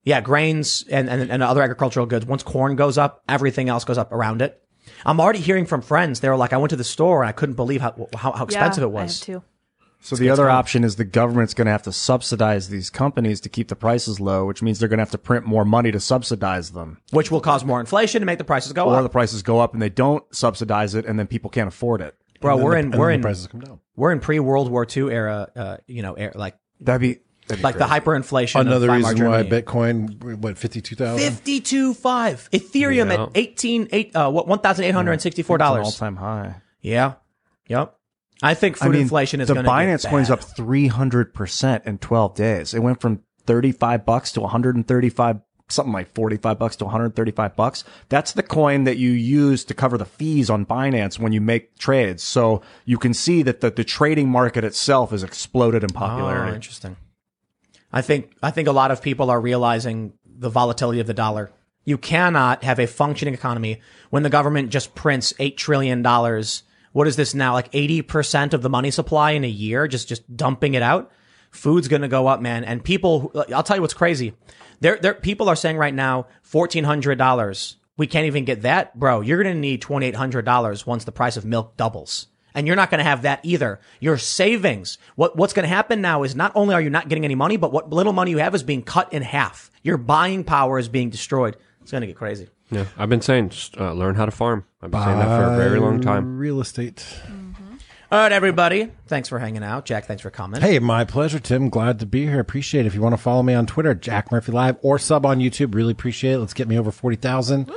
Yeah, grains and, and, and other agricultural goods. Once corn goes up, everything else goes up around it. I'm already hearing from friends. They were like, I went to the store and I couldn't believe how how, how expensive yeah, it was. I too. So the other option is the government's going to have to subsidize these companies to keep the prices low, which means they're going to have to print more money to subsidize them. which will cause more inflation and make the prices go Or up. Or the prices go up and they don't subsidize it and then people can't afford it. Bro, we're in And we're in prices come down. we're in pre World War II era. Uh, you know, era, like That'd be, that'd like the hyperinflation. Another of Weimar reason why Germany. Bitcoin, went 52,000? fifty-two five Ethereum Yeah. at eighteen eight uh what one thousand eight hundred and sixty four dollars. all-time high. Yeah, yep. I think food I mean, inflation is the going to Binance coin's up 300% in 12 days. It went from 35 bucks to 135 something like 45 bucks to 135 bucks. That's the coin that you use to cover the fees on Binance when you make trades. So you can see that the, the trading market itself has exploded in Oh, popularity. interesting. I think I think a lot of people are realizing the volatility of the dollar. You cannot have a functioning economy when the government just prints eight trillion dollars. What is this now? Like eighty percent of the money supply in a year, just just dumping it out. Food's going to go up, man. And people, I'll tell you what's crazy. There, there, people are saying right now fourteen hundred dollars. We can't even get that, bro. You're going to need twenty eight hundred dollars once the price of milk doubles. And you're not going to have that either. Your savings, what, what's going to happen now is not only are you not getting any money, but what little money you have is being cut in half. Your buying power is being destroyed. It's going to get crazy. Yeah, I've been saying just uh, learn how to farm. I've been saying that for a very long time. Real estate. All right, everybody. Thanks for hanging out. Jack, thanks for coming. Hey, my pleasure, Tim. Glad to be here. Appreciate it. If you want to follow me on Twitter, Jack Murphy Live, or sub on YouTube, really appreciate it. Let's get me over 40,000.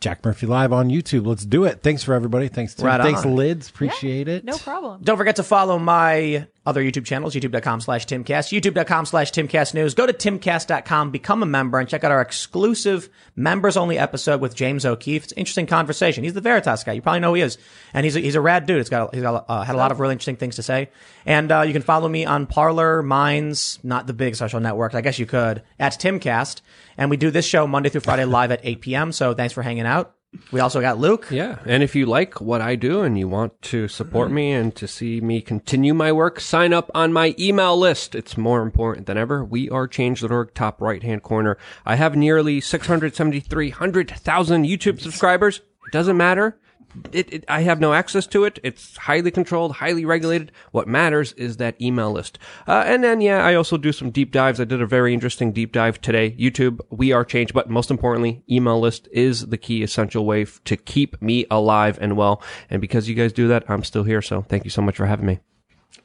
Jack Murphy Live on YouTube. Let's do it. Thanks for everybody. Thanks, Tim. Right Thanks. Lids. Appreciate it. No problem. Don't forget to follow my other YouTube channels, youtube.com slash timcast, youtube.com slash timcast news. Go to timcast.com, become a member, and check out our exclusive members-only episode with James O'Keefe. It's an interesting conversation. He's the Veritas guy. You probably know who he is. And he's a, he's a rad dude. He's got, he's got uh, had a lot of really interesting things to say. And uh, you can follow me on Parler, Minds, not the big social networks. I guess you could, at Timcast. And we do this show Monday through Friday [LAUGHS] live at 8 p.m. So thanks for hanging out. We also got Luke. Yeah, and if you like what I do and you want to support me and to see me continue my work, sign up on my email list. It's more important than ever. We are change.org, top right hand corner. I have nearly 673,000 YouTube subscribers. It doesn't matter. It, it, I have no access to it. It's highly controlled, highly regulated. What matters is that email list. Uh, and then, yeah, I also do some deep dives. I did a very interesting deep dive today. YouTube, we are changed, but most importantly, email list is the key essential way f- to keep me alive and well. And because you guys do that, I'm still here. So thank you so much for having me.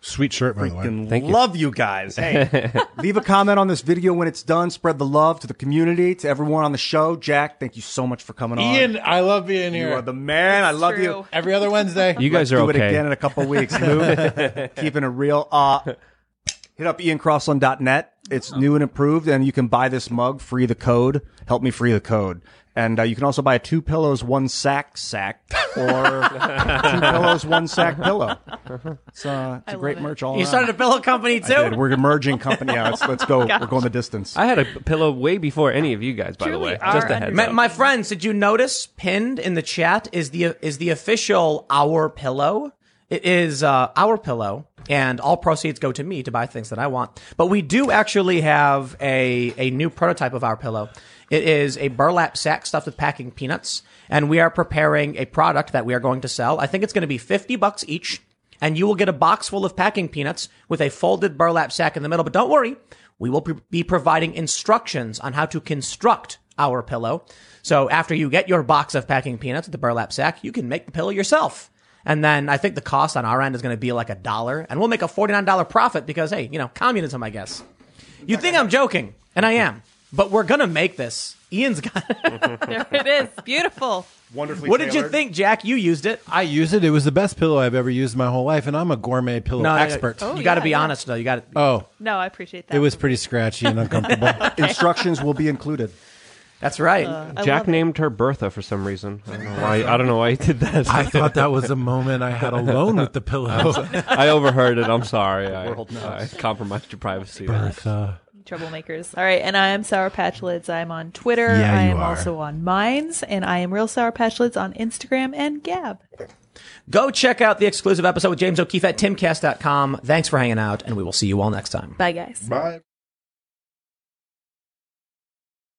Sweet shirt, by the way. Freaking Thank you. love you guys. Hey, [LAUGHS] leave a comment on this video when it's done. Spread the love to the community, to everyone on the show. Jack, thank you so much for coming on. Ian, I love being you here. are the man. I love you. True. Every other Wednesday. You guys Let's are do okay. it again in a couple weeks. [LAUGHS] Luke, keeping it real. Uh, hit up iancrossland.net. It's new and improved, and you can buy this mug, free the code. Help me free the code. And uh, you can also buy a two pillows, one sack sack, or [LAUGHS] two pillows, one sack pillow. It's, uh, it's a great it. merch all You around. started a pillow company too? Dude, we're a merging company. Yeah, let's, let's go. We're going the distance. I had a pillow way before any of you guys, by the Truly way. are Just a heads My, up. my friends, did you notice pinned in the chat is the is the official Our Pillow? It is uh, Our Pillow, and all proceeds go to me to buy things that I want. But we do actually have a a new prototype of Our Pillow. It is a burlap sack stuffed with packing peanuts, and we are preparing a product that we are going to sell. I think it's going to be fifty bucks each, and you will get a box full of packing peanuts with a folded burlap sack in the middle. But don't worry, we will be providing instructions on how to construct our pillow. So after you get your box of packing peanuts with the burlap sack, you can make the pillow yourself. And then I think the cost on our end is going to be like a dollar, and we'll make a $49 profit because, hey, you know, communism, I guess. You think I'm joking, and I am. But we're gonna make this. Ian's got. [LAUGHS] There it is. Beautiful. Wonderfully. what did you tailored. think, Jack? You used it. I use it. It was the best pillow I've ever used in my whole life, and I'm a gourmet pillow No, no, no. expert. Oh, you Oh, got to yeah, be yeah. honest though. You got to. Oh, No, I appreciate that. it was pretty scratchy and uncomfortable. [LAUGHS] [LAUGHS] Instructions will be included. That's right. Uh, I Jack love it. named her Bertha for some reason. I don't know why. I don't know why he did that. I thought that was a moment I had alone with the pillow. I overheard it. I'm sorry. I, I compromised your privacy. Bertha. Troublemakers. All right, and I am Sour Patch Lids. I'm on Twitter. Yeah, I am are. also on Minds, and I am Real Sour Patch Lids on Instagram and Gab. Go check out the exclusive episode with James O'Keefe at timcast.com. Thanks for hanging out, and we will see you all next time. Bye, guys. Bye.